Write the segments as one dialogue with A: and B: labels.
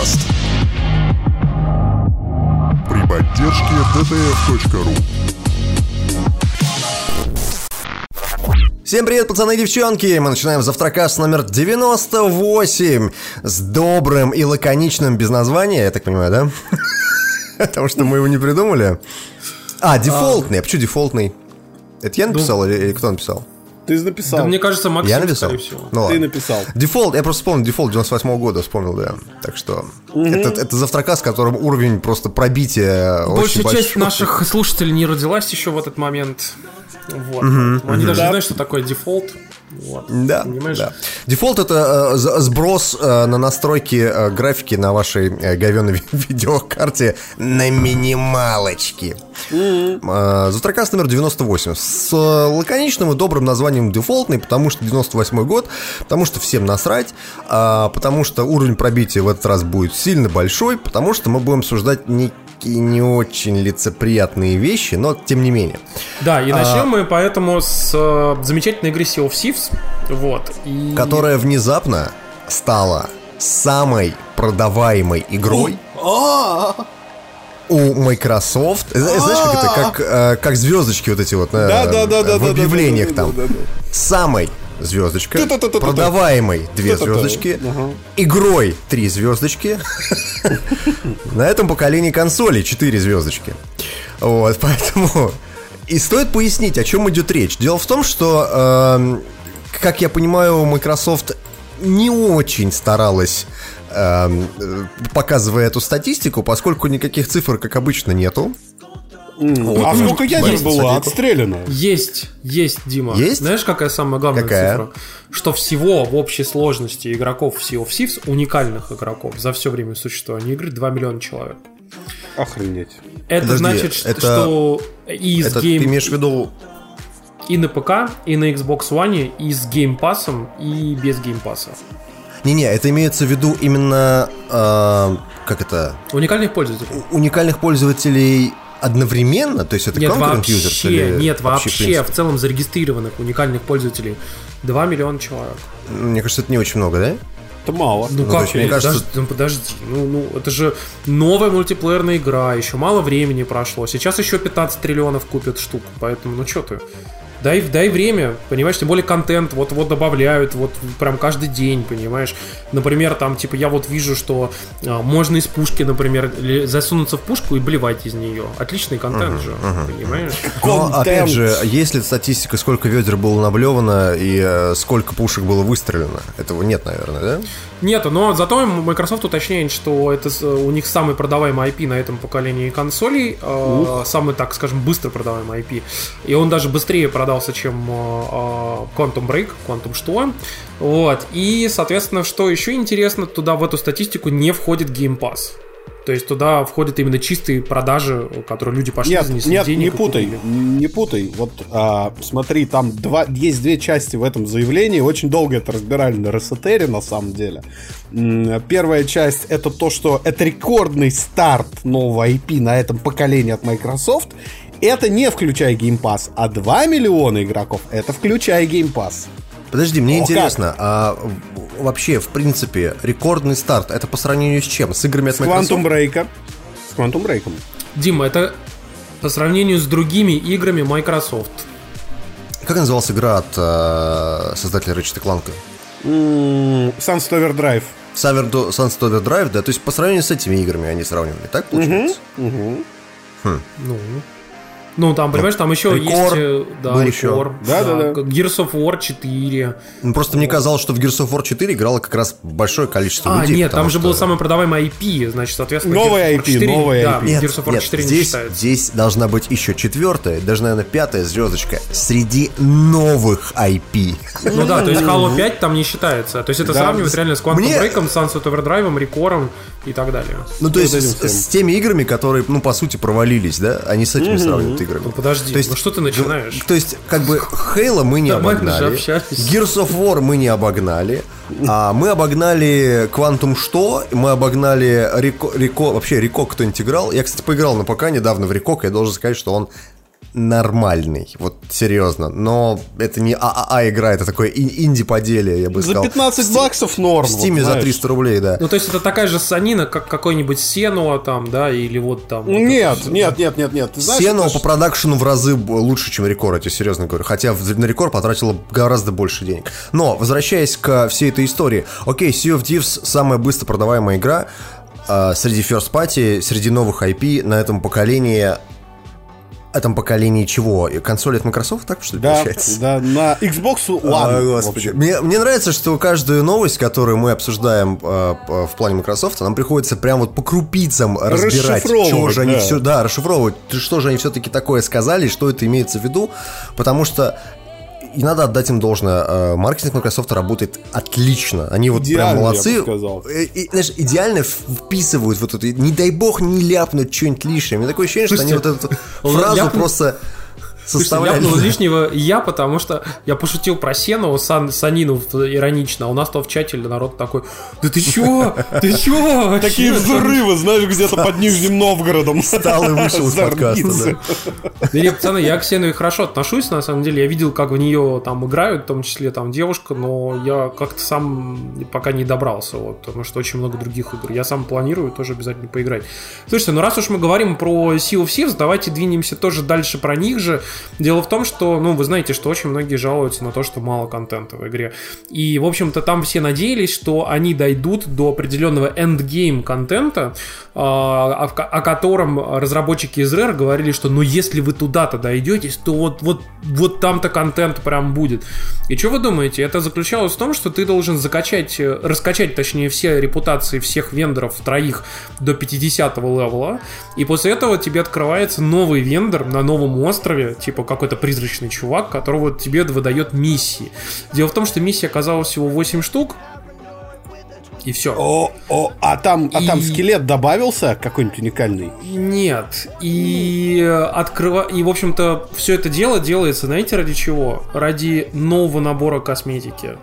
A: подкаст. При поддержке dtf.ru
B: Всем привет, пацаны и девчонки! Мы начинаем завтракаст номер 98 с добрым и лаконичным без названия, я так понимаю, да? Потому что мы его не придумали. А, дефолтный. А почему дефолтный? Это я написал или кто написал?
C: Ты написал.
D: Да, мне кажется, Максим,
B: Я написал?
D: скорее всего.
B: Ну
C: Ты
B: ладно.
C: написал.
B: Дефолт, я просто вспомнил, дефолт 98 года вспомнил, да. Так что это, это Завтракаст, в котором уровень просто пробития
D: Большая
B: очень
D: часть
B: большой.
D: наших слушателей не родилась еще в этот момент. Вот. Они даже не знают, что такое дефолт. Вот.
B: Да,
D: Понимаешь?
B: да. Дефолт это э, сброс э, на настройки э, графики на вашей э, говёной ви- видеокарте на минималочке. Э, Завтракаст номер 98 с э, лаконичным и добрым названием дефолтный, потому что 98 год, потому что всем насрать, а, потому что уровень пробития в этот раз будет сильно большой, потому что мы будем обсуждать некие не очень лицеприятные вещи, но тем не менее.
D: Да, и
B: А.
D: начнем мы поэтому с э, замечательной игры Sea of Thieves. Вот. И...
B: которая внезапно стала самой продаваемой игрой у Microsoft. Зна- Знаешь, как это, как, э, как звездочки вот эти вот э,
C: Да, да, да,
B: в объявлениях там. Самой звездочка, продаваемой две звездочки, игрой три звездочки, на этом поколении консолей четыре звездочки. Вот, поэтому... И стоит пояснить, о чем идет речь. Дело в том, что, эм, как я понимаю, Microsoft не очень старалась, эм, э, показывая эту статистику, поскольку никаких цифр, как обычно, нету.
C: А сколько ядер
B: Есть
C: было отстреляно?
D: Есть, есть, Дима.
B: Есть?
D: Знаешь, какая самая главная
B: Какая?
D: цифра? Что всего в общей сложности игроков в Sea of Thieves, уникальных игроков, за все время существования игры 2 миллиона человек.
C: Охренеть.
D: Это
B: Подожди,
D: значит,
B: это-
D: что и, с
B: Это
D: game...
B: ты имеешь в виду...
D: и на ПК, и на Xbox One, и с геймпасом, и без геймпаса.
B: Не-не, это имеется в виду именно... э, как это?
D: Уникальных пользователей.
B: Уникальных пользователей одновременно? То есть это
D: Нет, вообще,
B: users или
D: нет, вообще,
B: в принципе?
D: в целом зарегистрированных уникальных пользователей 2 миллиона человек.
B: Мне кажется, это не очень много, да?
C: Это мало.
D: Ну,
B: Ну,
D: как,
B: есть, мне кажется-
D: подожди, ну, подожди, ну, ну, это же новая мультиплеерная игра, еще мало времени прошло, сейчас еще 15 триллионов купят штук, поэтому, ну что ты, дай, дай время, понимаешь, тем более контент вот-вот добавляют, вот прям каждый день, понимаешь, например, там, типа, я вот вижу, что а, можно из пушки, например, засунуться в пушку и блевать из нее, отличный контент же, понимаешь?
B: Но,
C: Контент.
B: опять же, есть ли статистика, сколько ведер было наблевано и э, сколько пушек было выстрелено? Этого нет, наверное, да?
D: Нет, но зато Microsoft уточняет, что это с- у них самый продаваемый IP на этом поколении консолей, э, самый, так скажем, быстро продаваемый IP. И он даже быстрее продался, чем э, э, Quantum Break, Quantum что. Вот. И, соответственно, что еще интересно, туда в эту статистику не входит Game Pass. То есть туда входят именно чистые продажи, которые люди пошли,
C: Нет,
D: занесли
C: нет,
D: денег
C: не путай,
D: купили.
C: не путай. Вот а, смотри, там два, есть две части в этом заявлении. Очень долго это разбирали на Ресетере, на самом деле. Первая часть это то, что это рекордный старт нового IP на этом поколении от Microsoft. Это не включая Game Pass, а 2 миллиона игроков это включая Game Pass.
B: Подожди, мне
C: О,
B: интересно, а в- вообще, в принципе, рекордный старт, это по сравнению с чем? С играми от
C: С
B: Microsoft?
C: Quantum Break. С Quantum Break.
D: Дима, это по сравнению с другими играми Microsoft.
B: Как называлась игра от э, создателя Ratchet Clank?
C: М, Sunset Overdrive.
B: Sunset Overdrive, да? То есть по сравнению с этими играми они сравнивали, так получается?
D: Ну, ну там, понимаешь, там еще
B: Рекор
D: есть... э, Да,
B: был
D: Рекор,
B: еще.
C: Да-да-да.
D: как Gears of War 4.
B: Ну, просто мне казалось, что в Gears of War 4 играло как раз большое количество
D: А,
B: людей.
D: нет, там же
B: что-
D: был самый продаваемый IP, значит, соответственно... War
C: IP,
D: 4,
C: новый
D: да,
C: IP.
B: Нет,
D: Gears of War
B: нет,
D: 4 не
B: здесь,
D: считается.
B: здесь должна быть еще четвертая, даже, наверное, пятая звездочка среди новых IP.
D: Ну да, то есть Halo 5 там не считается. То есть это
C: Да.
D: сравнивать реально с Quantum
B: Мне-
D: Break, Sunset Overdrive, Рекором и так далее.
B: Ну, то есть с, с теми играми, которые, ну, по сути, провалились, да? Они с этими сравнивают играми.
D: Ну подожди,
B: То есть,
D: ну что ты начинаешь?
B: То есть, как бы, Хейла мы не
D: же
B: обогнали. Gears of War мы не обогнали, а мы обогнали Quantum что? Мы обогнали Рико, Рико- вообще Рико кто-нибудь играл? Я, кстати, поиграл на ПК недавно в Рикок, я должен сказать, что он нормальный, вот серьезно, но это не ААА игра, это такое ин- инди-поделие, я бы
C: За
B: сказал.
C: 15 баксов норм.
B: В Стиме
C: вот,
B: за
C: знаешь.
B: 300 рублей, да.
D: Ну, то есть это такая же санина, как какой-нибудь Сенуа там, да, или вот там. вот
C: Нет,
D: это всё.
C: нет, нет, нет, нет. Знаешь, это
B: по продакшену в разы лучше, чем Рекор, я тебе серьезно говорю. Хотя на Рекор потратила гораздо больше денег. Но, возвращаясь к всей этой истории. Окей, Sea of Thieves самая быстро продаваемая игра а, среди First Party, среди новых IP на этом поколении. Этом поколении чего? И Консоли от Microsoft, так что ли,
C: Да,
B: получается?
C: да, на Xbox One.
B: А, господи. Мне, мне нравится, что каждую новость, которую мы обсуждаем э, в плане Microsoft, нам приходится прям вот по крупицам разбирать, чего же они
C: да.
B: все, да, расшифровывать, что же они все-таки такое сказали, что это имеется в виду, потому что и надо отдать им должное. э, Маркетинг Microsoft работает отлично. Они вот
C: Идеально,
B: прям
C: я
B: молодцы.
C: бы сказал.
B: Э, и, знаешь, идеально вписывают вот эту. Не дай бог не ляпнуть что-нибудь лишнее. У меня такое ощущение, что они вот
D: Слушайте,
B: эту фразу
D: ляпнул-
B: просто
D: Слушайте,
B: составляли.
D: ляпнул лишнего я, потому что я пошутил про Сену, Сан, Санину иронично, а у нас там в чате народ такой, да ты чё? Ты чё?
C: Такие взрывы, знаешь, где-то под Нижним Новгородом.
B: Встал и вышел из подкаста, да.
D: Да нет, пацаны, я к Сену и хорошо отношусь, на самом деле. Я видел, как в нее там играют, в том числе там девушка, но я как-то сам пока не добрался, вот, потому что очень много других игр. Я сам планирую тоже обязательно поиграть. Слушайте, ну раз уж мы говорим про Sea of Thieves, давайте двинемся тоже дальше про них же. Дело в том, что, ну, вы знаете, что очень многие жалуются на то, что мало контента в игре. И, в общем-то, там все надеялись, что они дойдут до определенного эндгейм контента, а, о, котором разработчики из Rare говорили, что ну если вы туда-то дойдетесь, то вот, вот, вот там-то контент прям будет. И что вы думаете? Это заключалось в том, что ты должен закачать, раскачать, точнее, все репутации всех вендоров троих до 50 левела, и после этого тебе открывается новый вендор на новом острове, типа какой-то призрачный чувак, которого тебе выдает миссии. Дело в том, что миссия оказалась всего 8 штук, и все.
C: О, о, а там, а там
D: И-
C: скелет добавился какой-нибудь уникальный?
D: Нет. И открыва... И, в общем-то, все это дело делается, знаете, ради чего? Ради нового набора косметики.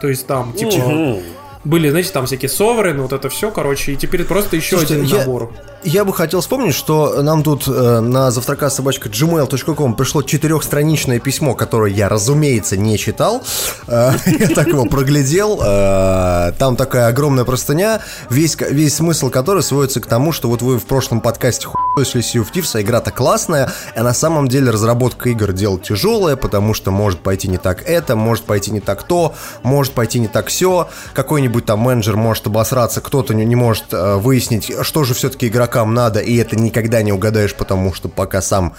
D: То есть там, типа, были, знаете, там всякие соверены, вот это все, короче, и теперь просто еще
B: Слушайте,
D: один
B: я-
D: набор.
B: Я бы хотел вспомнить, что нам тут э, на завтрака собачка gmail.com пришло четырехстраничное письмо, которое я, разумеется, не читал. Э, я так его проглядел. Э, там такая огромная простыня, весь, весь смысл которой сводится к тому, что вот вы в прошлом подкасте хуйсли Sea of Thieves, а игра-то классная, а на самом деле разработка игр дело тяжелая, потому что может пойти не так это, может пойти не так то, может пойти не так все. Какой-нибудь там менеджер может обосраться, кто-то не, может э, выяснить, что же все-таки игрокам надо, и это никогда не угадаешь, потому что пока сам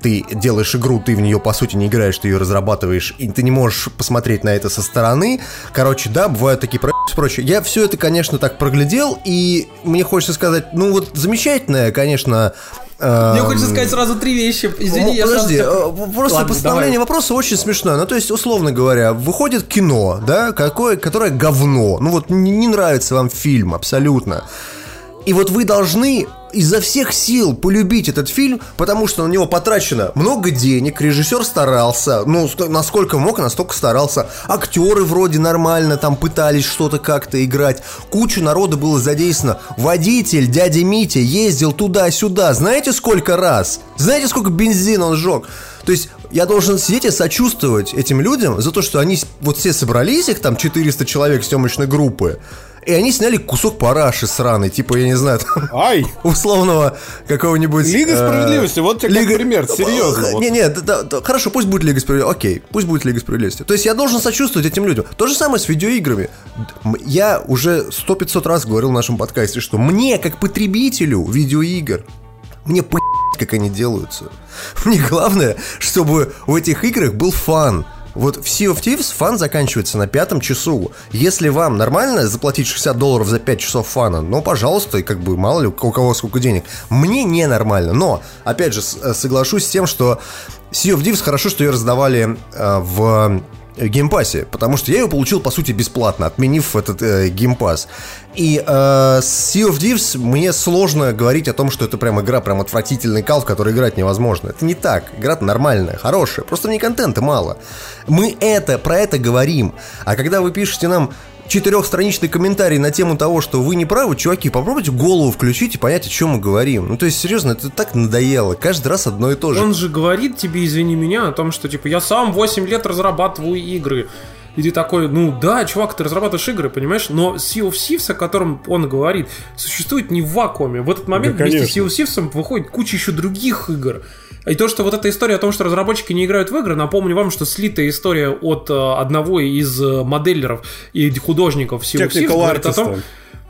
B: ты делаешь игру, ты в нее по сути не играешь, ты ее разрабатываешь, и ты не можешь посмотреть на это со стороны. Короче, да, бывают такие про прочее. Я все это, конечно, так проглядел, и мне хочется сказать, ну вот замечательное, конечно, э,
D: Мне хочется сказать сразу три вещи. Извини,
B: ну,
D: я
B: подожди,
D: сразу-
B: э, просто
D: Ладно,
B: постановление
D: давай.
B: вопроса очень смешное. Ну, то есть, условно говоря, выходит кино, да, какое, которое говно. Ну, вот не, не нравится вам фильм абсолютно. И вот вы должны изо всех сил полюбить этот фильм, потому что на него потрачено много денег, режиссер старался, ну, ск- насколько мог, настолько старался. Актеры вроде нормально там пытались что-то как-то играть. Кучу народа было задействовано. Водитель, дядя Митя, ездил туда-сюда. Знаете, сколько раз? Знаете, сколько бензина он сжег? То есть я должен сидеть и сочувствовать этим людям за то, что они вот все собрались, их там 400 человек съемочной группы, и они сняли кусок параши сраный, типа, я не знаю, там,
C: Ай!
B: условного какого-нибудь...
C: Лига
B: э,
C: справедливости, вот тебе как пример, серьезно, вот.
B: Не, не, да, да, хорошо, пусть будет Лига справедливости, окей, пусть будет Лига справедливости. То есть я должен сочувствовать этим людям. То же самое с видеоиграми. Я уже сто 500 раз говорил в нашем подкасте, что мне, как потребителю видеоигр, мне по как они делаются. Мне главное, чтобы в этих играх был фан. Вот в Sea of Thieves fun заканчивается на пятом часу. Если вам нормально заплатить 60 долларов за 5 часов фана, ну, пожалуйста, и как бы мало ли у кого сколько денег. Мне не нормально. Но, опять же, э, соглашусь с тем, что Sea of Thieves хорошо, что ее раздавали э, в геймпассе, потому что я ее получил, по сути, бесплатно, отменив этот э, геймпасс. И э, Sea of Thieves мне сложно говорить о том, что это прям игра, прям отвратительный кал, в который играть невозможно. Это не так. Игра нормальная, хорошая, просто мне контента мало. Мы это, про это говорим. А когда вы пишете нам четырехстраничный комментарий на тему того, что вы не правы, чуваки, попробуйте голову включить и понять, о чем мы говорим. Ну, то есть, серьезно, это так надоело. Каждый раз одно и то же.
D: Он же говорит тебе, извини меня, о том, что, типа, я сам 8 лет разрабатываю игры. И ты такой, ну да, чувак, ты разрабатываешь игры, понимаешь? Но Sea of Thieves, о котором он говорит, существует не в вакууме. В этот момент
C: Да,
D: вместе с. Sea of Thieves выходит куча еще других игр. И то, что вот эта история о том, что разработчики не играют в игры, напомню вам, что слитая история от э, одного из э, моделлеров и художников Sea of Thieves говорит о том,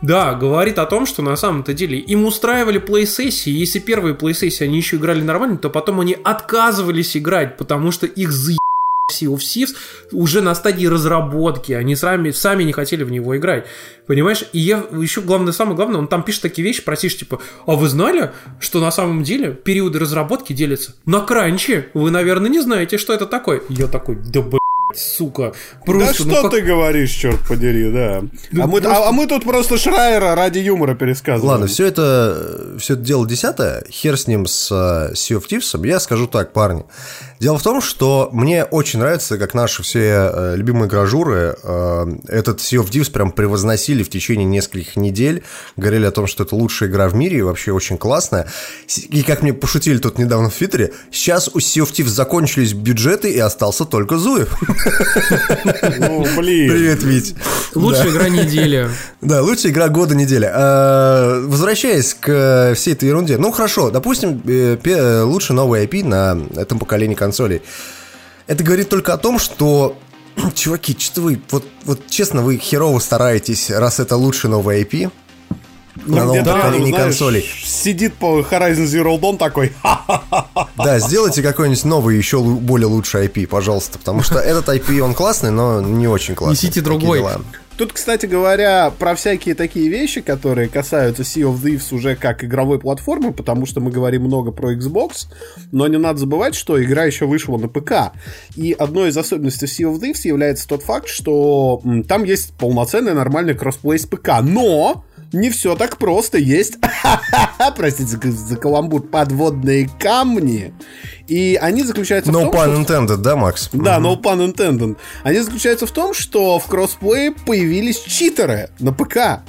D: да, говорит о том, что на самом-то деле им устраивали плей-сессии. Если первые плей-сессии они еще играли нормально, то потом они отказывались играть, потому что их заебали Sea of Thieves уже на стадии разработки. Они сами, сами не хотели в него играть. Понимаешь? И я еще главное, самое главное, он там пишет такие вещи, просишь, типа, а вы знали, что на самом деле периоды разработки делятся на кранче? Вы, наверное, не знаете, что это такое. Я такой, да блядь, сука.
C: Да
D: Просто, ну
C: что
D: как-
C: ты говоришь, черт подери, да.
D: Ну,
C: а, мы,
D: просто-
C: а- а мы тут просто Шрайера ради юмора пересказываем.
B: Ладно, все это, все это дело десятое, хер с ним, с э, Sea of Thieves. Я скажу так, парни. Дело в том, что мне очень нравится, как наши все э, любимые гражуры э, этот Sea of Thieves прям превозносили в течение нескольких недель, говорили о том, что это лучшая игра в мире и вообще очень классная. И как мне пошутили тут недавно в Твиттере, сейчас у Sea of Thieves закончились бюджеты и остался только Зуев.
C: Ну, блин.
B: Привет, Вить.
D: Лучшая игра недели.
B: Да, лучшая игра года недели. А, возвращаясь к э, всей этой ерунде. Ну, хорошо, допустим, э, э, лучше новый IP на этом поколении консолей. Это говорит только о том, что Чуваки, что вы, вот, вот честно, вы херово стараетесь, раз это лучший новый IP на новом поколении
C: знаешь,
B: консолей.
C: Сидит по Horizon Zero Dawn такой,
B: Да, сделайте какой-нибудь новый, еще более лучший IP, пожалуйста, потому что этот IP, он классный, но не очень классный.
D: Несите другой.
C: Тут, кстати говоря, про всякие такие вещи, которые касаются Sea of Thieves уже как игровой платформы, потому что мы говорим много про Xbox, но не надо забывать, что игра еще вышла на ПК. И одной из особенностей Sea of Thieves является тот факт, что там есть полноценный нормальный кроссплей с ПК, но не все так просто. Есть, простите за, каламбур, подводные камни. И они заключаются в
B: No
C: том, что...
B: pun intended, да, Макс?
C: Да, no pun intended. Они заключаются в том, что в кроссплее появились читеры на ПК.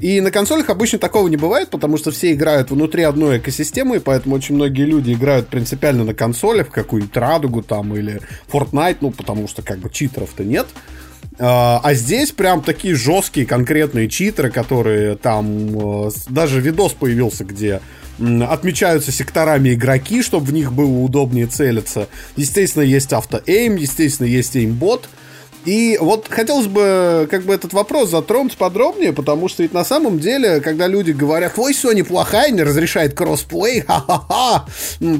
C: И на консолях обычно такого не бывает, потому что все играют внутри одной экосистемы, и поэтому очень многие люди играют принципиально на консолях, в какую-нибудь Радугу там или Fortnite, ну, потому что как бы читеров-то нет. А а здесь прям такие жесткие конкретные читеры, которые там... э, Даже видос появился, где отмечаются секторами игроки, чтобы в них было удобнее целиться. Естественно, есть автоэйм, естественно, есть эймбот. И вот хотелось бы как бы этот вопрос затронуть подробнее, потому что ведь на самом деле, когда люди говорят, ой, Sony плохая, не разрешает кроссплей, ха-ха-ха,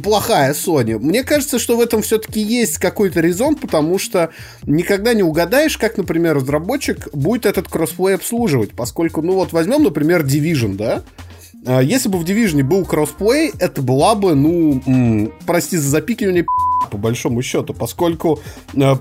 C: плохая Sony. Мне кажется, что в этом все-таки есть какой-то резон, потому что никогда не угадаешь, как, например, разработчик будет этот кроссплей обслуживать, поскольку, ну вот возьмем, например, Division, да? А, Если бы в Division был кроссплей, это была бы, ну, м, прости за запикивание, по большому счету, поскольку э,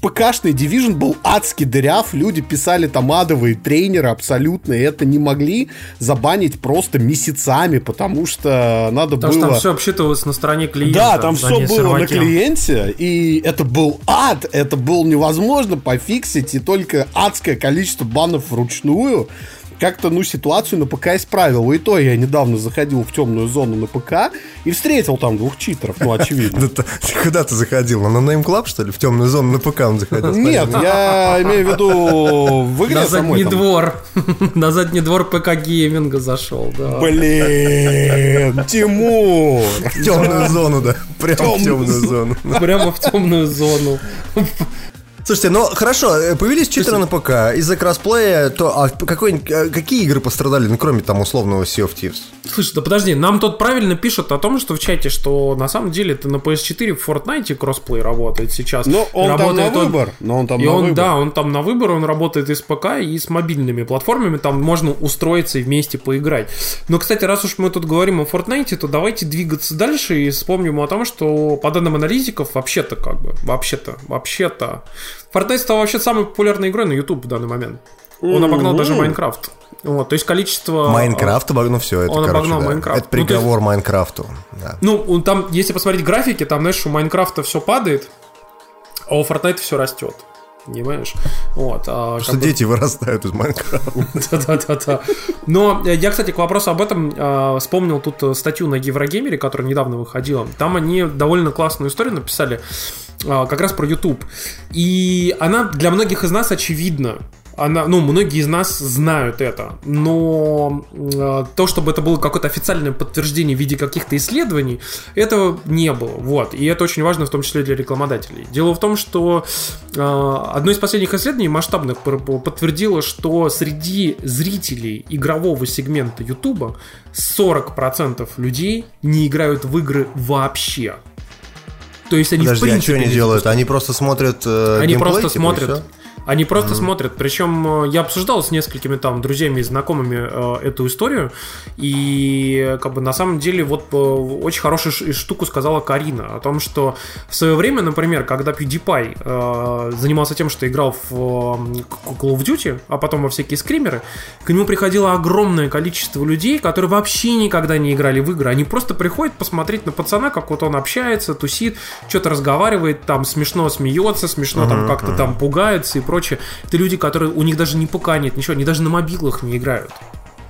C: ПКшный Division был адски дыряв, люди писали там адовые тренеры абсолютно, и это не могли забанить просто месяцами, потому что надо
D: Потому
C: было...
D: что там все обсчитывалось на стороне клиента.
C: Да, там
D: а
C: все было на
D: серваке.
C: клиенте, и это был ад, это было невозможно пофиксить, и только адское количество банов вручную как-то, ну, ситуацию на ПК исправил. И то я недавно заходил в темную зону на ПК и встретил там двух читеров, ну, очевидно.
B: Да ты- Куда ты заходил? На Name Club, что ли? В темную зону на ПК он заходил?
C: Нет, я имею в виду в игре
D: На задний двор. На задний двор ПК гейминга зашел, да.
C: Блин, Тимур!
B: В темную зону, да. Прям в
C: темную
B: зону.
D: Прямо в темную зону.
B: Слушайте, ну хорошо, э, появились читеры на ПК из-за кроссплея, то а какой, э, какие игры пострадали, ну кроме там условного Sea of Thieves?
D: Слушай, да подожди, нам тут правильно пишут о том, что в чате, что на самом деле это на PS4 в Fortnite кроссплей работает сейчас.
C: Ну, он там
D: Работает
C: на
D: он-
C: выбор, но он там
D: и
C: на
D: он,
C: выбор.
D: да, он там на выбор, он работает и с ПК, и с мобильными платформами, там можно устроиться и вместе поиграть. Но, кстати, раз уж мы тут говорим о Fortnite, то давайте двигаться дальше и вспомним о том, что по данным аналитиков, вообще-то как бы, вообще-то, вообще-то, Fortnite стал вообще самой популярной игрой на YouTube в данный момент. Он обогнал даже Майнкрафт. Вот, то есть количество...
B: Майнкрафт обогнул все это,
D: он
B: короче,
D: обогнал
B: да.
D: Майнкрафт.
B: Это
D: Ну, то есть-
B: приговор Майнкрафту. да.
D: Ну, там, если посмотреть графики, там, знаешь, у Майнкрафта все падает, а у Fortnite все растет. Понимаешь? Вот. а, бы-
B: дети вырастают из Майнкрафта.
D: Да-да-да-да. Но э, я, кстати, к вопросу об этом э, вспомнил тут э, статью на Еврогеймере, которая недавно выходила. Там они довольно классную историю написали э, как раз про YouTube. И она для многих из нас очевидна. Она, ну, многие из нас знают это, но э, то, чтобы это было какое-то официальное подтверждение в виде каких-то исследований, этого не было. Вот. И это очень важно, в том числе для рекламодателей. Дело в том, что э, одно из последних исследований масштабных подтвердило, что среди зрителей игрового сегмента YouTube 40% людей не играют в игры вообще. То есть они в
B: Подожди, а
D: принципе
B: что они
D: не
B: делают? Они просто смотрят э,
D: они
B: геймплей,
D: просто
B: типа,
D: смотрят. Они просто смотрят. Причем э, я обсуждал с несколькими там друзьями и знакомыми э, эту историю. И как бы на самом деле вот э, очень хорошую штуку сказала Карина о том, что в свое время, например, когда PewDiePie э, занимался тем, что играл в э, Call of Duty, а потом во всякие скримеры, к нему приходило огромное количество людей, которые вообще никогда не играли в игры. Они просто приходят посмотреть на пацана, как вот он общается, тусит, что-то разговаривает, там смешно смеется, смешно там как-то там пугается и прочее. Это люди, которые у них даже не ПК нет, ничего, они даже на мобилах не играют.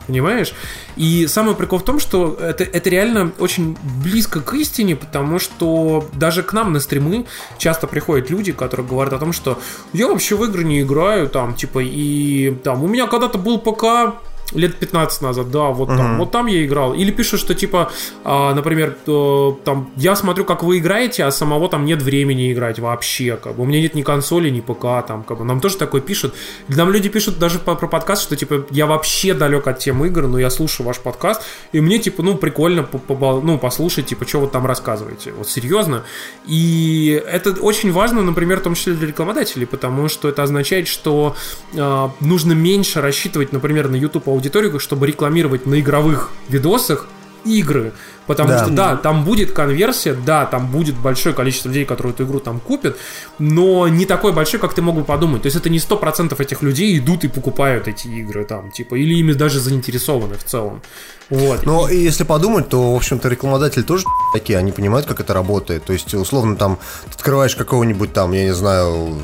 D: Понимаешь? И самый прикол в том, что это, это реально очень близко к истине, потому что даже к нам на стримы часто приходят люди, которые говорят о том, что я вообще в игры не играю, там, типа, и там, у меня когда-то был ПК, лет 15 назад, да, вот там, вот там я играл. Или пишут, что типа, а, например, э, там, я смотрю, как вы играете, а самого там нет времени играть вообще, как бы, у меня нет ни консоли, ни ПК, там, как бы, нам тоже такое пишут. Нам люди пишут даже по- про подкаст, что, типа, я вообще далек от тем игр, но я слушаю ваш подкаст, и мне, типа, ну, прикольно, по- ну, послушать, типа, что вы там рассказываете, вот, серьезно. И это очень важно, например, в том числе для рекламодателей, потому что это означает, что э, нужно меньше рассчитывать, например, на YouTube аудиторию, чтобы рекламировать на игровых видосах игры. Потому
B: Да.
D: что, да, там будет конверсия, да, там будет большое количество людей, которые эту игру там купят, но не такой большой, как ты мог бы подумать. То есть это не 100% этих людей идут и покупают эти игры там, типа, или ими даже заинтересованы в целом. Вот.
B: Но и если подумать, то, в общем-то, рекламодатели тоже такие, они понимают, как это работает. То есть, условно, там, ты открываешь какого-нибудь там, я не знаю,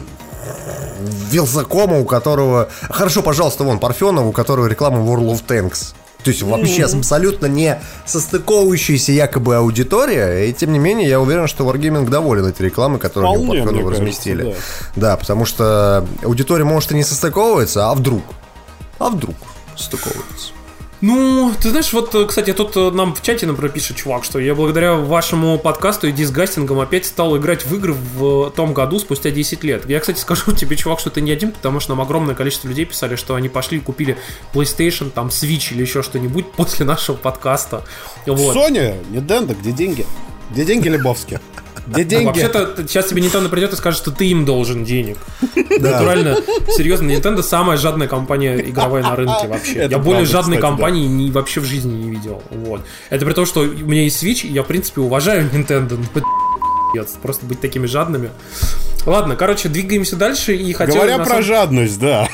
B: Вилсакома, у которого... Хорошо, пожалуйста, вон, Парфенова, у которого реклама World of Tanks. То есть вообще абсолютно не состыковывающаяся якобы аудитория, и тем не менее я уверен, что Wargaming доволен этой рекламой, которую они у
C: Вполне,
B: Парфенова
C: мне кажется,
B: разместили. Да, потому что аудитория может и не состыковывается, а вдруг? А вдруг стыковывается?
D: Ну, ты знаешь, вот, э, кстати, тут э, нам в чате, например, пишет чувак, что я благодаря вашему подкасту и дисгастингам опять стал играть в игры в том году спустя 10 лет. Я, кстати, скажу тебе, чувак, что ты не один, потому что нам огромное количество людей писали, что они пошли и купили PlayStation, там, Switch или еще что-нибудь после нашего подкаста. Вот.
C: Соня, Nintendo, где деньги? Где деньги Лебовски? Где деньги?
D: Вообще-то сейчас тебе Nintendo придет и скажет, что ты им должен денег. Натурально, серьезно, Nintendo самая жадная компания игровая на рынке вообще.
C: Это
D: я более
C: правда,
D: жадной
C: кстати,
D: компании ни, вообще в жизни не видел. Вот. Это при том, что у меня есть Switch, и я, в принципе, уважаю Nintendo. но пиздец, Просто быть такими жадными. Ладно, короче, двигаемся дальше и хотел...
C: Говоря про
D: самом-
C: жадность, да.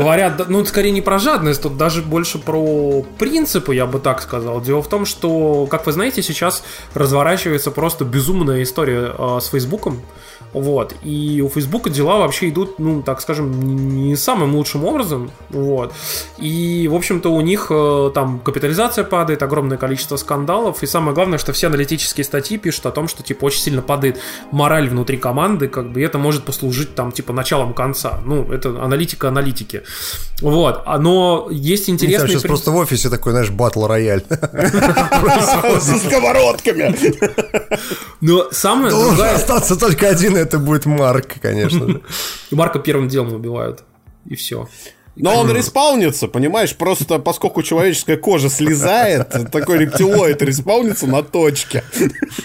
D: Говорят, ну, скорее не про жадность, тут даже больше про принципы, я бы так сказал. Дело в том, что, как вы знаете, сейчас разворачивается просто безумная история э, с Фейсбуком. Вот. И у Фейсбука дела вообще идут, ну, так скажем, не самым лучшим образом. Вот. И, в общем-то, у них э, там капитализация падает, огромное количество скандалов. И самое главное, что все аналитические статьи пишут о том, что, типа, очень сильно падает мораль внутри команды, как бы и это может послужить, там, типа, началом конца. Ну, это аналитика аналитики. Вот. А, Но есть интересный...
B: Сейчас просто в офисе такой, знаешь, батл рояль.
C: Со сковородками.
D: Но самое
B: Должен остаться только один, это будет Марк, конечно.
D: Марка первым делом убивают. И все.
C: Но он респаунится, понимаешь? Просто поскольку человеческая кожа слезает, такой рептилоид респаунится на точке.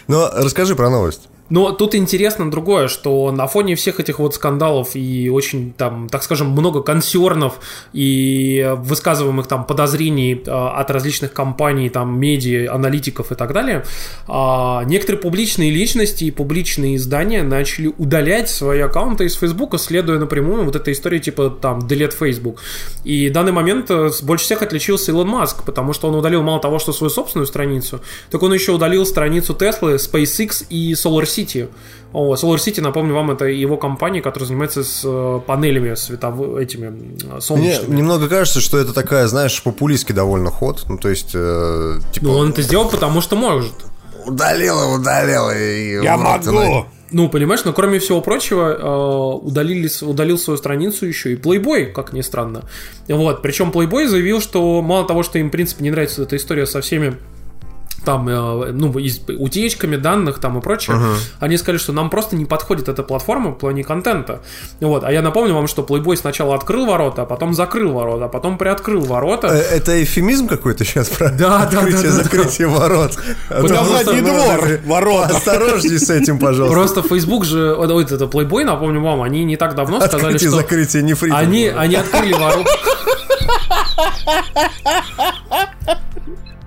B: Но расскажи про новость.
D: Но тут интересно другое, что на фоне всех этих вот скандалов и очень там, так скажем, много консернов и высказываемых там подозрений э, от различных компаний, там, медиа, аналитиков и так далее, а, некоторые публичные личности и публичные издания начали удалять свои аккаунты из Фейсбука, следуя напрямую вот этой истории типа там Delete Facebook. И в данный момент э, больше всех отличился Илон Маск, потому что он удалил мало того, что свою собственную страницу, так он еще удалил страницу Tesla, SpaceX и SolarCity. City. О, Solar City, напомню вам, это его компания, которая занимается с э, панелями световыми, этими э,
B: Мне
D: солнечными.
B: немного кажется, что это такая, знаешь, популистский довольно ход. Ну, то есть, э, типа,
D: Ну, он это сделал, потому что может.
B: удалила, удалила. И
C: Я
B: вот,
C: могу!
D: Ну, понимаешь, но кроме всего прочего, э, удалили, удалил свою страницу еще и Playboy, как ни странно. Вот, причем Playboy заявил, что мало того, что им, в принципе, не нравится эта история со всеми там, э, ну, из- утечками данных там и прочее, они сказали, что нам просто не подходит эта платформа в плане контента. Вот, а я напомню вам, что Playboy сначала открыл ворота, а потом закрыл ворота, а потом приоткрыл ворота.
B: Э, Это эфемизм какой-то сейчас про
D: Да, да,
B: открытие,
D: да, да,
B: закрытие ворот. А
D: Потому
C: Задний двор, ворота.
B: Осторожней с этим, пожалуйста.
D: Просто Facebook же, ой, это Playboy, напомню вам, они не так давно сказали, что
B: закрытие не фри.
D: они, они открыли ворота.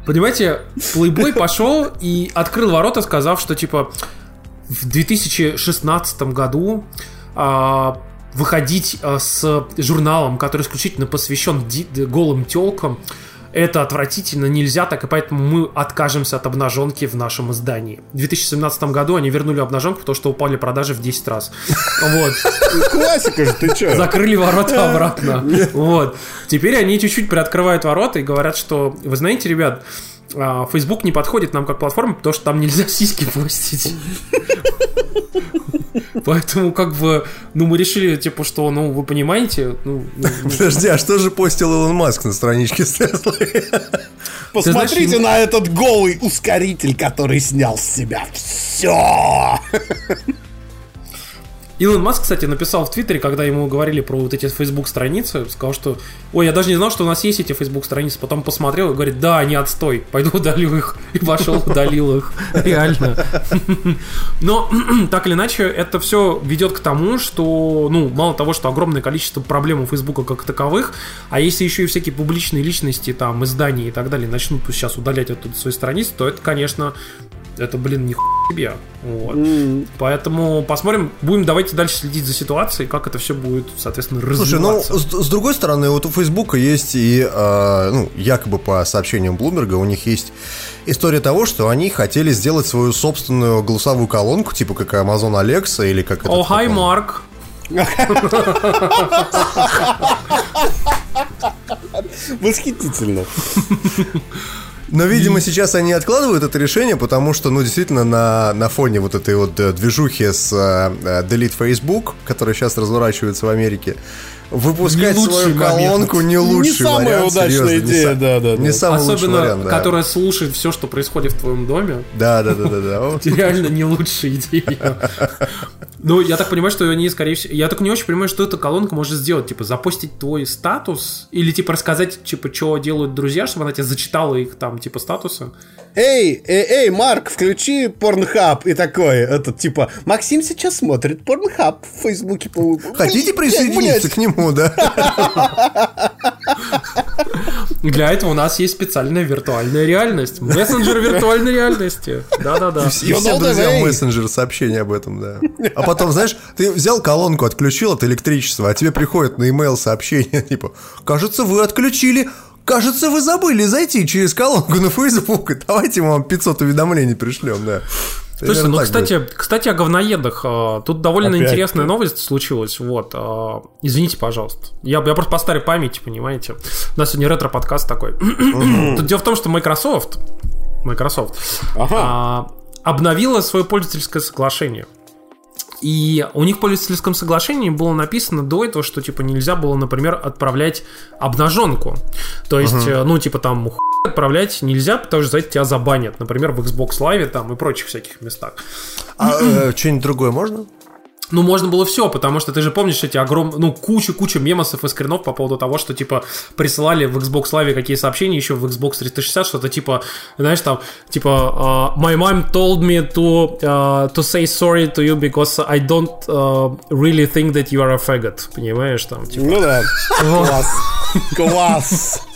D: Понимаете, Playboy пошел и открыл ворота, сказав, что типа в 2016 году а, выходить а, с журналом, который исключительно посвящен голым телкам, это отвратительно, нельзя так, и поэтому мы откажемся от обнаженки в нашем издании. В 2017 году они вернули обнаженку, потому что упали продажи в 10 раз. Вот.
C: Классика же, ты чё?
D: Закрыли ворота обратно. Вот. Теперь они чуть-чуть приоткрывают ворота и говорят, что, вы знаете, ребят, а, Facebook не подходит нам как платформа, потому что там нельзя сиськи постить. Поэтому, как бы, ну, мы решили, типа, что, ну, вы понимаете, ну, ну, ну,
B: Подожди, а что же постил Илон Маск на страничке с Теслой?
C: Посмотрите на этот голый ускоритель, который снял с себя все.
D: Илон Маск, кстати, написал в Твиттере, когда ему говорили про вот эти Facebook страницы, сказал, что ой, я даже не знал, что у нас есть эти Facebook страницы. Потом посмотрел и говорит, да, они отстой, пойду удалю их. И пошел, удалил их. Реально. Но так или иначе, это все ведет к тому, что, ну, мало того, что огромное количество проблем у Фейсбука как таковых, а если еще и всякие публичные личности, там, издания и так далее начнут сейчас удалять оттуда свои страницы, то это, конечно, это, блин, не себе. Вот. Поэтому посмотрим, будем давайте дальше следить за ситуацией, как это все будет, соответственно,
B: Слушай, ну,
D: развиваться.
B: с, с другой стороны, вот у Фейсбука есть и, э, ну, якобы по сообщениям Блумберга, у них есть история того, что они хотели сделать свою собственную голосовую колонку, типа как Amazon Alexa или как это...
D: О, хай, Марк.
C: Восхитительно.
B: Но, видимо, сейчас они откладывают это решение, потому что, ну, действительно, на, на фоне вот этой вот э, движухи с э, э, Delete Facebook, которая сейчас разворачивается в Америке, выпускать
D: Не
B: свою колонку
D: момент.
B: не лучший
C: Не самая
B: вариант,
C: удачная
B: серьезно, не
C: идея,
B: са-
C: да, да,
B: Не
C: да.
B: самый лучший
D: Особенно,
B: вариант, да.
D: которая слушает все, что происходит в твоем доме.
B: Да, да, да, да, да.
D: Реально не лучшая идея. Ну, я так понимаю, что они, скорее всего... Я так не очень понимаю, что эта колонка может сделать. Типа, запостить твой статус? Или, типа, рассказать, типа, что делают друзья, чтобы она тебе зачитала их, там, типа, статусы?
C: Эй, эй, эй, Марк, включи порнхаб и такой, этот типа, Максим сейчас смотрит порнхаб в Фейсбуке. по-
B: Хотите
C: Блядь,
B: присоединиться
C: блядь.
B: к нему, да?
D: Для этого у нас есть специальная виртуальная реальность. Мессенджер виртуальной реальности. Да-да-да.
B: И все друзья мессенджер сообщения об этом, да. А потом, знаешь, ты взял колонку, отключил от электричества, а тебе приходит на e сообщение, типа, кажется, вы отключили Кажется, вы забыли зайти через колонку на Facebook. Давайте мы вам 500 уведомлений пришлем, да.
D: Слушай, ну, кстати,
B: будет.
D: кстати, о говноедах. А, Тут довольно
C: Опять
D: интересная
C: ты.
D: новость случилась. Вот. а, Извините, пожалуйста. Я, я просто по старой памяти, понимаете. У нас сегодня ретро-подкаст такой. Тут дело в том, что Microsoft, Microsoft
C: Ага.
D: а, обновила свое пользовательское соглашение. И у них в пользовательском соглашении было написано до этого, что типа нельзя было, например, отправлять обнаженку. То есть, э, ну, типа там отправлять нельзя, потому что за это тебя забанят. Например, в Xbox Live там и прочих всяких местах.
B: А э, что-нибудь другое можно?
D: Ну, можно было все, потому что ты же помнишь эти огромные, ну, кучу-кучу мемосов и скринов по поводу того, что, типа, присылали в Xbox Live какие сообщения еще в Xbox 360, что-то типа, знаешь, там, типа, uh, my mom told me to, uh, to say sorry to you because I don't uh, really think that you are a faggot, понимаешь, там, типа.
C: Ну да. Класс. Класс.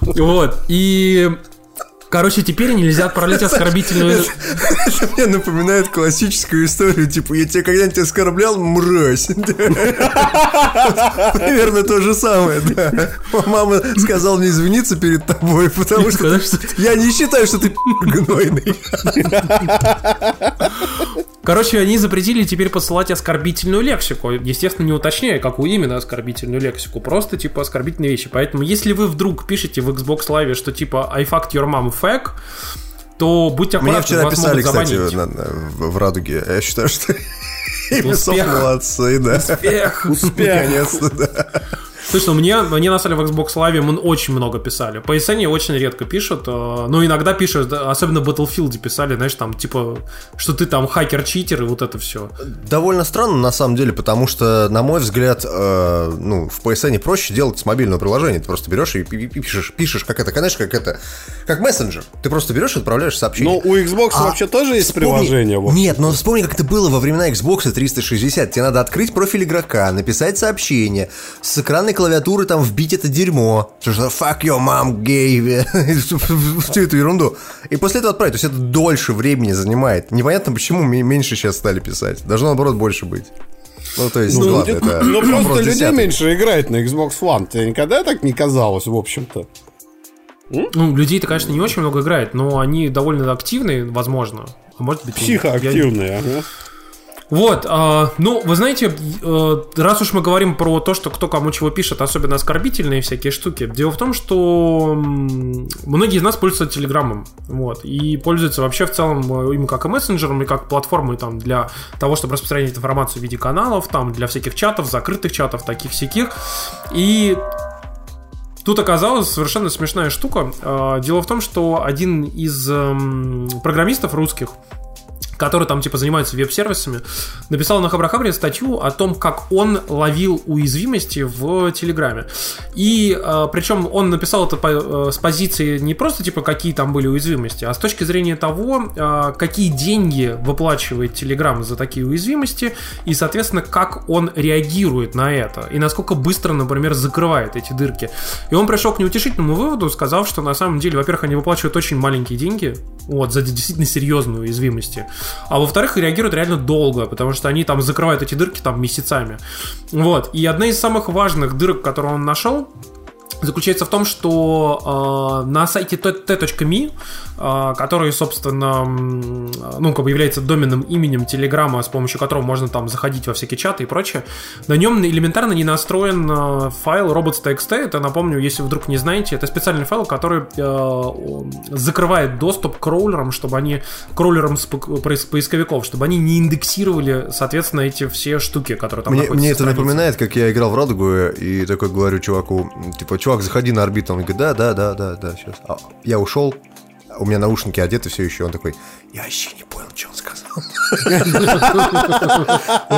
D: Вот, и... Короче, теперь нельзя отправлять оскорбительную...
B: Это мне напоминает классическую историю, типа, я тебя когда-нибудь оскорблял, мразь. Примерно то же самое, да. Мама сказала мне извиниться перед тобой, потому что я не считаю, что ты гнойный.
D: Короче, они запретили теперь посылать оскорбительную лексику. Естественно, не уточняя, какую именно оскорбительную лексику. Просто, типа, оскорбительные вещи. Поэтому, если вы вдруг пишете в Xbox Live, что, типа, I fucked your mom fag, то будьте аккуратны,
B: Мне вчера
D: вас
B: писали, кстати, на- на- в Радуге. Я считаю, что Ubisoft
D: Успех.
B: молодцы, да.
D: Успех.
B: Наконец-то, да.
D: Слушай, ну мне, мне на самом деле в Xbox Live м- очень много писали. По PSN очень редко пишут, э, но иногда пишут, особенно в Battlefield писали, знаешь, там, типа, что ты там хакер-читер и вот это все.
B: Довольно странно, на самом деле, потому что, на мой взгляд, э, ну, в PSN проще делать с мобильного приложения. Ты просто берешь и пи- пи- пишешь, пишешь, как это, конечно, как это, как мессенджер. Ты просто берешь и отправляешь сообщение.
C: Но у Xbox
B: А,
C: вообще тоже есть
B: Вспомни-
C: приложение. вот.
B: Нет, но вспомни, как это было во времена Xbox 360. Тебе надо открыть профиль игрока, написать сообщение, с экранной клавиатуры там вбить это дерьмо. Что что fuck your mom, gay. Всю эту ерунду. И после этого отправить. То есть это дольше времени занимает. Непонятно, почему ме- меньше сейчас стали писать. Должно, наоборот, больше быть. Ну, то есть,
C: Ну,
B: ладно, это
C: ну, просто людей
B: десятый.
C: меньше играет на Xbox One. Тебе никогда так не казалось, в общем-то?
D: Ну, людей-то, конечно, не очень много играет, но они довольно активные, возможно. А может быть, я-
C: Психоактивные, ага.
D: Вот, а, ну, вы знаете, э, раз уж мы говорим про то, что кто кому чего пишет, особенно оскорбительные всякие штуки, дело в том, что многие из нас пользуются Телеграмом, вот, и пользуются вообще в целом э, им как и мессенджером, и как платформой там для того, чтобы распространять информацию в виде каналов, там, для всяких чатов, закрытых чатов, таких-сяких, и Тут оказалась совершенно смешная штука. Э, Дело в том, что один из эм, программистов русских, который там типа занимается веб-сервисами, написал на Хабрахабре статью о том, как он ловил уязвимости в Телеграме. И э, причем он написал это по- э, с позиции не просто типа какие там были уязвимости, а с точки зрения того, э, какие деньги выплачивает Телеграм за такие уязвимости и, соответственно, как он реагирует на это и насколько быстро, например, закрывает эти дырки. И он пришел к неутешительному выводу, сказав, что на самом деле, во-первых, они выплачивают очень маленькие деньги, вот, за действительно серьезные уязвимости. А во-вторых, реагируют реально долго, потому что они там закрывают эти дырки там месяцами. Вот. И одна из самых важных дырок, которую он нашел, заключается в том, что э, на сайте t.me, который, собственно, ну, как бы является доменным именем Телеграма, с помощью которого можно там заходить во всякие чаты и прочее, на нем элементарно не настроен э, файл robots.txt. Это, напомню, если вдруг не знаете, это специальный файл, который он закрывает доступ к кроулерам, чтобы они кроулерам поисковиков, чтобы они не индексировали, соответственно, эти все штуки, которые там
B: Мне,
D: находятся
B: мне это напоминает, как я играл в Радугу и такой говорю чуваку, типа, чувак, заходи на орбиту. Он говорит, да, да, да, да, да, сейчас. А я ушел, у меня наушники одеты все еще. Он такой, я вообще не понял, что он сказал.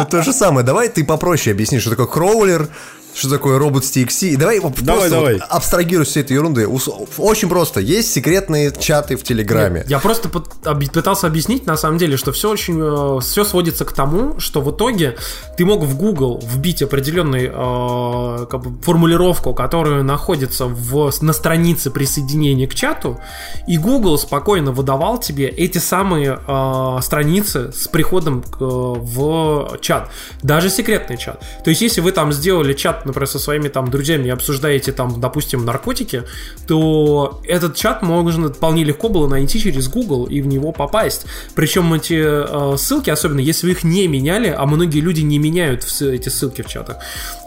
B: То же самое. Давай ты попроще объясни, что такое кроулер, что такое робот TXT. И давай вот
C: Давай,
B: просто
C: давай.
B: вот абстрагируй все этой ерунды. Очень просто. Есть секретные чаты в Телеграме.
D: Я просто пытался объяснить, на самом деле, что все очень все сводится к тому, что в итоге ты мог в Google вбить определенную э, как бы формулировку, которая находится в, на странице присоединения к чату, и Google спокойно выдавал тебе эти самые э, страницы с приходом э, в чат, даже секретный чат. То есть, если вы там сделали чат, например, со своими там друзьями обсуждаете там, допустим, наркотики, то этот чат можно вполне легко было найти через Google и в него попасть. Причем эти э, ссылки, особенно если вы их не меняли, а многие люди не меняют эти ссылки в чатах,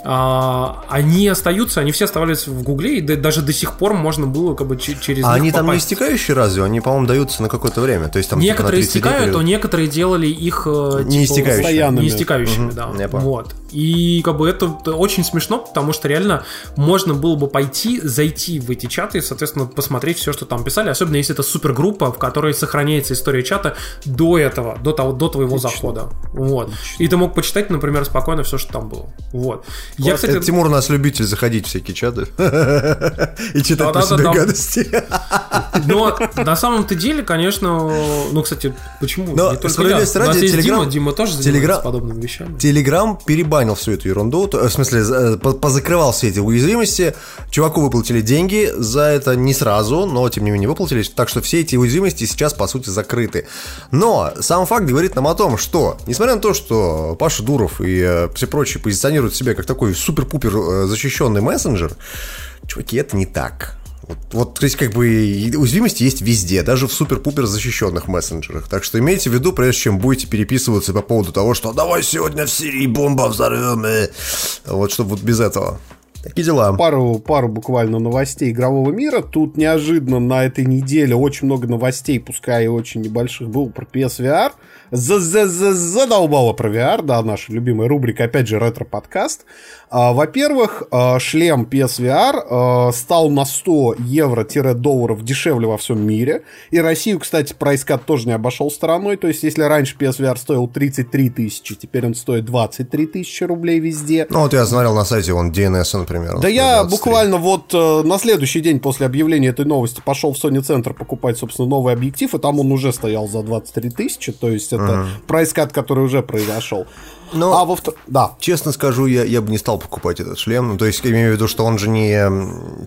D: а, они остаются, они все оставались в Гугле, и да- даже до сих пор можно было как бы че- через
B: А
D: них
B: они там не
D: попасть.
B: истекающие разве? Они, по-моему, даются на какое-то время. То есть там типа,
D: Некоторые
B: 30 дней
D: истекают, а некоторые делали их э,
B: Не истекающими.
C: Постоянными.
D: не истекающими, да.
B: я понял.
D: Вот. И как бы это очень смешно, потому что реально можно было бы пойти, зайти в эти чаты и, соответственно, посмотреть все, что там писали, особенно если это супергруппа, в которой сохраняется история чата до этого, до того, до твоего захода. Вот. И ты мог почитать, например, спокойно все, что там было. Вот. Я, кстати,
B: Это Тимур у нас любитель заходить в всякие чаты и читать про себя гадости.
D: Но на самом-то деле, конечно, ну, кстати, почему?
B: Но
D: Не только я.
B: справедливости
D: У нас
B: ради,
D: есть Дима, Дима тоже занимается
B: Телеграм-
D: подобными вещами.
B: Телеграм перебанил всю эту ерунду, то- в смысле, э, по- позакрывал все эти уязвимости. Чуваку выплатили деньги за это не сразу, но тем не менее выплатились, так что все эти уязвимости сейчас, по сути, закрыты. Но сам факт говорит нам о том, что, несмотря на то, что Паша Дуров и э, все прочие позиционируют себя как такой супер-пупер э, защищенный мессенджер, чуваки, это не так. Вот, то есть, как бы уязвимости есть везде, даже в супер-пупер защищенных мессенджерах. Так что имейте в виду, прежде чем будете переписываться по поводу того, что давай сегодня в Сирии бомба взорвем, и... вот чтобы вот без этого. Такие дела.
C: Пару, пару буквально новостей игрового мира. Тут неожиданно на этой неделе очень много новостей, пускай и очень небольших, был про PSVR. Задолбало про VR, да, наша любимая рубрика, опять же, ретро-подкаст. А, во-первых, а, шлем PSVR а, стал на 100 евро-долларов дешевле во всем мире. И Россию, кстати, прайскат тоже не обошел стороной. То есть, если раньше PSVR стоил 33 тысячи, теперь он стоит 23 тысячи рублей везде.
B: Ну, вот я смотрел на сайте, вон, DNS, например.
C: Да я буквально вот э, на следующий день после объявления этой новости пошел в Sony Center покупать, собственно, новый объектив, и там он уже стоял за 23 тысячи, то есть это uh-huh. прайскат, который уже произошел.
B: Но, а во втор... да. честно скажу, я, я бы не стал покупать этот шлем. Ну, то есть, я имею в виду, что он же не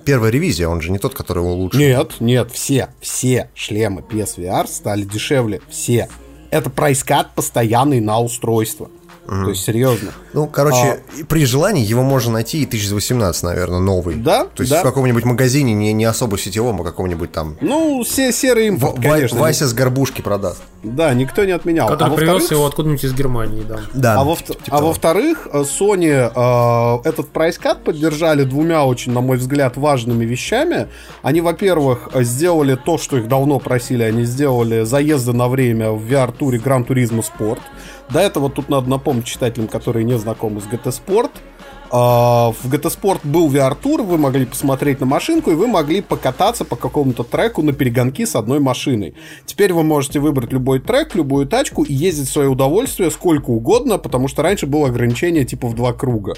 B: первая ревизия, он же не тот, который лучше.
C: Нет, нет, все, все шлемы PSVR стали дешевле. Все. Это прайскат постоянный на устройство. Mm. То есть, серьезно.
B: Ну, короче, а... при желании его можно найти и 1018, наверное, новый.
C: Да,
B: То есть
C: да.
B: в каком-нибудь магазине, не, не особо сетевом, а каком-нибудь там...
C: Ну, все серый импорт,
B: в, конечно. Вася с горбушки продаст.
C: Да, никто не отменял.
D: Который а привез его откуда-нибудь из Германии, да.
C: да а, во типа а во-вторых, э, Sony э, этот прайс-кат поддержали двумя очень, на мой взгляд, важными вещами. Они, во-первых, сделали то, что их давно просили, они сделали заезды на время в VR-туре Gran Turismo Sport. До этого тут надо напомнить читателям, которые не знакомы с GT Sport, а, в GT Sport был VR-тур, вы могли посмотреть на машинку, и вы могли покататься по какому-то треку на перегонки с одной машиной. Теперь вы можете выбрать любой трек, любую тачку и ездить в свое удовольствие сколько угодно, потому что раньше было ограничение типа в два круга.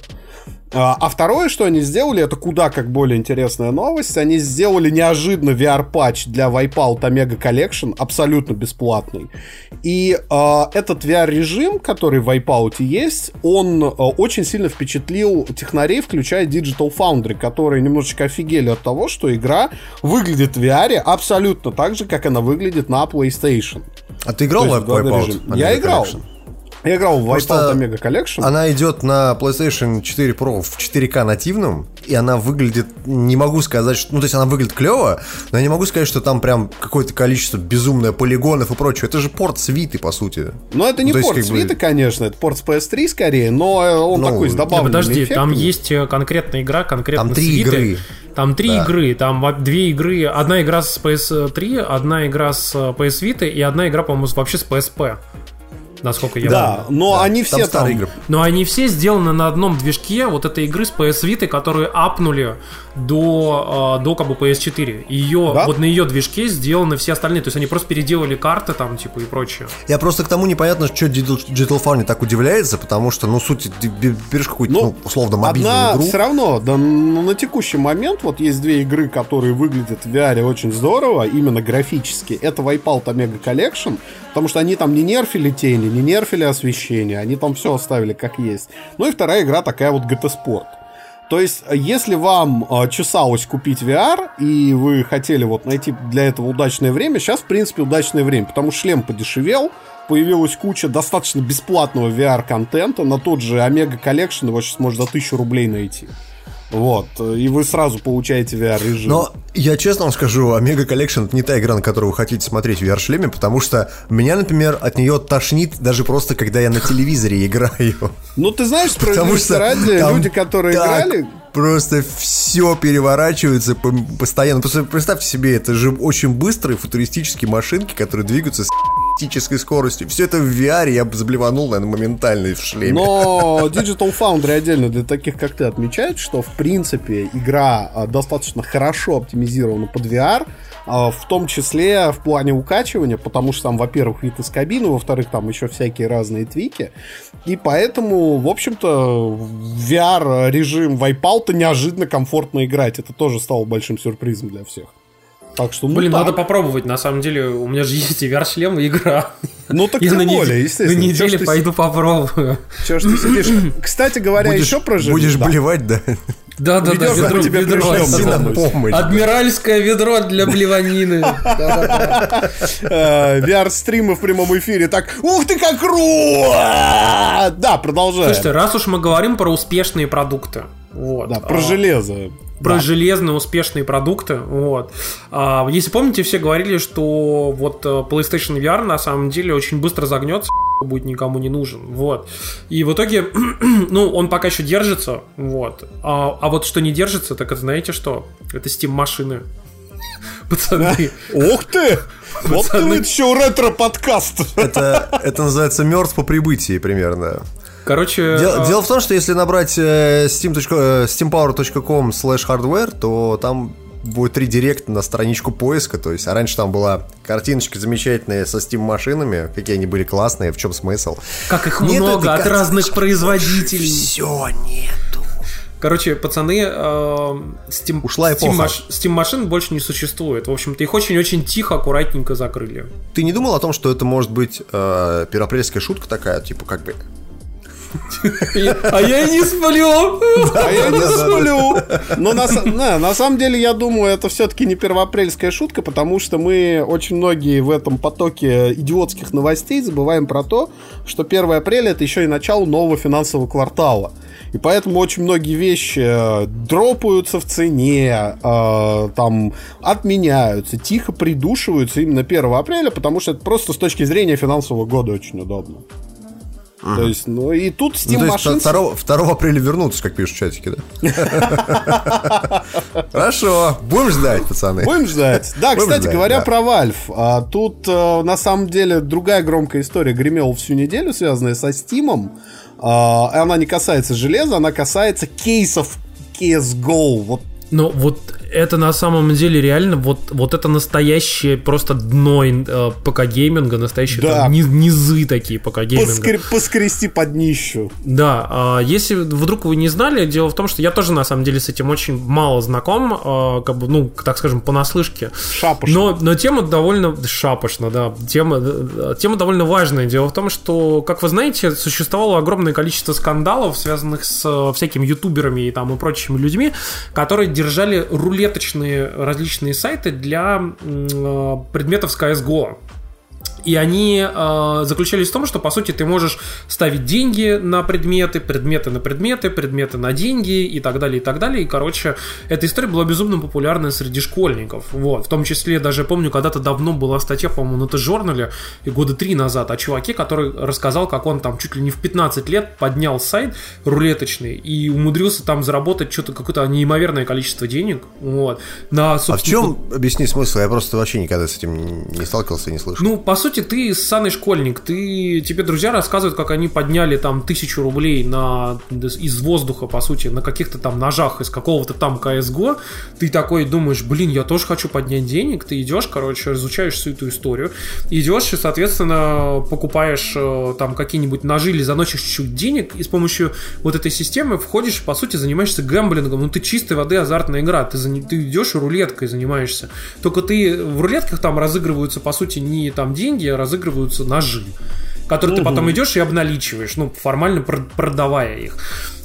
C: А, а второе, что они сделали, это куда как более интересная новость. Они сделали неожиданно VR-патч для Wipeout Omega Collection, абсолютно бесплатный. И э, этот VR-режим, который в Wipeout есть, он э, очень сильно впечатлил технарей, включая Digital Foundry, которые немножечко офигели от того, что игра выглядит в VR абсолютно так же, как она выглядит на PlayStation.
B: А ты играл в Wipeout?
C: Я играл. Collection? Я играл в Wipeout Omega Collection.
B: Она идет на PlayStation 4 Pro в 4К нативном, и она выглядит, не могу сказать, что, ну то есть она выглядит клево, но я не могу сказать, что там прям какое-то количество безумное полигонов и прочее. Это же порт свиты, по сути.
C: Ну это не ну, порт есть, свиты, бы... конечно, это порт с PS3 скорее, но э, он ну, такой с добавленными
D: Подожди, эффектами. там есть э, конкретная игра, конкретно
B: Там три свиты. игры.
D: Там три да. игры, там две игры, одна игра с PS3, одна игра с PS Vita и одна игра, по-моему, вообще с PSP насколько я
C: Да, помню. но да, они все там... там...
D: Игры. Но они все сделаны на одном движке вот этой игры с PS Vita, которые апнули до, э, до как бы PS4. Ее, да? вот на ее движке сделаны все остальные. То есть они просто переделали карты там, типа, и прочее.
B: Я просто к тому непонятно, что Digital Foundry так удивляется, потому что, ну, суть, ты берешь какую-то, ну, ну, условно, мобильную
C: одна,
B: игру.
C: все равно, да, на текущий момент вот есть две игры, которые выглядят в VR очень здорово, именно графически. Это Wipeout Omega Collection, потому что они там не нерфили тени, не нерфили освещение, они там все оставили как есть. Ну и вторая игра такая вот GT Sport. То есть, если вам э, чесалось купить VR, и вы хотели вот найти для этого удачное время, сейчас, в принципе, удачное время, потому что шлем подешевел, появилась куча достаточно бесплатного VR-контента, на тот же Omega Collection его сейчас можно за 1000 рублей найти. Вот, и вы сразу получаете VR-режим.
B: Но я честно вам скажу, Omega Collection это не та игра, на которую вы хотите смотреть в VR-шлеме, потому что меня, например, от нее тошнит даже просто, когда я на телевизоре играю.
C: Ну, ты знаешь, справедливости ради, люди, которые играли,
B: просто все переворачивается постоянно. Просто представьте себе, это же очень быстрые футуристические машинки, которые двигаются с критической скоростью. Все это в VR, я бы заблеванул, наверное, моментально в шлеме.
C: Но Digital Foundry отдельно для таких, как ты, отмечает, что, в принципе, игра а, достаточно хорошо оптимизирована под VR, в том числе в плане укачивания, потому что там, во-первых, вид из кабины, во-вторых, там еще всякие разные твики. И поэтому, в общем-то, VR-режим Wipeout неожиданно комфортно играть. Это тоже стало большим сюрпризом для всех. Так что, ну,
D: Блин,
C: так.
D: надо попробовать. На самом деле, у меня же есть и VR-шлем, и игра.
C: Ну так тем более, естественно.
D: На неделе Чё пойду попробую.
C: Че ж ты сидишь? Кстати говоря,
B: будешь,
C: еще про
B: Будешь да. блевать, да?
D: Да, да, да, ведро,
C: тебе
D: ведро.
C: помощь.
D: Адмиральское ведро для блеванины.
C: Э, VR-стримы в прямом эфире. Так, ух ты, как круто! Да, продолжаем.
D: Слушайте, раз уж мы говорим про успешные продукты. Вот.
C: Да, про железо.
D: Про железные успешные продукты. Вот. А, если помните, все говорили, что вот э, PlayStation VR на самом деле очень быстро загнется будет никому не нужен, вот. И в итоге, ну, он пока еще держится, вот. А, а вот что не держится, так это знаете что? Это Steam машины. Пацаны.
C: Ух ты! Вот ты еще ретро-подкаст.
B: Это, это называется мертв по прибытии примерно.
D: Короче...
B: Дело,
D: а,
B: дело в том, что если набрать э, steam. э, steampower.com slash hardware, то там будет редирект на страничку поиска. То есть, а раньше там была картиночка замечательная со Steam машинами, какие они были классные, в чем смысл.
D: Как их
B: Нету
D: много от разных производителей.
B: Все нету.
D: Короче, пацаны, э, Steam,
B: Ушла
D: Steam,
B: эпоха.
D: маш- Steam машин больше не существует. В общем-то, их очень-очень тихо, аккуратненько закрыли.
B: Ты не думал о том, что это может быть э, первоапрельская шутка такая, типа как бы...
D: А я и не сплю!
C: А я не сплю. Но на, самом деле, я думаю, это все-таки не первоапрельская шутка, потому что мы очень многие в этом потоке идиотских новостей забываем про то, что 1 апреля это еще и начало нового финансового квартала. И поэтому очень многие вещи э, дропаются в цене, э, там отменяются, тихо придушиваются именно 1 апреля, потому что это просто с точки зрения финансового года очень удобно. То есть, ну и тут Steam
B: Ну, то есть
C: машин
B: 2, 2 апреля вернутся, как пишут в чатике, да? Хорошо, будем ждать, пацаны.
C: Будем ждать. Да, кстати говоря про Valve. а, тут э, на самом деле другая громкая история гремела всю неделю, связанная со Steam. А, и она не касается железа, она касается кейсов CSGO. Вот
D: Но вот это на самом деле реально вот, вот это настоящее просто дно э, ПК-гейминга, настоящие
C: Да.
D: там ни- низы такие ПК-гейминга.
C: поскре- поскрести под днищу.
D: Да, а, если вдруг вы не знали, дело в том, что я тоже на самом деле с этим очень мало знаком, а, как бы, ну, так скажем, понаслышке.
C: Шапочно.
D: Но, но тема довольно шапочно, да. Тема, э, тема довольно важная. Дело в том, что, как вы знаете, существовало огромное количество скандалов, связанных с э, всякими ютуберами и там и прочими людьми, которые держали рулеточные различные сайты для э, предметов с CSGO. И они э, заключались в том, что по сути ты можешь ставить деньги на предметы, предметы на предметы, предметы на деньги и так далее, и так далее. И, короче, эта история была безумно популярна среди школьников. Вот. В том числе, даже помню, когда-то давно была статья, по-моему, на Т-журнале, и года три назад, о чуваке, который рассказал, как он там чуть ли не в 15 лет поднял сайт рулеточный и умудрился там заработать что-то какое-то неимоверное количество денег. Вот. На,
B: А в
D: собственно,
B: чем, объясни смысл, я просто вообще никогда с этим не сталкивался и не слышал.
D: Ну, по сути, ты ссаный школьник. Ты, тебе друзья рассказывают, как они подняли там тысячу рублей на, из воздуха, по сути, на каких-то там ножах из какого-то там CSGO. Ты такой думаешь, блин, я тоже хочу поднять денег. Ты идешь, короче, изучаешь всю эту историю. Идешь и, соответственно, покупаешь э, там какие-нибудь ножи или заносишь чуть денег. И с помощью вот этой системы входишь, по сути, занимаешься гэмблингом. Ну, ты чистой воды азартная игра. Ты, ты идешь и рулеткой занимаешься. Только ты в рулетках там разыгрываются, по сути, не там деньги, а разыгрываются ножи, которые ты потом идешь и обналичиваешь, ну, формально прод- продавая их.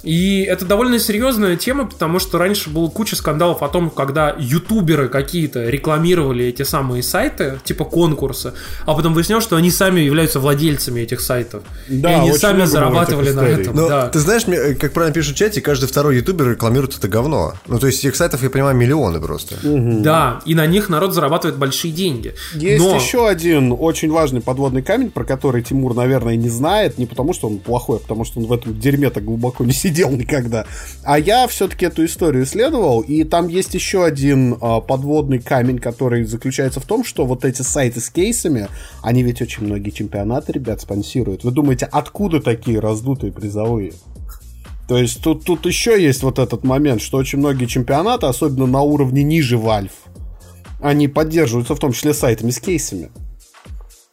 D: И это довольно серьезная тема, потому что раньше было куча скандалов о том, когда ютуберы какие-то рекламировали эти самые сайты, типа конкурса, а потом выяснялось, что они сами являются владельцами этих сайтов.
C: Да,
D: и они сами зарабатывали на этом.
B: Ну,
D: да.
B: ты знаешь, мне, э, как правильно пишут в чате, каждый второй ютубер рекламирует это говно. Ну, то есть этих сайтов, я понимаю, миллионы просто.
D: Да, и на них народ зарабатывает большие деньги.
C: Есть
D: Но-
C: еще один очень важный подводный камень, про который Тимур, наверное, не знает, не потому что он плохой, а потому что он в этом дерьме так глубоко не сидел никогда. А я все-таки эту историю исследовал, и там есть еще один а, подводный камень, который заключается в том, что вот эти сайты с кейсами, они ведь очень многие чемпионаты, ребят, спонсируют. Вы думаете, откуда такие раздутые призовые? То есть тут, тут еще есть вот этот момент, что очень многие чемпионаты, особенно на уровне ниже Valve, они поддерживаются в том числе сайтами с кейсами.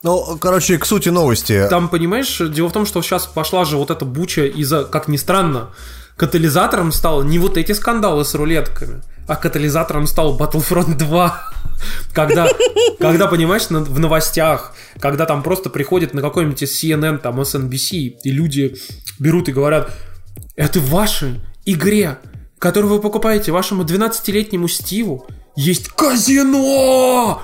B: Ну, короче, к сути новости.
D: Там, понимаешь, дело в том, что сейчас пошла же вот эта буча из-за, как ни странно, катализатором стал не вот эти скандалы с рулетками, а катализатором стал Battlefront 2. Когда, когда, понимаешь, в новостях, когда там просто приходят на какой-нибудь CNN, там SNBC, и люди берут и говорят, это в вашей игре, которую вы покупаете вашему 12-летнему Стиву, есть казино!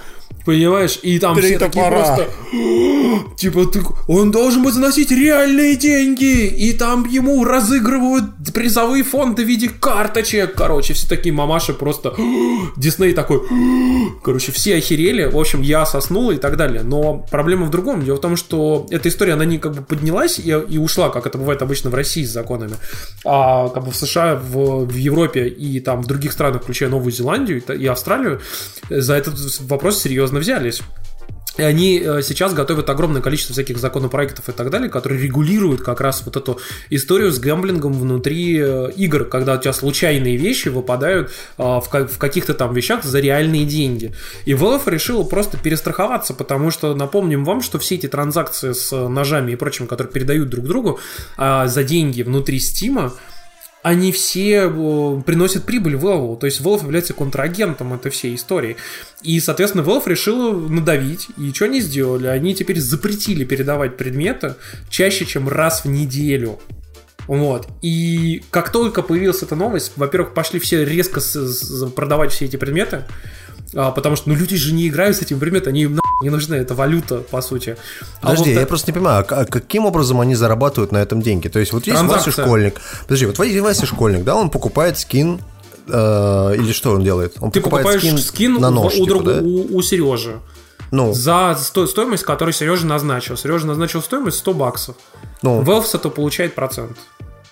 D: Понимаешь? И там
C: Три
D: все такие
C: топора.
D: просто... типа, ты, он должен бы заносить реальные деньги, и там ему разыгрывают призовые фонды в виде карточек. Короче, все такие мамаши просто... Дисней такой... Короче, все охерели. В общем, я соснул и так далее. Но проблема в другом. Дело в том, что эта история, она не как бы поднялась и, и ушла, как это бывает обычно в России с законами. А как бы в США, в, в Европе и там в других странах, включая Новую Зеландию и Австралию, за этот вопрос серьезно взялись. И они э, сейчас готовят огромное количество всяких законопроектов и так далее, которые регулируют как раз вот эту историю с гэмблингом внутри э, игр, когда у тебя случайные вещи выпадают э, в каких-то там вещах за реальные деньги. И Valve решила просто перестраховаться, потому что напомним вам, что все эти транзакции с ножами и прочим, которые передают друг другу за деньги внутри Стима, они все приносят прибыль Valve. То есть Valve является контрагентом этой всей истории. И, соответственно, Valve решила надавить. И что они сделали? Они теперь запретили передавать предметы чаще, чем раз в неделю. Вот. И как только появилась эта новость, во-первых, пошли все резко продавать все эти предметы. А, потому что ну, люди же не играют с этим предметом, они им не нужны, это валюта, по сути.
B: А Подожди, вот, я просто не понимаю, а каким образом они зарабатывают на этом деньги? То есть вот есть Вася школьник, подожди, вот Вася школьник, да, он покупает скин э, или что он делает? Он
D: Ты покупает покупаешь скин, скин на нож, у, типа, да? у, у Сережи. Ну. За сто, стоимость, которую Сережа назначил. Сережа назначил стоимость 100 баксов. Ну. Valve это получает процент.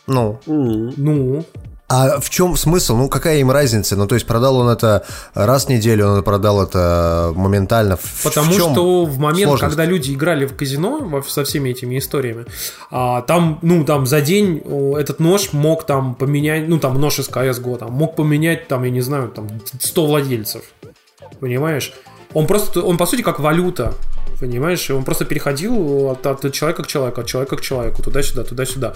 B: Ну.
D: Ну.
B: А в чем смысл? Ну, какая им разница? Ну, то есть продал он это раз в неделю, он продал это моментально.
D: Потому в что в момент, сложность? когда люди играли в казино со всеми этими историями, а, там, ну, там за день этот нож мог там поменять, ну, там нож из CSGO, там мог поменять, там, я не знаю, там 100 владельцев. Понимаешь? Он просто, он по сути как валюта. Понимаешь? И он просто переходил от, от человека к человеку, от человека к человеку, туда-сюда, туда-сюда.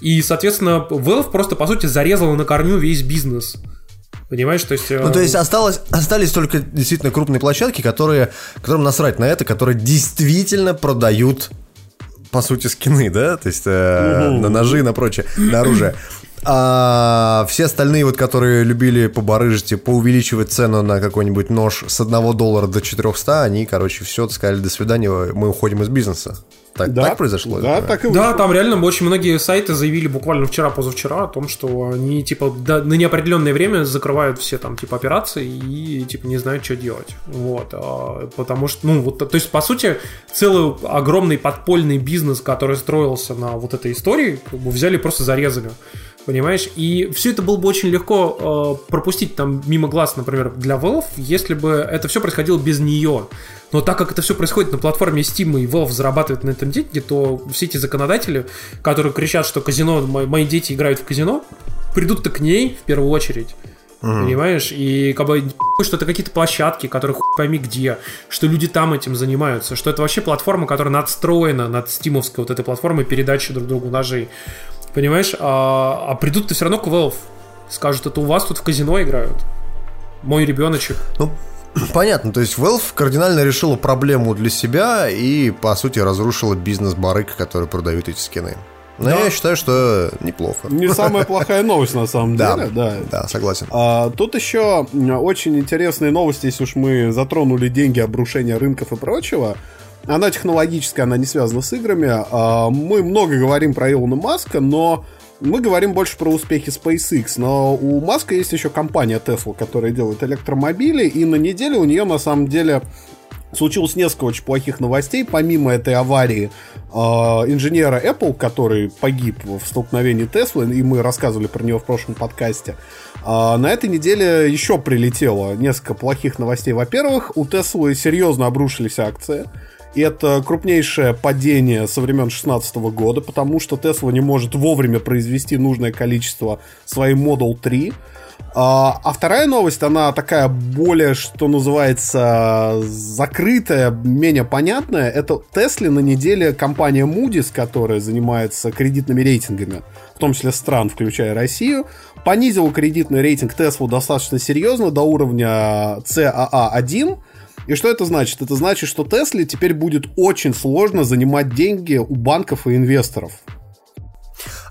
D: И, соответственно, Valve просто, по сути, зарезал на корню весь бизнес. Понимаешь, то есть...
B: Ну, то есть осталось, остались только действительно крупные площадки, которые, которым насрать на это, которые действительно продают по сути, скины, да, то есть э, на ножи и на прочее, на оружие. А все остальные, вот, которые любили побарыжить и поувеличивать цену на какой-нибудь нож с 1 доллара до 400, они, короче, все, сказали, до свидания, мы уходим из бизнеса. Так, да, так произошло?
D: Да, так и Да, там реально очень многие сайты заявили буквально вчера-позавчера о том, что они, типа, до, на неопределенное время закрывают все там, типа, операции и, типа, не знают, что делать. Вот. А, потому что, ну, вот, то есть, по сути, целый огромный подпольный бизнес, который строился на вот этой истории, как бы взяли просто зарезали понимаешь? И все это было бы очень легко э, пропустить там мимо глаз, например, для Valve, если бы это все происходило без нее. Но так как это все происходит на платформе Steam и Valve зарабатывает на этом деньги, то все эти законодатели, которые кричат, что казино, мои дети играют в казино, придут-то к ней в первую очередь. Mm. Понимаешь? И как бы что это какие-то площадки, которые хуй пойми где, что люди там этим занимаются, что это вообще платформа, которая надстроена над стимовской вот этой платформой передачи друг другу ножей. Понимаешь? А, а придут-то все равно к Valve. Скажут, это у вас тут в казино играют. Мой ребеночек.
B: Ну, Понятно, то есть Valve кардинально решила проблему для себя и, по сути, разрушила бизнес барык, который продают эти скины. Но да. я считаю, что неплохо.
C: Не самая плохая новость, на самом деле.
B: Да, да, согласен.
C: А, тут еще очень интересные новости, если уж мы затронули деньги, обрушение рынков и прочего. Она технологическая, она не связана с играми. А, мы много говорим про Илона Маска, но мы говорим больше про успехи SpaceX, но у Маска есть еще компания Tesla, которая делает электромобили, и на неделе у нее на самом деле случилось несколько очень плохих новостей. Помимо этой аварии э, инженера Apple, который погиб в столкновении Tesla, и мы рассказывали про него в прошлом подкасте, э, на этой неделе еще прилетело несколько плохих новостей. Во-первых, у Tesla серьезно обрушились акции. И это крупнейшее падение со времен 2016 года, потому что Tesla не может вовремя произвести нужное количество своей Model 3. А, а вторая новость, она такая более, что называется, закрытая, менее понятная. Это Tesla на неделе компания Moody's, которая занимается кредитными рейтингами, в том числе стран, включая Россию, понизила кредитный рейтинг Tesla достаточно серьезно до уровня CAA1, и что это значит? Это значит, что Тесле теперь будет очень сложно занимать деньги у банков и инвесторов.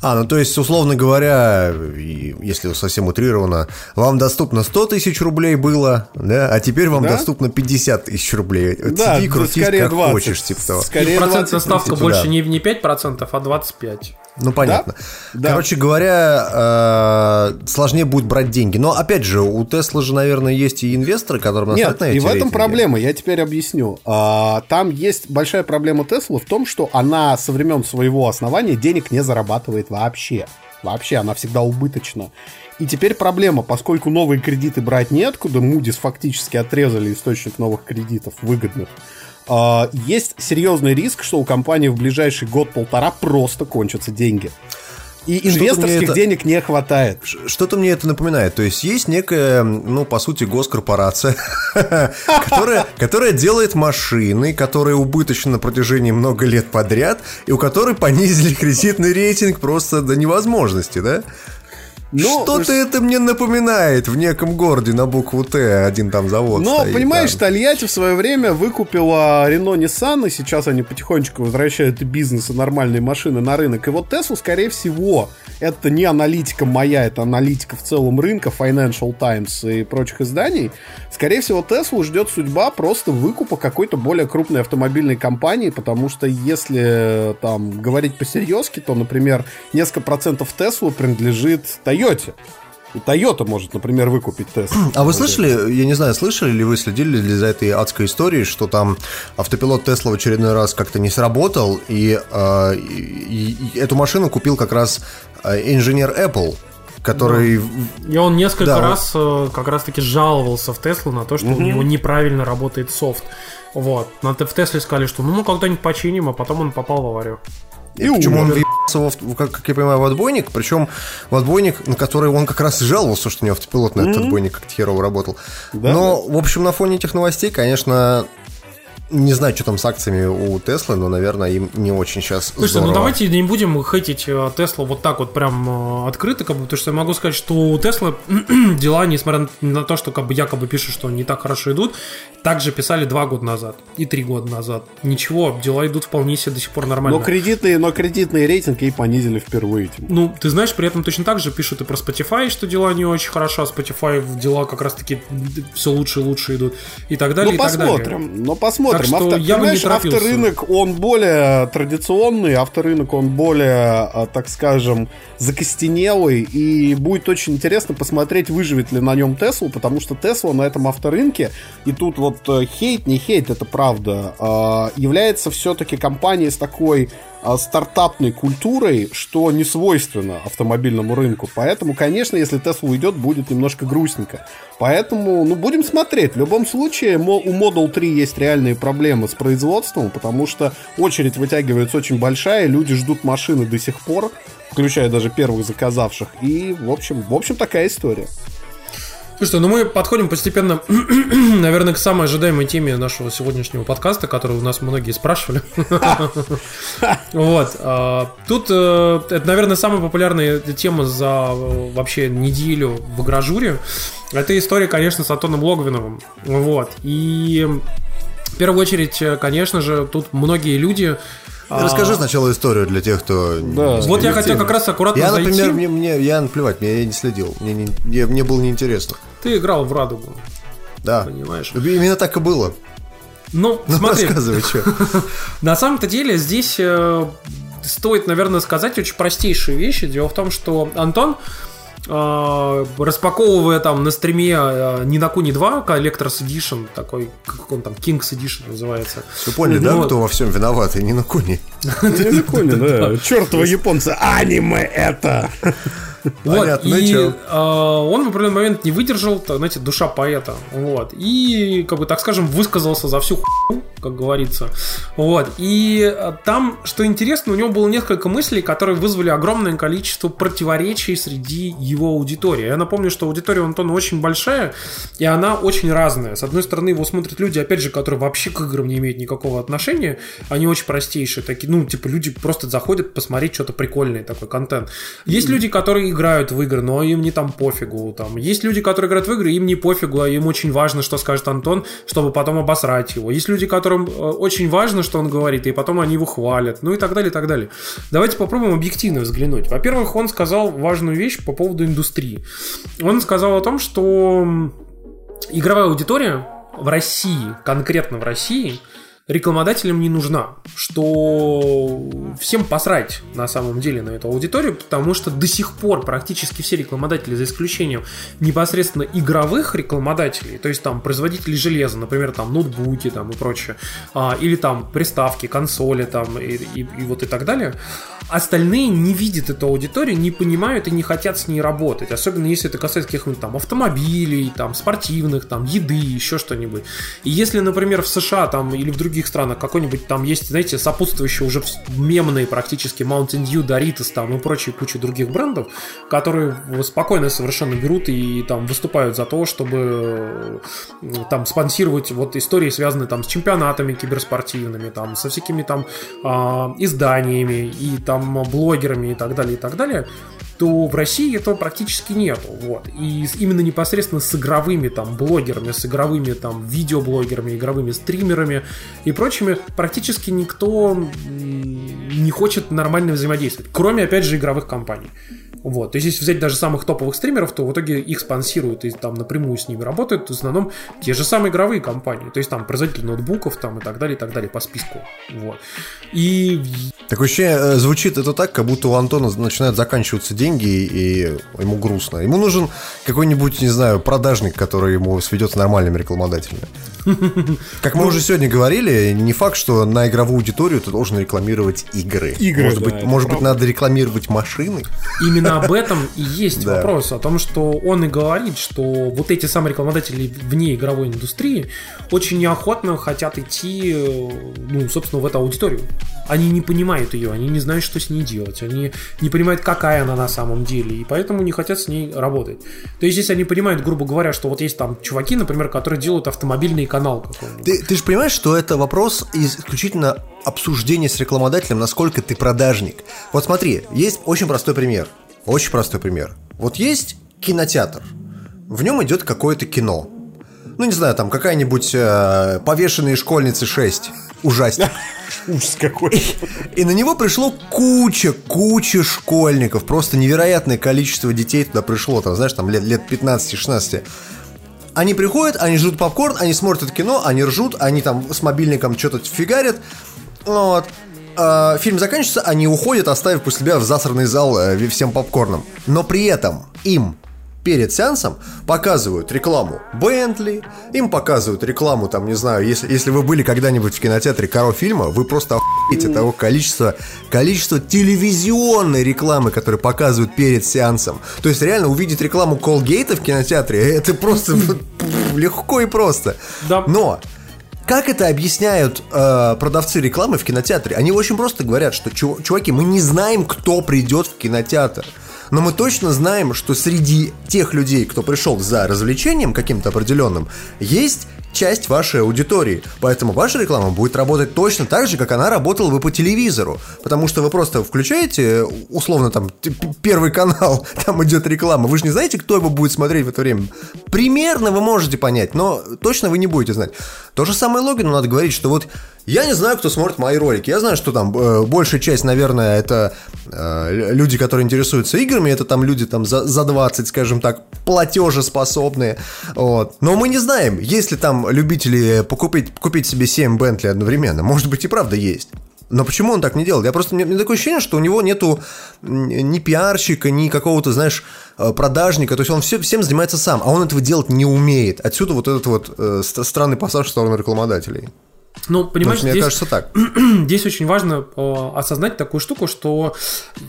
B: А, ну то есть, условно говоря, если совсем утрированно, вам доступно 100 тысяч рублей было, да, а теперь вам
C: Да?
B: доступно 50 тысяч рублей.
C: Да,
B: Сиди,
C: да,
B: крутись,
C: скорее
B: как
C: 20.
B: хочешь, типа того.
C: Скорее
D: И процентная
C: 20.
D: ставка
B: типа,
D: больше
B: да.
D: не, не 5%, а 25%.
B: Ну, понятно.
C: Да.
B: Короче говоря, э, сложнее будет брать деньги. Но, опять же, у Теслы же, наверное, есть и инвесторы, которым
C: Нет,
B: на
C: и в этом
B: рейтинги.
C: проблема, я теперь объясню. А, Там есть большая проблема Теслы в том, что она со времен своего основания денег не зарабатывает вообще. Вообще, она всегда убыточна. И теперь проблема, поскольку новые кредиты брать неоткуда, Moody's фактически отрезали источник новых кредитов выгодных, а, есть серьезный риск, что у компании в ближайший год-полтора просто кончатся деньги. И инвесторских
B: это-
C: денег не хватает.
B: Что-то мне это напоминает. То есть есть некая, ну, по сути, госкорпорация, которая делает машины, которые убыточны на протяжении много лет подряд, и у которой понизили кредитный рейтинг просто до невозможности, да?
C: Ну,
B: Что-то это мне напоминает в неком городе на букву Т, один там завод
C: Но,
B: стоит,
C: понимаешь,
B: да.
C: Тольятти в свое время выкупила Рено Nissan, и сейчас они потихонечку возвращают бизнес, и нормальные машины на рынок. И вот Tesla, скорее всего, это не аналитика моя, это аналитика в целом рынка, Financial Times и прочих изданий. Скорее всего, Tesla ждет судьба просто выкупа какой-то более крупной автомобильной компании, потому что если э, там говорить по-серьезки, то, например, несколько процентов Tesla принадлежит И Toyota может, например, выкупить Tesla.
B: А вы слышали, я не знаю, слышали ли вы, следили ли за этой адской историей, что там автопилот Тесла в очередной раз как-то не сработал, и, э, и- и эту машину купил как раз э, инженер Apple, который...
D: И он несколько
B: Да,
D: раз э, как раз-таки жаловался в Теслу на то, что у него неправильно работает софт. Вот. На, в Тесле сказали, что ну мы когда-нибудь починим, а потом он попал в аварию.
B: И почему он въебался, в, в- как, как я понимаю, в отбойник, причем в отбойник, на который он как раз и жаловался, что у него автопилот на этот отбойник как-то херово работал.
C: Да,
B: Но, в общем, на фоне этих новостей, конечно, не знаю, что там с акциями у Теслы, но, наверное, им не очень сейчас
D: Слушайте, ну
B: здорово.
D: давайте не будем хейтить э, Теслу вот так вот прям э, открыто, как бы, потому что я могу сказать, что у Теслы дела, несмотря на то, что как бы якобы пишут, что не так хорошо идут, также писали два года назад и три года назад. Ничего, дела идут вполне себе до сих пор нормально.
C: Но кредитный, но кредитный рейтинг ей понизили впервые. типа.
D: Ну, ты знаешь, при этом точно так же пишут и про Spotify, что дела не очень хорошо, а Spotify дела как раз-таки все лучше и лучше идут, и так далее,
C: Ну,
D: и так далее.
C: посмотрим. Посмотрим.
D: Так что
C: Авто-
D: я бы не
C: понимаешь,
D: торопился.
C: авторынок, он более традиционный, авторынок, он более, а, так скажем, закостенелый, и будет очень интересно посмотреть, выживет ли на нем Tesla, потому что Tesla на этом авторынке, и тут вот э, хейт, не хейт, это правда, а, является все-таки компанией с такой стартапной культурой, что не свойственно автомобильному рынку. Поэтому, конечно, если Tesla уйдет, будет немножко грустненько. Поэтому, ну, будем смотреть. В любом случае, у Model 3 есть реальные проблемы с производством, потому что очередь вытягивается очень большая, люди ждут машины до сих пор, включая даже первых заказавших. И, в общем, в общем, такая история.
D: Слушайте, ну мы подходим постепенно, наверное, к самой ожидаемой теме нашего сегодняшнего подкаста, которую у нас многие спрашивали. Вот. а, Тут э, это, наверное, самая популярная тема за вообще неделю в Гражуре. Это история, конечно, с Антоном Логвиновым. Вот. И в первую очередь, э, конечно же, тут многие люди... а,
B: Расскажи сначала историю для тех, кто...
C: Да.
D: Вот я хотел как раз аккуратно
B: Я,
D: зайти.
B: например, мне, мне, я наплевать, мне я не следил, мне, не- мне, мне было неинтересно.
D: Ты играл в Радугу,
B: Да.
D: понимаешь?
B: Именно так и было.
D: Ну,
B: Ну,
D: смотри,
B: рассказывай, что.
D: На самом-то деле здесь э, стоит, наверное, сказать очень простейшие вещи. Дело в том, что Антон, распаковывая там на стриме э, ни на Куни 2 Collector's Edition, такой, как он там, King's Edition называется.
B: Вы поняли, да,
D: Ну,
B: кто во всем виноват, и не на куни.
C: Незаконно, да. Чертова японцы, аниме это!
D: Вот,
B: Понятно,
D: и э, он в определенный момент не выдержал, так, знаете, душа поэта, вот, и, как бы, так скажем, высказался за всю хуйню, как говорится, вот, и э, там, что интересно, у него было несколько мыслей, которые вызвали огромное количество противоречий среди его аудитории. Я напомню, что аудитория у Антона очень большая, и она очень разная. С одной стороны, его смотрят люди, опять же, которые вообще к играм не имеют никакого отношения, они очень простейшие, такие, ну, типа, люди просто заходят посмотреть что-то прикольное, такой контент. Есть люди, которые играют в игры, но им не там пофигу. Там. Есть люди, которые играют в игры, им не пофигу, а им очень важно, что скажет Антон, чтобы потом обосрать его. Есть люди, которым э, очень важно, что он говорит, и потом они его хвалят, ну и так далее, и так далее. Давайте попробуем объективно взглянуть. Во-первых, он сказал важную вещь по поводу индустрии. Он сказал о том, что игровая аудитория в России, конкретно в России, рекламодателям не нужна, что всем посрать на самом деле на эту аудиторию, потому что до сих пор практически все рекламодатели, за исключением непосредственно игровых рекламодателей, то есть там производители железа, например, там ноутбуки там и прочее, а, или там приставки, консоли там и, и, и вот и так далее, остальные не видят эту аудиторию, не понимают и не хотят с ней работать, особенно если это касается каких-нибудь там автомобилей, там спортивных, там еды, еще что-нибудь. И если, например, в США там или в других других странах. Какой-нибудь там есть, знаете, сопутствующие уже мемные практически Mountain Dew, Doritos там и прочие куча других брендов, которые спокойно совершенно берут и там выступают за то, чтобы там спонсировать вот истории, связанные там с чемпионатами киберспортивными, там со всякими там э, изданиями и там блогерами и так далее, и так далее то в России этого практически нету. Вот. И именно непосредственно с игровыми там блогерами, с игровыми там видеоблогерами, игровыми стримерами и прочими практически никто не хочет нормально взаимодействовать, кроме, опять же, игровых компаний. Вот. То есть, если взять даже самых топовых стримеров, то в итоге их спонсируют и там напрямую с ними работают в основном те же самые игровые компании. То есть, там производители ноутбуков там и так далее, и так далее по списку. Вот. И...
B: Так вообще э, звучит это так, как будто у Антона начинают заканчиваться деньги, и ему грустно. Ему нужен какой-нибудь, не знаю, продажник, который ему сведет с нормальными рекламодателями. Как мы уже сегодня говорили, не факт, что на игровую аудиторию ты должен рекламировать игры.
C: Игры,
B: может
C: да,
B: быть, может быть, надо рекламировать машины.
D: Именно об этом и есть вопрос. О том, что он и говорит, что вот эти самые рекламодатели вне игровой индустрии очень неохотно хотят идти, ну, собственно, в эту аудиторию. Они не понимают ее, они не знают, что с ней делать, они не понимают, какая она на самом деле, и поэтому не хотят с ней работать. То есть, если они понимают, грубо говоря, что вот есть там чуваки, например, которые делают автомобильные канал какой-нибудь.
B: Ты, ты же понимаешь, что это вопрос исключительно обсуждения с рекламодателем, насколько ты продажник. Вот смотри, есть очень простой пример. Очень простой пример. Вот есть кинотеатр. В нем идет какое-то кино. Ну, не знаю, там какая-нибудь э, повешенные школьницы 6. Ужасник.
C: Ужас какой.
B: И на него пришло куча, куча школьников. Просто невероятное количество детей туда пришло. Там, знаешь, там лет, лет 15-16. Они приходят, они жрут попкорн, они смотрят кино, они ржут, они там с мобильником что-то фигарят. Вот. А, фильм заканчивается, они уходят, оставив после себя в засранный зал э, всем попкорном. Но при этом им перед сеансом показывают рекламу Бентли, им показывают рекламу, там, не знаю, если, если вы были когда-нибудь в кинотеатре Каро фильма, вы просто охуеете того количества, количества телевизионной рекламы, которые показывают перед сеансом. То есть реально увидеть рекламу Колгейта в кинотеатре, это просто легко и просто. Но как это объясняют э, продавцы рекламы в кинотеатре? Они очень просто говорят, что чуваки, мы не знаем, кто придет в кинотеатр. Но мы точно знаем, что среди тех людей, кто пришел за развлечением каким-то определенным, есть часть вашей аудитории. Поэтому ваша реклама будет работать точно так же, как она работала бы по телевизору. Потому что вы просто включаете, условно, там, первый канал, там идет реклама. Вы же не знаете, кто его будет смотреть в это время. Примерно вы можете понять, но точно вы не будете знать. То же самое Логину надо говорить, что вот я не знаю, кто смотрит мои ролики. Я знаю, что там э, большая часть, наверное, это э, люди, которые интересуются играми. Это там люди там за, за 20, скажем так, платежеспособные. Вот. Но мы не знаем, есть ли там любители покупить, купить себе 7 Бентли одновременно. Может быть и правда есть. Но почему он так не делает? Я просто мне, мне такое ощущение, что у него нету ни пиарщика, ни какого-то, знаешь, э, продажника. То есть он все, всем занимается сам, а он этого делать не умеет. Отсюда вот этот вот э, странный пассаж в сторону рекламодателей.
D: Ну, понимаешь,
B: мне
D: здесь,
B: кажется так.
D: здесь очень важно э, осознать такую штуку, что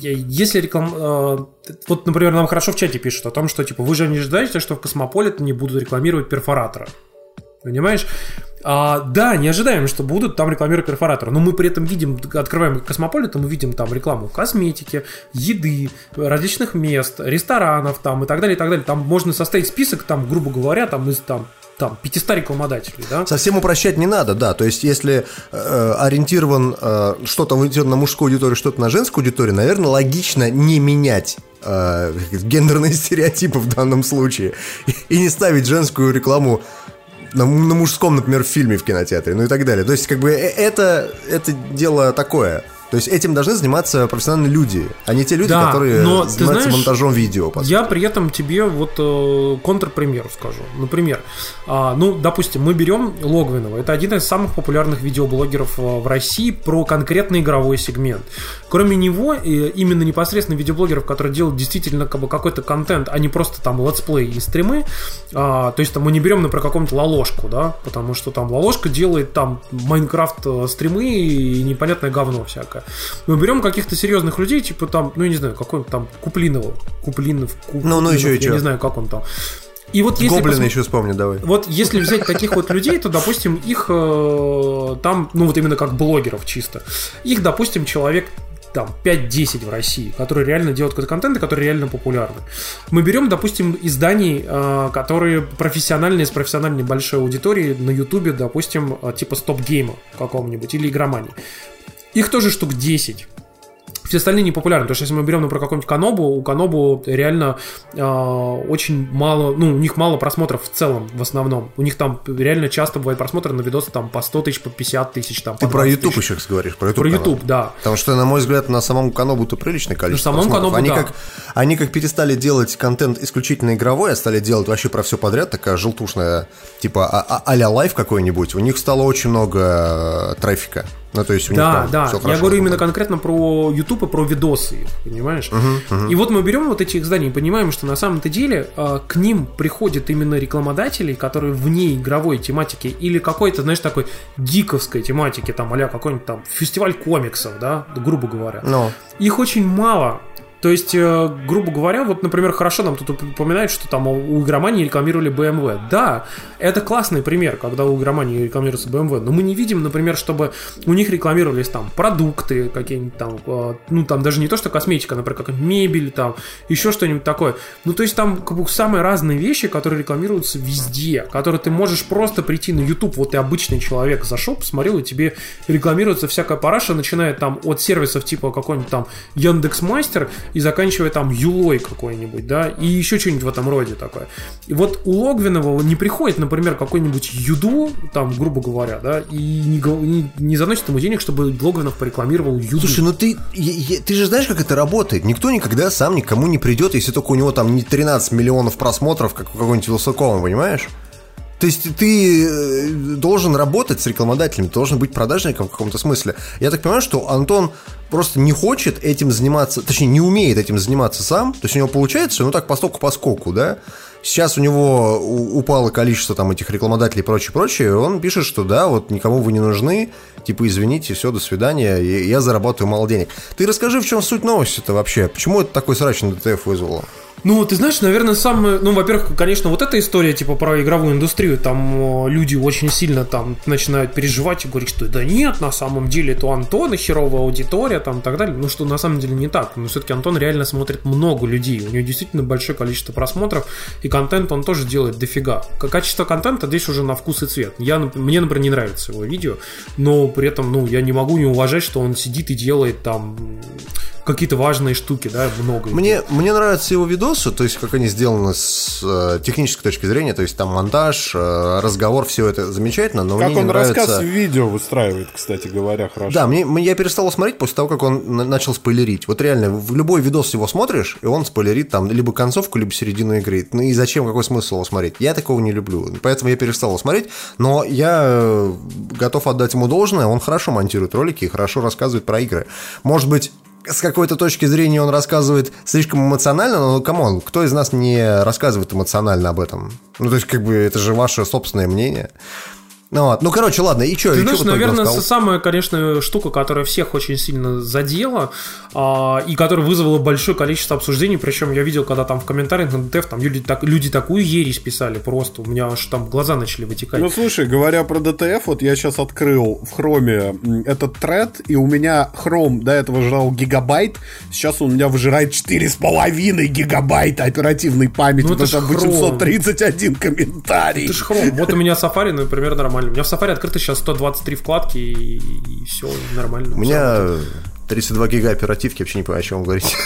D: если реклам... Э, вот, например, нам хорошо в чате пишут о том, что, типа, вы же не ожидаете, что в Космополит не будут рекламировать перфоратора. Понимаешь? А, да, не ожидаем, что будут там рекламировать перфоратор, но мы при этом видим, открываем Космополит, мы видим там рекламу косметики, еды, различных мест, ресторанов там и так далее, и так далее. Там можно составить список, там, грубо говоря, там из там там 500 рекламодателей, да?
B: Совсем упрощать не надо, да. То есть, если э, ориентирован э, что-то на мужскую аудиторию, что-то на женскую аудиторию, наверное, логично не менять э, гендерные стереотипы в данном случае и не ставить женскую рекламу на, на мужском, например, фильме в кинотеатре, ну и так далее. То есть, как бы, э, это, это дело такое. То есть этим должны заниматься профессиональные люди, а не те люди,
D: Да,
B: которые
D: но
B: занимаются
D: знаешь,
B: монтажом видео. по сути.
D: Я при этом тебе вот э, контрпример скажу. Например, а, ну, допустим, мы берем Логвинова. Это один из самых популярных видеоблогеров э, в России про конкретный игровой сегмент. Кроме него, э, именно непосредственно видеоблогеров, которые делают действительно как бы, какой-то контент, а не просто там летсплей и стримы. а, то есть там мы не берем, например, какого-нибудь Лоложку, да, потому что там Лоложка делает там Minecraft э, стримы и непонятное говно всякое. Мы берем каких-то серьезных людей, типа там, ну, я не знаю, какой-нибудь там Куплинова. Куплинов, Куплинов,
B: Ну, ну, еще и
D: я
B: чё?
D: не знаю, как он там. И вот если
B: Гоблина
D: посмо-
B: еще вспомни, давай.
D: вот если взять таких вот людей, то, допустим, их э, там, ну вот именно как блогеров чисто, их, допустим, человек там 5-10 в России, которые реально делают какой-то контент и которые реально популярны. Мы берем, допустим, изданий, э, которые профессиональные, с профессиональной большой аудиторией на Ютубе, допустим, э, типа стоп-гейма какого-нибудь или игромании. Их тоже штук 10. Все остальные не популярны, потому что если мы берем, например, какой-нибудь Канобу, у Канобу реально э, очень мало, ну, у них мало просмотров в целом, в основном. У них там реально часто бывает просмотры на видосы там по 100 тысяч, по 50 тысяч, там,
B: Ты про
D: 20
B: YouTube
D: тысяч.
B: еще говоришь, про YouTube.
D: Про
B: канал.
D: YouTube, да.
B: Потому что, на мой взгляд, на самом Канобу-то приличное количество
D: На самом
B: просмотров.
D: Канобу,
B: они,
D: да.
B: как, они как перестали делать контент исключительно игровой, а стали делать вообще про все подряд, такая желтушная, типа а- а- а-ля Life какой-нибудь, у них стало очень много э, трафика. Ну, то есть у них
D: Да,
B: там
D: да.
B: всё
D: Я
B: хорошо
D: говорю именно конкретно про YouTube и про видосы, понимаешь? И вот мы берем вот эти изданий и понимаем, что на самом-то деле э, к ним приходят именно рекламодатели, которые вне игровой тематики или какой-то, знаешь, такой гиковской тематики, там, а какой-нибудь там фестиваль комиксов, да, грубо говоря.
B: Ну,
D: Их очень мало. То есть, э, грубо говоря, вот, например, хорошо нам тут упоминают, что там у игромании рекламировали BMW. Да, это классный пример, когда у игромании рекламируется BMW, но мы не видим, например, чтобы у них рекламировались там продукты какие-нибудь там, э, ну там даже не то, что косметика, например, как мебель там, еще что-нибудь такое. Ну то есть там как бы самые разные вещи, которые рекламируются везде, которые ты можешь просто прийти на YouTube, вот ты обычный человек зашел, посмотрел, и тебе рекламируется всякая параша, начиная там от сервисов типа какой-нибудь там Яндекс.Мастер и заканчивая там Юлой какой-нибудь, да, и еще что-нибудь в этом роде такое. И вот у Логвинова не приходит, например, какой-нибудь Юду, там, грубо говоря, да, и не, не, не заносит ему денег, чтобы Логвинов порекламировал Юду.
B: Слушай, ну ты, ты же знаешь, как это работает. Никто никогда сам никому не придет, если только у него там не 13 миллионов просмотров, как у какого-нибудь Вилсакова, понимаешь? То есть ты э, должен работать с рекламодателями, ты должен быть продажником в каком-то смысле. Я так понимаю, что Антон просто не хочет этим заниматься, точнее, не умеет этим заниматься сам. То есть у него получается, ну так, постоку поскоку, да? Сейчас у него упало количество там этих рекламодателей и прочее, прочее. Он пишет, что да, вот никому вы не нужны, типа извините, все, до свидания, я зарабатываю мало денег. Ты расскажи, в чем суть новости-то вообще? Почему это такой срач на ДТФ вызвало?
D: Ну, ты знаешь, наверное, самое... Ну, во-первых, конечно, вот эта история, типа, про игровую индустрию, там э, люди очень сильно там начинают переживать и говорить, что да нет, на самом деле это у Антона херовая аудитория, там, и так далее. Ну, что на самом деле не так. Но все-таки Антон реально смотрит много людей. У него действительно большое количество просмотров, и контент он тоже делает дофига. Качество контента здесь уже на вкус и цвет. Я, мне, например, не нравится его видео, но при этом, ну, я не могу не уважать, что он сидит и делает там какие-то важные штуки, да, много.
B: Мне, мне нравятся его видосы, то есть как они сделаны с э, технической точки зрения, то есть там монтаж, э, разговор, все это замечательно, но
C: Как
B: мне не
C: он
B: нравится...
C: рассказ в видео выстраивает, кстати говоря, хорошо.
B: Да, мне, я перестал его смотреть после того, как он на- начал спойлерить. Вот реально, в любой видос его смотришь, и он спойлерит там либо концовку, либо середину игры. Ну и зачем, какой смысл его смотреть? Я такого не люблю, поэтому я перестал его смотреть, но я э, готов отдать ему должное, он хорошо монтирует ролики и хорошо рассказывает про игры. Может быть, с какой-то точки зрения он рассказывает слишком эмоционально, но, come on, кто из нас не рассказывает эмоционально об этом? Ну, то есть, как бы, это же ваше собственное мнение. Ну, вот. ну короче, ладно, и что?
D: Ты
B: и
D: знаешь, наверное, самая, конечно, штука, которая всех очень сильно задела, а, и которая вызвала большое количество обсуждений, причем я видел, когда там в комментариях на DTF там люди, так, люди такую ересь писали просто, у меня аж там глаза начали вытекать.
C: Ну слушай, говоря про DTF, вот я сейчас открыл в хроме этот тред, и у меня хром до этого жрал гигабайт, сейчас он у меня выжирает 4,5 гигабайта оперативной памяти,
D: Ну, это
C: потому что
D: ж хром.
C: 831 комментарий.
D: Ты ж хром. Вот у меня Safari, например, нормально. У меня в Safari открыто сейчас 123 вкладки, и, все нормально.
B: У меня 32 гига оперативки, вообще не понимаю, о чем вы говорите.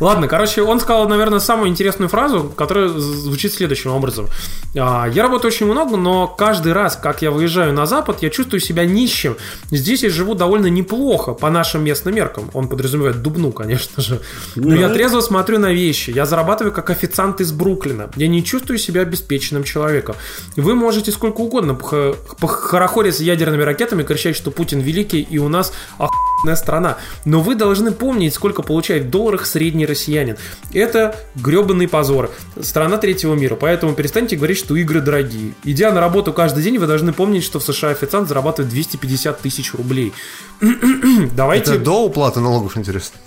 D: Ладно, короче, он сказал, наверное, самую интересную фразу, которая звучит следующим образом. А, Я работаю очень много, но каждый раз, как я выезжаю на Запад, я чувствую себя нищим. Здесь я живу довольно неплохо по нашим местным меркам. Он подразумевает Дубну, конечно же. Но я трезво смотрю на вещи. Я зарабатываю как официант из Бруклина. Я не чувствую себя обеспеченным человеком. Вы можете сколько угодно пох- похорохориться ядерными ракетами, кричать, что Путин великий, и у нас охуенная страна. Но вы должны помнить, сколько получает в долларах средний россиянин. Это гребаный позор. Страна третьего мира. Поэтому перестаньте говорить, что игры дорогие. Идя на работу каждый день, вы должны помнить, что в США официант зарабатывает 250 тысяч рублей. Давайте...
B: Это до уплаты налогов, интересно.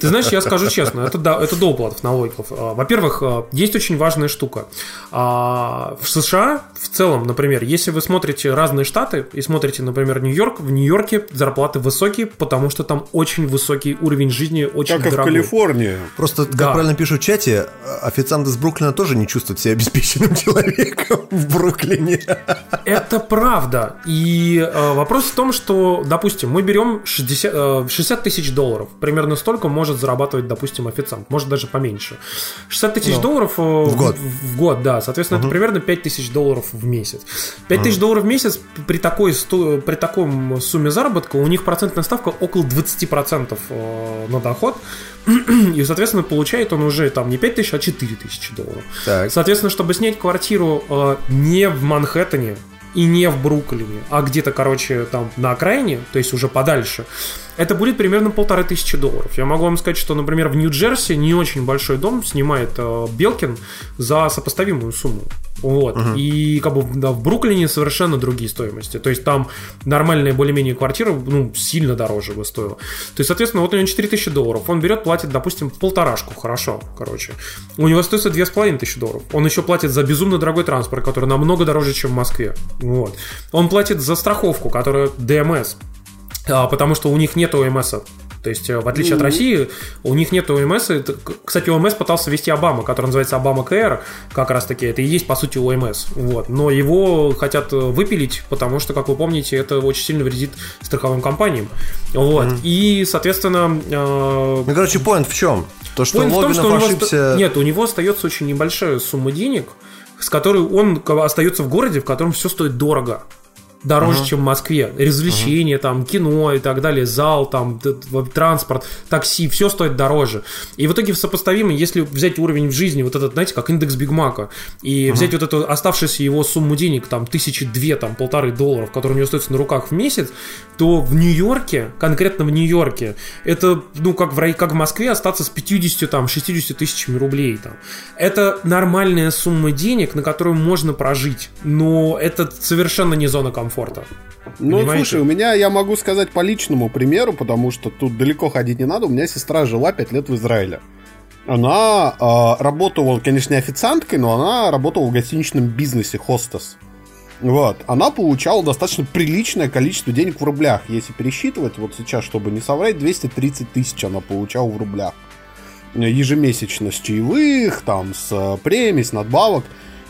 D: Ты знаешь, я скажу честно, это, да, это до уплатов налогов. А, Во-первых, а, есть очень важная штука. А, В США в целом, например, если вы смотрите разные штаты и смотрите, например, Нью-Йорк, в Нью-Йорке зарплаты высокие, потому что там очень высокий уровень жизни, очень
C: Как и в
D: дорогой.
C: Калифорнии.
B: Просто, как
D: Да.
B: правильно пишут в чате, официант из Бруклина тоже не чувствует себя обеспеченным человеком в Бруклине.
D: Это правда. И э, вопрос в том, что, допустим, мы берем 60, э, 60 тысяч долларов. Примерно столько может зарабатывать, допустим, официант. Может даже поменьше. 60 тысяч долларов э, в
B: год.
D: В, в год, да. Соответственно, это примерно 5 тысяч долларов в месяц. 5 тысяч долларов в месяц при такой, при таком сумме заработка у них процентная ставка около 20% э, на доход. И, соответственно, получает он уже там не 5 тысяч, а 4 тысячи долларов.
B: Так.
D: Соответственно, чтобы снять квартиру э, не в Манхэттене и не в Бруклине, а где-то, короче, там на окраине, то есть уже подальше, это будет примерно полторы тысячи долларов. Я могу вам сказать, что, например, в Нью-Джерси не очень большой дом снимает э, Белкин за сопоставимую сумму. Вот. И как бы да, в Бруклине совершенно другие стоимости. То есть там нормальная более-менее квартира ну, сильно дороже бы стоила. То есть, соответственно, вот у него 4000 долларов. Он берет, платит, допустим, полторашку. Хорошо, короче. У него стоит 2500 долларов. Он еще платит за безумно дорогой транспорт, который намного дороже, чем в Москве. Вот. Он платит за страховку, которая ДМС. А, потому что у них нет ОМС. То есть, э, в отличие от России, у них нет ОМС. Кстати, ОМС пытался ввести Обама, который называется Обама КР, как раз таки. Это и есть, по сути, ОМС. Вот. Но его хотят э, выпилить, потому что, как вы помните, это очень сильно вредит страховым компаниям. Вот. И, соответственно, э,
B: Ну, короче, поинт в чем? То, что
D: Point в том,
B: Логинов
D: у него
B: ошибся...
D: оста- Нет, у него остается очень небольшая сумма денег, с которой он остается в городе, в котором все стоит дорого. Дороже, чем в Москве. Развлечения, там, кино и так далее, зал, там, транспорт, такси, все стоит дороже. И в итоге сопоставимо, если взять уровень в жизни, вот этот, знаете, как индекс Биг Мака, и взять вот эту оставшуюся его сумму денег, там, тысячи две, там, полторы долларов, которые у него остаются на руках в месяц, то в Нью-Йорке, конкретно в Нью-Йорке, это, ну, как в, рай- как в Москве остаться с 50, там, 60 тысячами рублей, там. Это нормальная сумма денег, на которую можно прожить, но это совершенно не зона комфорта.
C: Ну,
D: Понимаете?
C: слушай, у меня, я могу сказать по личному примеру, потому что тут далеко ходить не надо. У меня сестра жила 5 лет в Израиле. Она э, работала, конечно, не официанткой, но она работала в гостиничном бизнесе, хостес. Вот. Она получала достаточно приличное количество денег в рублях. Если пересчитывать, вот сейчас, чтобы не соврать, 230 тысяч она получала в рублях. Ежемесячно с чаевых, там, с э, премий, с надбавок.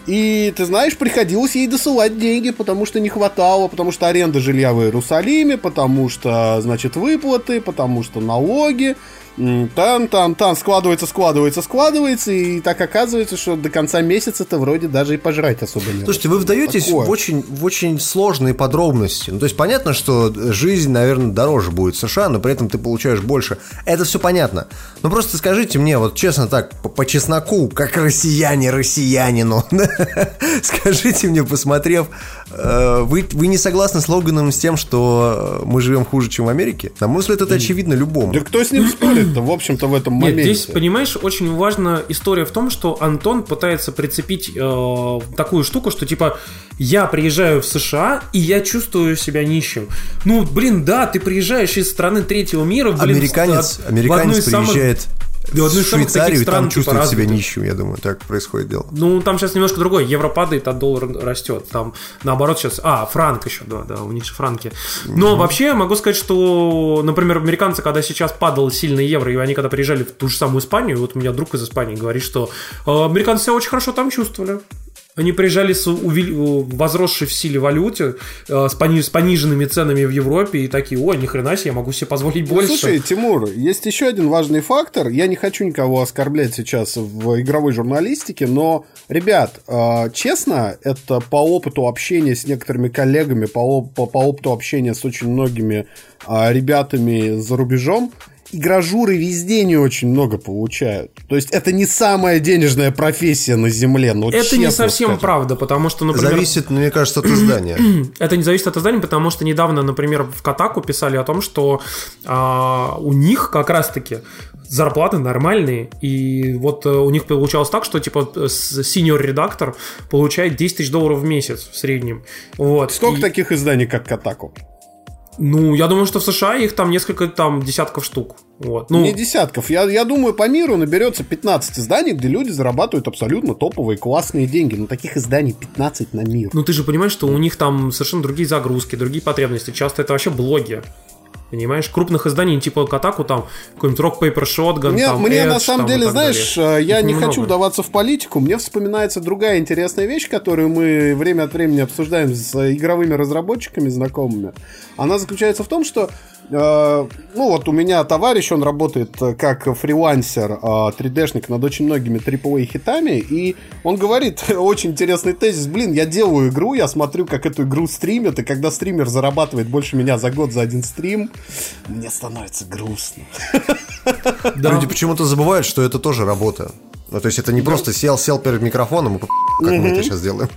C: И, ты знаешь, приходилось ей досылать деньги, потому что не хватало, потому что аренда жилья в Иерусалиме, потому что, значит, выплаты, потому что налоги. М, Там, там, там, складывается, складывается, складывается, и так оказывается, что до конца месяца-то вроде даже и пожрать особо не
B: Слушайте, вы вдаетесь
C: Такое.
B: в очень, в очень сложные подробности. Ну, то есть понятно, что жизнь, наверное, дороже будет в США, но при этом ты получаешь больше. Это все понятно. Но просто скажите мне, вот честно так, по, по чесноку, как россияне россиянину, Скажите мне, посмотрев, э, вы, вы не согласны с Логаном с тем, что мы живем хуже, чем в Америке? На мой взгляд, это очевидно любому.
C: Да кто с ним спорит-то, в общем-то, в этом
D: Нет,
C: моменте?
D: здесь, понимаешь, очень важна история в том, что Антон пытается прицепить э, такую штуку, что типа я приезжаю в США и я чувствую себя нищим. Ну, блин, да, ты приезжаешь из страны третьего мира, блин,
B: Американец,
D: в- в одну
B: американец
D: из самых-
B: приезжает
D: Да, в одну
B: в
D: из самых
B: Швейцарию и там
D: стран, типа,
B: чувствует себя
D: развитых.
B: нищим, я думаю. Так происходит дело.
D: Ну, там сейчас немножко другое. Евро падает, а доллар растет. Там, наоборот, сейчас... А, франк еще, да, да, у них же франки. Но вообще, могу сказать, что, например, американцы, когда сейчас падал сильно евро, и они когда приезжали в ту же самую Испанию, вот у меня друг из Испании говорит, что э, американцы себя очень хорошо там чувствовали. Они приезжали с возросшей в силе валюте, э, с, пони- с пониженными ценами в Европе, и такие, ой, ни хрена себе, я могу себе позволить
C: Ну,
D: больше.
C: Слушай, Тимур, есть еще один важный фактор. Я не хочу никого оскорблять сейчас в игровой журналистике, но, ребят, э, честно, это по опыту общения с некоторыми коллегами, по, оп- по, по опыту общения с очень многими э, ребятами за рубежом, игражуры везде не очень много получают. То есть это не самая денежная профессия на земле. Ну,
D: Это не совсем
C: скажем.
D: правда, потому что, например...
B: Зависит, мне кажется, от издания.
D: Это не зависит от издания, потому что недавно, например, в Катаку писали о том, что а, у них как раз-таки зарплаты нормальные, и вот э, у них получалось так, что типа синьор-редактор получает 10 тысяч долларов в месяц в среднем. Вот.
C: Сколько
D: И,
C: таких изданий, как Катаку?
D: Ну, я думаю, что в США их там несколько там десятков штук. Вот. Ну,
C: Не десятков. Я, я думаю, по миру наберется 15 изданий, где люди зарабатывают абсолютно топовые, классные деньги. Но таких изданий 15 на мир.
D: ну, ты же понимаешь, что у них там совершенно другие загрузки, другие потребности. Часто это вообще блоги. Понимаешь, крупных изданий типа Катаку там какой-нибудь Rock Paper Shotgun,
C: Мне,
D: там,
C: мне на
D: Edge,
C: самом
D: там,
C: деле, знаешь,
D: далее.
C: э, я
D: Их
C: не
D: немного.
C: хочу вдаваться в политику. Мне вспоминается другая интересная вещь, которую мы время от времени обсуждаем с игровыми разработчиками знакомыми. Она заключается в том, что ну вот у меня товарищ, он работает э, как фрилансер, э, 3D-шник над очень многими AAA хитами, и он говорит очень интересный тезис, блин, я делаю игру, я смотрю, как эту игру стримят, и когда стример зарабатывает больше меня за год за один стрим, мне становится грустно.
D: Да.
B: Люди почему-то забывают, что это тоже работа. Ну, то есть это не просто сел, сел перед микрофоном как мы это сейчас делаем.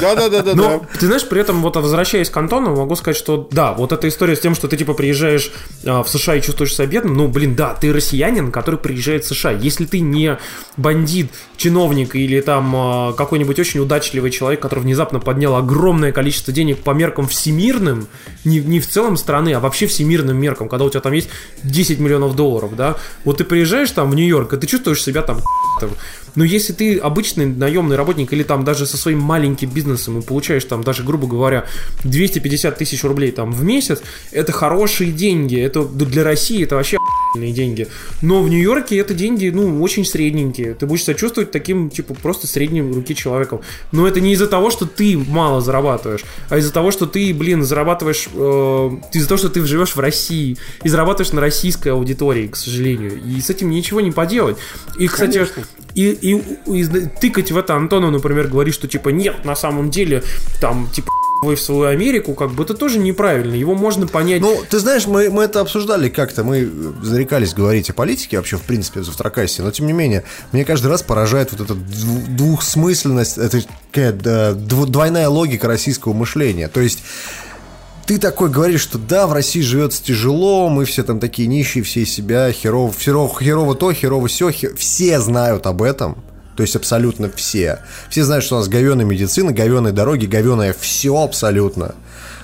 C: Да-да-да-да.
D: Но, ты знаешь, при этом, вот возвращаясь к Антону, могу сказать, что да, вот эта история с тем, что ты типа приезжаешь а, в США и чувствуешь себя бедным, ну, блин, да, ты россиянин, который приезжает в США. Если ты не бандит, чиновник или там а, какой-нибудь очень удачливый человек, который внезапно поднял огромное количество денег по меркам всемирным, не, не в целом страны, а вообще всемирным меркам, когда у тебя там есть 10 миллионов долларов, да, вот ты приезжаешь там в Нью-Йорк, и ты чувствуешь себя там там. Но если ты обычный наемный работник или там даже со своим маленьким бизнесом и получаешь там даже, грубо говоря, 250 тысяч рублей там в месяц, это хорошие деньги. Это для России это вообще деньги. Но в Нью-Йорке это деньги, ну, очень средненькие. Ты будешь себя чувствовать таким, типа, просто средним руки человеком. Но это не из-за того, что ты мало зарабатываешь, а из-за того, что ты, блин, зарабатываешь... э, из-за того, что ты живешь в России и зарабатываешь на российской аудитории, к сожалению. И с этим ничего не поделать. И, кстати, и, и, и тыкать в это Антону, например, говорит, что типа нет, на самом деле, там, типа, вы в свою Америку, как бы это тоже неправильно. Его можно понять.
B: Ну, ты знаешь, мы, мы это обсуждали как-то, мы зарекались говорить о политике вообще, в принципе, в Завтракасе, но тем не менее, мне каждый раз поражает вот эта дву- двухсмысленность, это дв- двойная логика российского мышления. То есть ты такой говоришь, что да, в России живется тяжело, мы все там такие нищие, все из себя, херово, херово, херово то, херово все, все знают об этом, то есть абсолютно все. Все знают, что у нас говеная медицина, говеные дороги, говеное все абсолютно.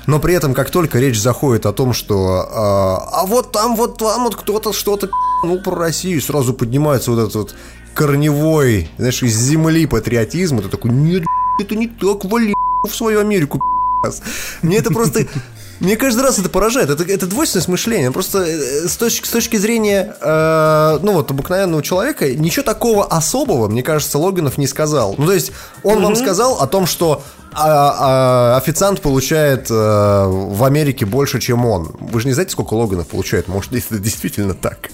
B: Но при этом, как только речь заходит о том, что а, а вот там, вот там вот кто-то что-то ну про Россию, сразу поднимается вот этот вот корневой, знаешь, из земли патриотизм, это такой, нет, это не так, вали в свою Америку. Мне это просто... Мне каждый раз это поражает. Это, это двойственность мышления. Просто э, с точки, с точки зрения, э, ну вот, обыкновенного человека, ничего такого особого, мне кажется, Логинов не сказал. Ну, то есть, он вам сказал о том, что а, а, официант получает э, в Америке больше, чем он. Вы же не знаете, сколько Логинов получает? Может, это действительно так?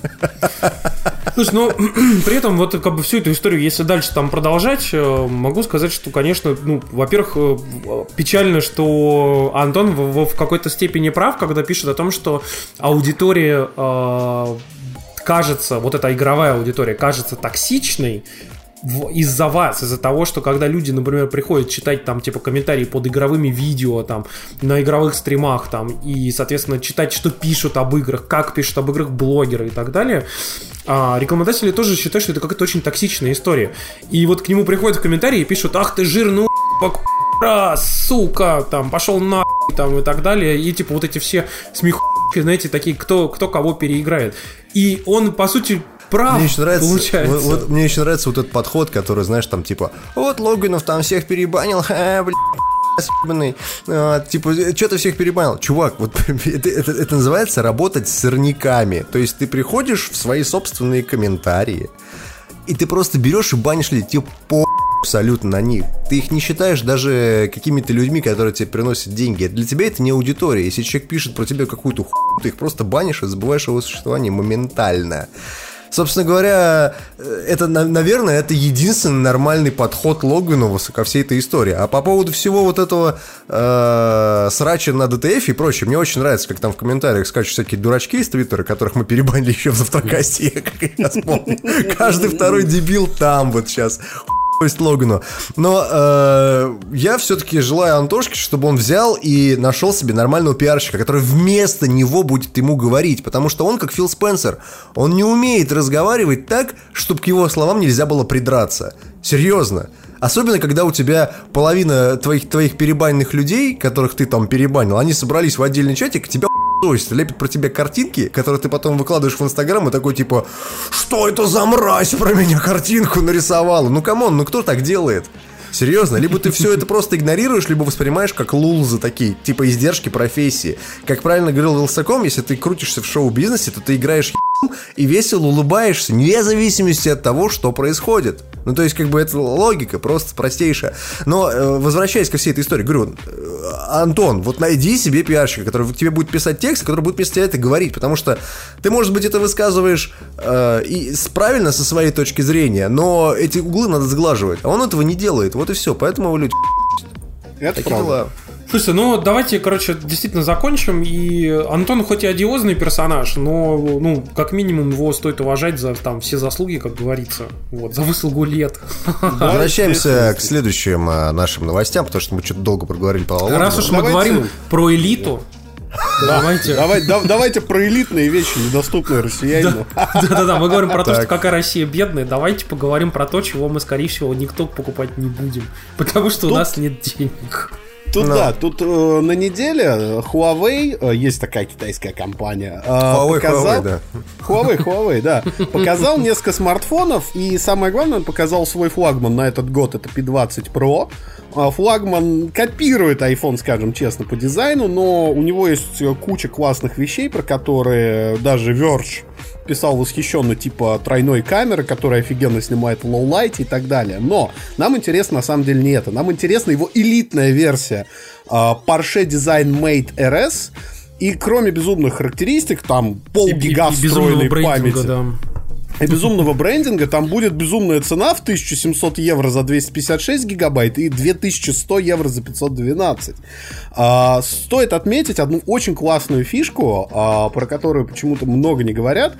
D: Слушай, ну, при этом вот как бы всю эту историю, если дальше там продолжать, э, могу сказать, что, конечно, ну, во-первых, э, печально, что Антон в, в- какой-то степени прав, когда пишет о том, что аудитория э, кажется, вот эта игровая аудитория кажется токсичной, из-за вас, из-за того, что когда люди, например, приходят читать там типа комментарии под игровыми видео там на игровых стримах там и, соответственно, читать, что пишут об играх, как пишут об играх блогеры и так далее, а рекламодатели тоже считают, что это какая-то очень токсичная история. И вот к нему приходят в комментарии и пишут, ах ты жирный раз, сука, там, пошел на там и так далее. И типа вот эти все смехуки, знаете, такие, кто, кто кого переиграет. И он, по сути, прав,
B: Мне еще нравится,
D: получается.
B: вот- вот мне еще нравится вот этот подход, который, знаешь, там типа, вот Логинов там всех перебанил, ха, блин, ебаный. А, типа, что ты всех перебанил? Чувак, вот это, это- это называется работать с сорняками. То есть ты приходишь в свои собственные комментарии, и ты просто берешь и банишь людей, тебе по абсолютно на них. Ты их не считаешь даже какими-то людьми, которые тебе приносят деньги. Для тебя это не аудитория. Если человек пишет про тебя какую-то хуйню, ты их просто банишь и забываешь о его существовании моментально. Собственно говоря, э, это, на- наверное, это единственный нормальный подход Логвинова ко всей этой истории. А по поводу всего вот этого э, срача на ДТФ и прочее, мне очень нравится, как там в комментариях скачут всякие дурачки из Твиттера, которых мы перебанили еще в Завтракасте, я как раз помню. Каждый второй дебил там вот сейчас есть Логану. Но э, я все-таки желаю Антошке, чтобы он взял и нашел себе нормального пиарщика, который вместо него будет ему говорить. Потому что он, как Фил Спенсер, он не умеет разговаривать так, чтобы к его словам нельзя было придраться. Серьезно. Особенно, когда у тебя половина твоих, твоих перебаненных людей, которых ты там перебанил, они собрались в отдельный чатик, тебя то есть лепят про тебя картинки, которые ты потом выкладываешь в Инстаграм и такой типа Что это за мразь про меня картинку нарисовала? Ну come on, ну кто так делает? Серьезно, либо ты все это просто игнорируешь, либо воспринимаешь как лулзы такие, типа издержки профессии. Как правильно говорил Вилсаком, если ты крутишься в шоу-бизнесе, то ты играешь и весело улыбаешься, вне зависимости от того, что происходит. Ну, то есть, как бы, это логика, просто простейшая. Но, э, возвращаясь ко всей этой истории, говорю, э, Антон, вот найди себе пиарщика, который тебе будет писать текст, который будет вместо это говорить, потому что ты, может быть, это высказываешь э, и правильно со своей точки зрения, но эти углы надо сглаживать, а он этого не делает, вот и все, поэтому его люди
C: Это
B: такие
C: правда.
B: дела.
D: Слушайте, ну давайте, короче, действительно закончим. И Антон хоть и одиозный персонаж, но, ну, как минимум его стоит уважать за там все заслуги, как говорится. Вот, за выслугу лет.
B: Возвращаемся к следующим э, нашим новостям, потому что мы что-то долго проговорили по.
D: Раз уж мы говорим про элиту, давайте.
C: Давай, да- давайте про элитные вещи, недоступные россиянину.
D: Да-да-да, мы говорим про то, что какая Россия бедная. Давайте поговорим про то, чего мы, скорее всего, никто покупать не будем. Потому что у нас нет денег.
C: Тут
B: Ну.
C: да, тут э, на неделе Huawei, э, есть такая китайская компания, э,
B: Huawei,
C: показал,
B: Huawei, да.
C: Huawei, Huawei, да, показал несколько смартфонов и самое главное, он показал свой флагман на этот год, это P20 Pro. А, Флагман копирует iPhone, скажем честно, по дизайну, но у него есть э, куча классных вещей, про которые даже Verge писал восхищенно, типа тройной камеры, которая офигенно снимает в low-light е и так далее. Но нам интересно на самом деле не это. Нам интересна его элитная версия а, Porsche Design Mate RS. И кроме безумных характеристик, там полгига
D: И- и- и безумного
C: встроенной памяти
D: да.
C: Безумного брендинга, там будет безумная цена в 1700 евро за 256 гигабайт и 2100 евро за 512. А, стоит отметить одну очень классную фишку, а, про которую почему-то много не говорят.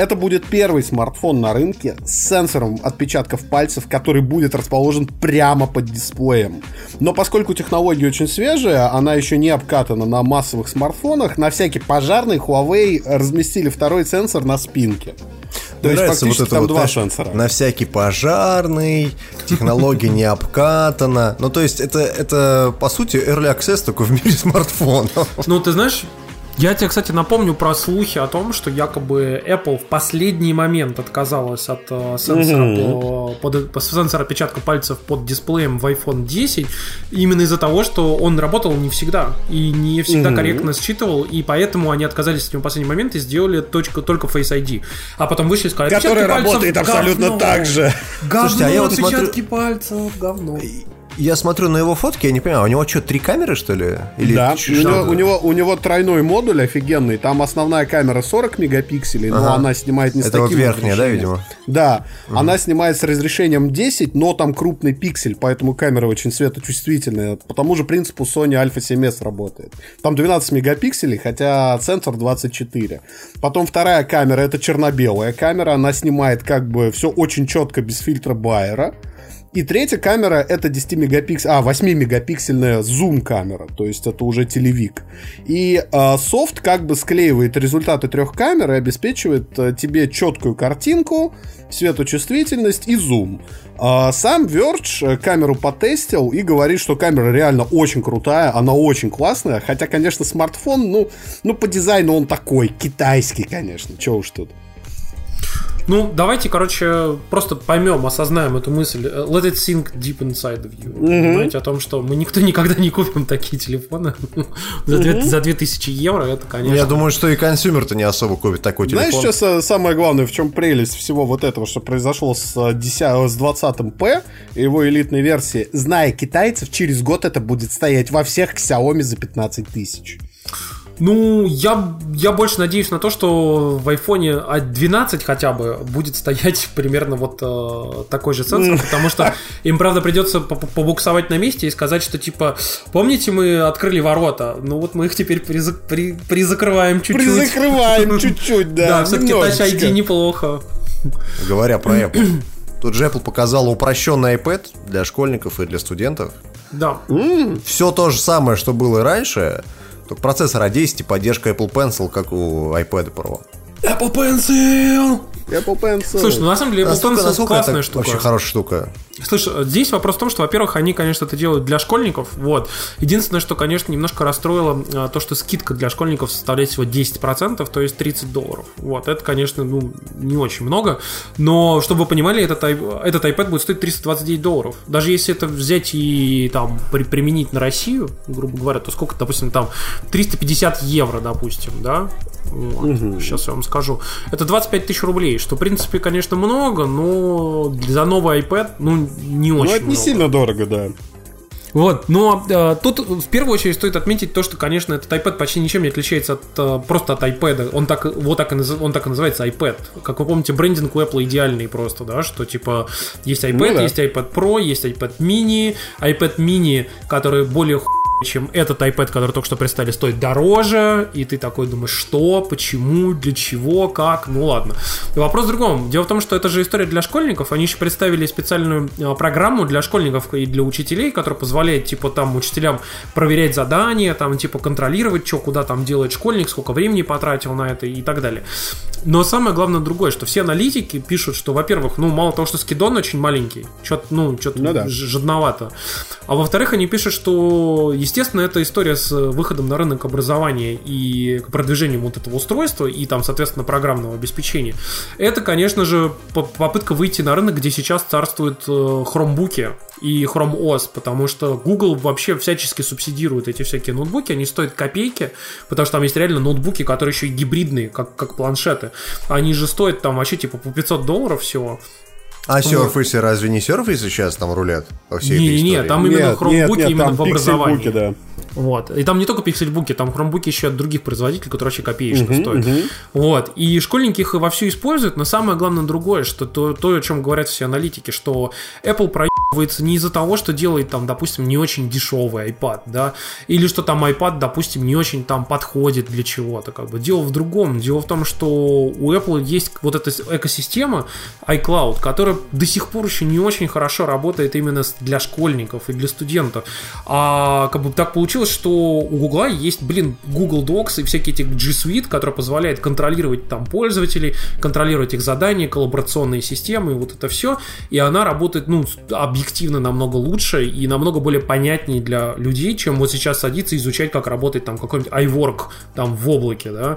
C: Это будет первый смартфон на рынке с сенсором отпечатков пальцев, который будет расположен прямо под дисплеем. Но поскольку технология очень свежая, она еще не обкатана на массовых смартфонах, на всякий пожарный Huawei разместили второй сенсор на спинке. То
B: Мне
C: есть
B: нравится
C: фактически
B: это
C: там
B: вот,
C: два
B: знаешь,
C: сенсора.
B: На всякий пожарный, технология не обкатана. Ну, то есть, это, это по сути, early access только в мире смартфонов.
D: Ну, ты знаешь, я тебе, кстати, напомню про слухи о том, что якобы Apple в последний момент отказалась от э, сенсора, по, под- по- сенсора отпечатка пальцев под дисплеем в iPhone 10 именно из-за того, что он работал не всегда и не всегда корректно считывал, и поэтому они отказались от него в последний момент и сделали точку, только Face ID. А потом вышли и сказали,
C: Который
D: «Отпечатки пальцев
C: работает абсолютно
D: говно,
C: так же.
D: Говно,
B: Слушайте, а я вот
D: отпечатки
B: смотрю-
D: пальцев, говно.
B: Я смотрю на его фотки, я не понимаю, у него что, три камеры, что ли? Или
C: да, у него, у, него, у него тройной модуль офигенный. Там основная камера 40 мегапикселей, но
B: Ага.
C: она снимает не с
B: Это вот
C: таким
B: верхняя, да, видимо?
C: Да, она снимает с разрешением 10, но там крупный пиксель, поэтому камера очень светочувствительная. По тому же принципу Sony Alpha 7s работает. Там 12 мегапикселей, хотя сенсор 24. Потом вторая камера, это черно-белая камера, она снимает как бы все очень четко без фильтра Байера. И третья камера это 10 мегапиксель, а 8 мегапиксельная зум камера, то есть это уже телевик. И э, софт как бы склеивает результаты трех камер и обеспечивает э, тебе четкую картинку, светочувствительность и зум. А сам Verge э, камеру потестил и говорит, что камера реально очень крутая, она очень классная, хотя, конечно, смартфон, ну, ну по дизайну он такой, китайский, конечно, чего уж тут.
D: Ну, давайте, короче, просто поймем, осознаем эту мысль. Э, Let it sink deep inside of you. Понимаете, о том, что мы никто никогда не купим такие телефоны за, две- за 2000 евро. Это, конечно...
B: Я думаю, что и консюмер-то не особо купит такой телефон.
C: Знаешь, что са- самое главное, в чем прелесть всего вот этого, что произошло с, э, 10, с 20-м и его элитной версии? Зная китайцев, через год это будет стоять во всех Xiaomi за 15 тысяч.
D: Ну, я, я больше надеюсь на то, что в айфоне 12 хотя бы будет стоять примерно вот э, такой же сенсор, потому что им, правда, придется по- по- побуксовать на месте и сказать, что типа, помните, мы открыли ворота, ну вот мы их теперь призак- при- призакрываем чуть-чуть.
C: Призакрываем чуть-чуть, да.
D: Да, все-таки Touch. ID неплохо.
B: Говоря про Apple. Тут же Apple показала упрощенный iPad для школьников и для студентов.
D: Да.
B: Все то же самое, что было и раньше, процессор A10 и поддержка Apple Pencil, как у iPad Pro.
D: Apple Pencil!
C: Apple Pencil.
D: Слушай, ну на самом деле Apple
B: Насколько,
D: Pencil
B: насколько
D: классная
B: это
D: штука.
B: вообще хорошая штука?
D: Слушай, здесь вопрос в том, что, во-первых, они, конечно, это делают для школьников, вот. Единственное, что, конечно, немножко расстроило а, то, что скидка для школьников составляет всего 10%, то есть 30 долларов. Вот, это, конечно, ну, не очень много, но, чтобы вы понимали, этот, этот iPad будет стоить 329 долларов. Даже если это взять и, там, при- применить на Россию, грубо говоря, то сколько, допустим, там, 350 евро, допустим, да? Вот, Сейчас я вам скажу. Это 25 тысяч рублей, что, в принципе, конечно, много, но за новый iPad, ну, не очень
C: Ну, это не
D: много.
C: сильно дорого, да.
D: Вот, но э, тут в первую очередь стоит отметить то, что, конечно, этот iPad почти ничем не отличается от э, просто от iPad. Он так, вот так и, он так и называется iPad. Как вы помните, брендинг у Apple идеальный просто, да, что типа есть iPad,
C: Ну да.
D: есть iPad Pro, есть iPad mini, iPad mini, который более чем этот iPad, который только что представили, стоит дороже, и ты такой думаешь, что, почему, для чего, как, ну ладно. Вопрос в другом. Дело в том, что это же история для школьников, они еще представили специальную э, программу для школьников и для учителей, которая позволяет, типа, там, учителям проверять задания, там, типа, контролировать, что, куда там делает школьник, сколько времени потратил на это и так далее. Но самое главное другое, что все аналитики пишут, что, во-первых, ну, мало того, что скидон очень маленький, что-то, ну, что-то
C: Ну да.
D: жадновато. А во-вторых, они пишут, что, естественно, эта история с выходом на рынок образования и продвижением вот этого устройства и там, соответственно, программного обеспечения, это, конечно же, по- попытка выйти на рынок, где сейчас царствуют э, хромбуки и Chrome OS, потому что Google вообще всячески субсидирует эти всякие ноутбуки, они стоят копейки, потому что там есть реально ноутбуки, которые еще и гибридные, как, как планшеты. Они же стоят там вообще типа по 500 долларов всего.
B: А Surface разве не Surface сейчас там рулят во всей этой
D: Не-не-не,
B: истории?
D: там именно хромбуки именно
C: там
D: в образовании.
C: да.
D: Вот. И там не только пиксельбуки, там хромбуки еще от других производителей, которые вообще копеечно стоят. Вот. И школьники их вовсю используют, но самое главное другое, что то, то, о чем говорят все аналитики, что Apple проебывается не из-за того, что делает там, допустим, не очень дешевый iPad, да, или что там iPad, допустим, не очень там подходит для чего-то, как бы. Дело в другом. Дело в том, что у Apple есть вот эта экосистема iCloud, которая до сих пор еще не очень хорошо работает именно для школьников и для студентов. А как бы так получилось, что у Google есть, блин, Google Docs и всякие эти G Suite, который позволяет контролировать там пользователей, контролировать их задания, коллаборационные системы и вот это все. И она работает, ну, объективно намного лучше и намного более понятнее для людей, чем вот сейчас садиться и изучать, как работает там какой-нибудь iWork там в облаке, да.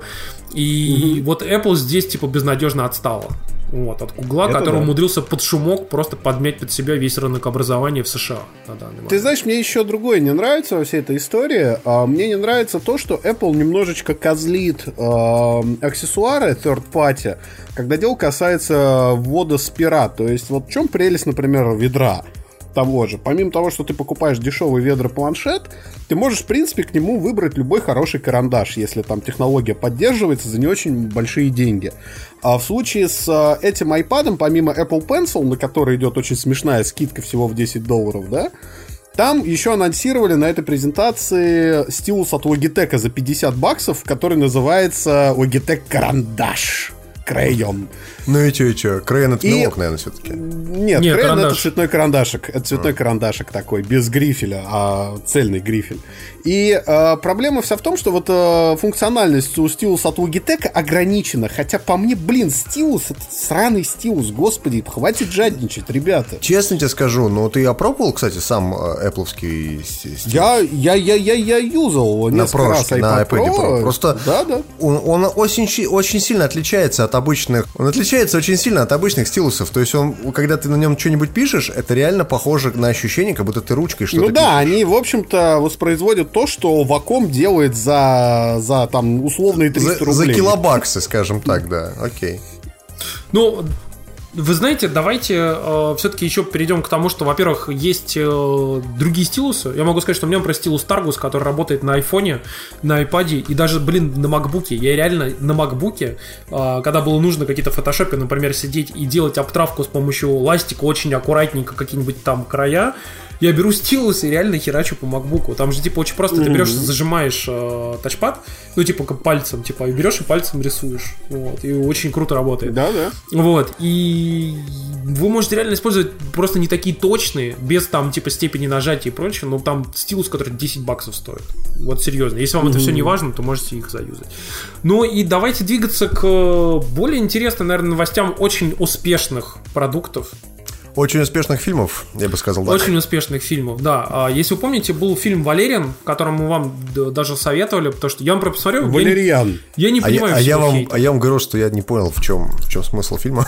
D: И вот Apple здесь типа безнадежно отстала. Вот, от Гугла,
C: Это
D: который
C: да.
D: умудрился под шумок просто подмять под себя весь рынок образования в США на данный момент.
C: Ты знаешь, мне еще другое не нравится во всей этой истории. А, Мне не нравится то, что Apple немножечко козлит а, аксессуары third party, когда дело касается ввода спира. То есть, вот в чем прелесть, например, ведра? Того же, помимо того, что ты покупаешь дешевый ведро-планшет, ты можешь, в принципе, к нему выбрать любой хороший карандаш, если там технология поддерживается за не очень большие деньги. А в случае с а, этим iPad, помимо Apple Pencil, на который идет очень смешная скидка всего в 10 долларов, да, там еще анонсировали на этой презентации стилус от Logitech за 50 баксов, который называется Logitech Карандаш. Крейон.
B: Ну и чё, и чё? Крейон это мелок, наверное, все-таки.
C: Нет,
D: Нет,
C: Крейон
D: карандаш.
C: это цветной карандашик. Это цветной карандашик такой, без грифеля, а цельный грифель. И э, проблема вся в том, что вот э, функциональность у стилуса от Logitech ограничена. Хотя по мне, блин, стилус, это сраный стилус, господи, хватит жадничать, ребята.
B: Честно тебе скажу, ну ты опробовал, кстати, сам э, Apple-овский стилус?
C: Я, я, я, я, я юзал его
B: На
C: несколько раз
B: прошке, на
C: iPad
B: iPad Pro. Просто
C: Да, да.
B: Он, он очень, очень сильно отличается от обычных. Он отличается очень сильно от обычных стилусов. То есть он, когда ты на нем что-нибудь пишешь, это реально похоже на ощущение, как будто ты ручкой что-то
C: Ну да,
B: пишешь.
C: они, в общем-то, воспроизводят то, что Ваком делает за, за там, условные 300
B: За,
C: рублей.
B: за килобаксы, скажем так, да. Окей.
D: Ну, вы знаете, давайте все-таки еще перейдем к тому, что, во-первых, есть э, другие стилусы. Я могу сказать, что у меня, например, стилус Targus, который работает на айфоне, на iPad и даже, блин, на макбуке. Я реально на макбуке, э, когда было нужно какие-то фотошопы, например, сидеть и делать обтравку с помощью ластика очень аккуратненько, какие-нибудь там края, я беру стилус и реально херачу по макбуку. Там же, типа, очень просто. Ты берешь, зажимаешь э, тачпад, ну, типа, как пальцем, типа, и берешь и пальцем рисуешь. Вот. И очень круто работает.
C: Да, да.
D: Вот, и вы можете реально использовать просто не такие точные, без там типа степени нажатия и прочего, но там стилус, который 10 баксов стоит. Вот серьезно. Если вам это все не важно, то можете их заюзать. Ну и давайте двигаться к более интересным, наверное, новостям очень успешных продуктов.
B: Очень успешных фильмов, я бы сказал, так.
D: Очень успешных фильмов, да. А Если вы помните, был фильм «Валериан», который мы вам даже советовали, потому что я вам про посмотрел. я не-
C: Валерьян.
D: Я не
B: А я,
D: понимаю,
B: а я вам,
D: хейта.
B: а я вам говорю, что я не понял, в чем, в чем смысл фильма.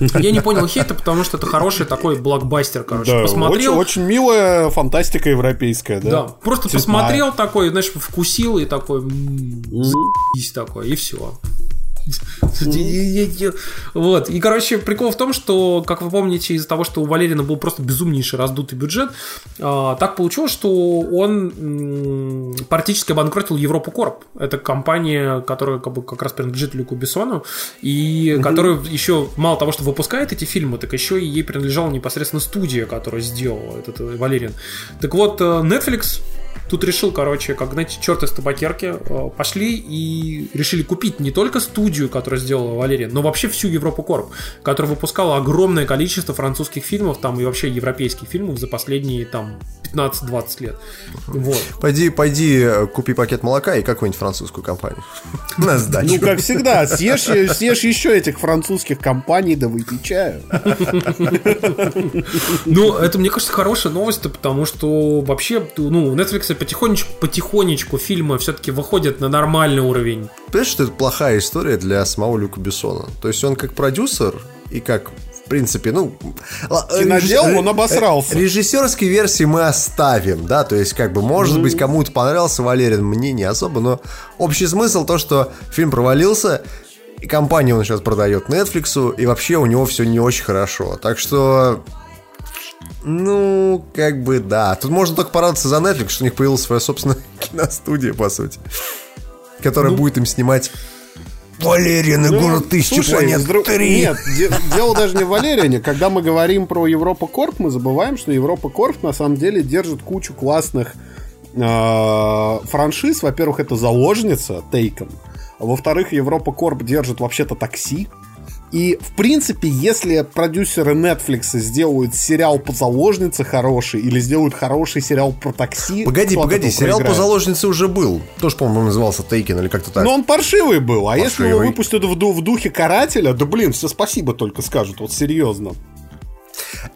D: Я не понял хейта, потому что это хороший такой блокбастер, короче.
C: Да,
D: Посмотрел,
C: очень, очень милая фантастика европейская, да.
D: Да, просто
C: Цветная.
D: посмотрел такой, знаешь, вкусил и такой, заебись такой, и все. Вот, и, короче, прикол в том, что, как вы помните, из-за того, что у Валерина был просто безумнейший раздутый бюджет, а, так получилось, что он практически обанкротил Европу Корп. Это компания, которая как, бы, как раз принадлежит Люку Бессону, и которая еще мало того, что выпускает эти фильмы, так еще и ей принадлежала непосредственно студия, которая сделала этот э, Валерин. Так вот, э, Netflix Тут решил, короче, как, знаете, черт из табакерки, э, пошли и решили купить не только студию, которая сделала Валерия, но вообще всю Европу Корп, которая выпускала огромное количество французских фильмов, там и вообще европейских фильмов за последние там 15-20 лет. Вот.
B: Пойди, пойди, э, купи пакет молока и какую-нибудь французскую компанию. На сдачу.
C: Ну, как всегда, съешь, съешь еще этих французских компаний, да выпей чаю.
D: Ну, это, мне кажется, хорошая новость, потому что вообще, ну, у Netflix потихонечку, потихонечку фильмы все-таки выходят на нормальный уровень.
B: Понимаешь, что это плохая история для самого Люка Бессона? То есть он как продюсер и как в принципе, ну... л-
C: Кинодел, он обосрался.
B: э, Режиссерской версии мы оставим, да, то есть, как бы, может быть, кому-то понравился Валерин, мне не особо, но общий смысл то, что фильм провалился, и компанию он сейчас продает Netflix, и вообще у него все не очень хорошо. Так что ну, как бы да. Тут можно только порадоваться за Netflix, что у них появилась своя собственная киностудия, по сути. Которая будет им снимать Валерин и
C: Ну,
B: город тысячи
C: слушай,
B: планет
C: дру-
B: 3.
C: Нет, де- дело даже не в Валерине. Когда мы говорим про Европа Корп, мы забываем, что Европа Корп на самом деле держит кучу классных э, франшиз. Во-первых, это заложница. А во-вторых, Европа Корп держит вообще-то такси. И, в принципе, если продюсеры Netflix сделают сериал по заложнице хороший или сделают хороший сериал про такси...
B: Погоди, погоди, сериал по заложнице уже был. Тоже, по-моему, назывался Тейкен или как-то так.
C: Но он паршивый был. А если его
B: Паршивый.
C: выпустят в, в духе карателя, да блин, все спасибо только скажут, вот серьезно.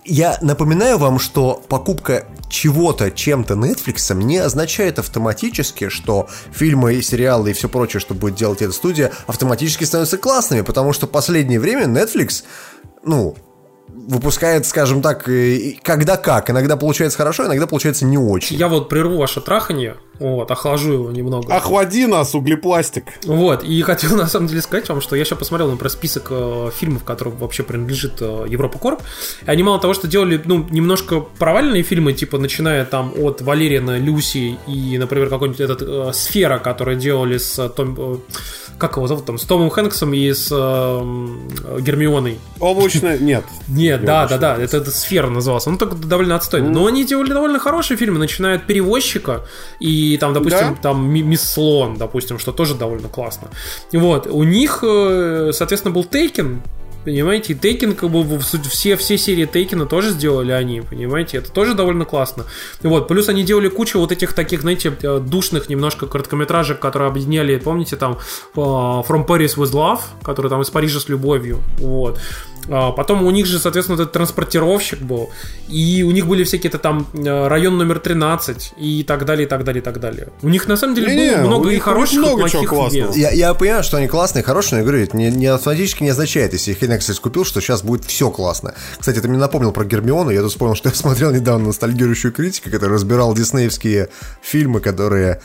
B: Я напоминаю вам, что покупка чего-то чем-то Netflix не означает автоматически, что фильмы и сериалы и все прочее, что будет делать эта студия, автоматически становятся классными, потому что в последнее время Netflix, ну, выпускает, скажем так, когда как. Иногда получается хорошо, иногда получается не очень.
D: Я вот прерву ваше траханье, вот, охлажу его немного.
C: Охлади нас, углепластик.
D: Вот, и хотел на самом деле сказать вам, что я сейчас посмотрел, например, список э, фильмов, которым вообще принадлежит э, Европа Корп. И они мало того, что делали, ну, немножко провальные фильмы, типа, начиная там от Валерина, Люси и, например, какой-нибудь этот э, Сфера, который делали с э, Том... э, как его зовут там? С Томом Хэнксом и с э, м, Гермионой.
C: Облачно... Нет.
D: Нет, да, да, да, это, это сфера назывался. Ну, так довольно отстойно. Но они делали довольно хорошие фильмы, начиная от перевозчика и там, допустим,
C: Да?
D: там Ми- Мисс Слон, допустим, что тоже довольно классно. Вот, у них, э, соответственно, был Тейкен. Понимаете, и Тейкен, как бы все, все серии Тейкена тоже сделали они, понимаете, это тоже довольно классно. Вот, плюс они делали кучу вот этих таких, знаете, э, душных немножко короткометражек, которые объединяли, помните, там э, From Paris with Love, который там из Парижа с любовью, вот. А, Потом у них же, соответственно, этот транспортировщик был, и у них были всякие-то там э, район номер 13 и так далее, и так далее, и так далее. У них на самом деле
C: Не-не,
D: было много
C: у
D: и
C: них
D: хороших,
C: много
D: и
C: чего
D: плохих
C: классного.
D: мест.
B: Я, я понимаю, что они классные, хорошие, но я говорю, это не, не автоматически не означает, если их Netflix купил, что сейчас будет все классно. Кстати, ты мне напомнил про Гермиону, я тут вспомнил, что я смотрел недавно ностальгирующую критику, который разбирал диснеевские фильмы, которые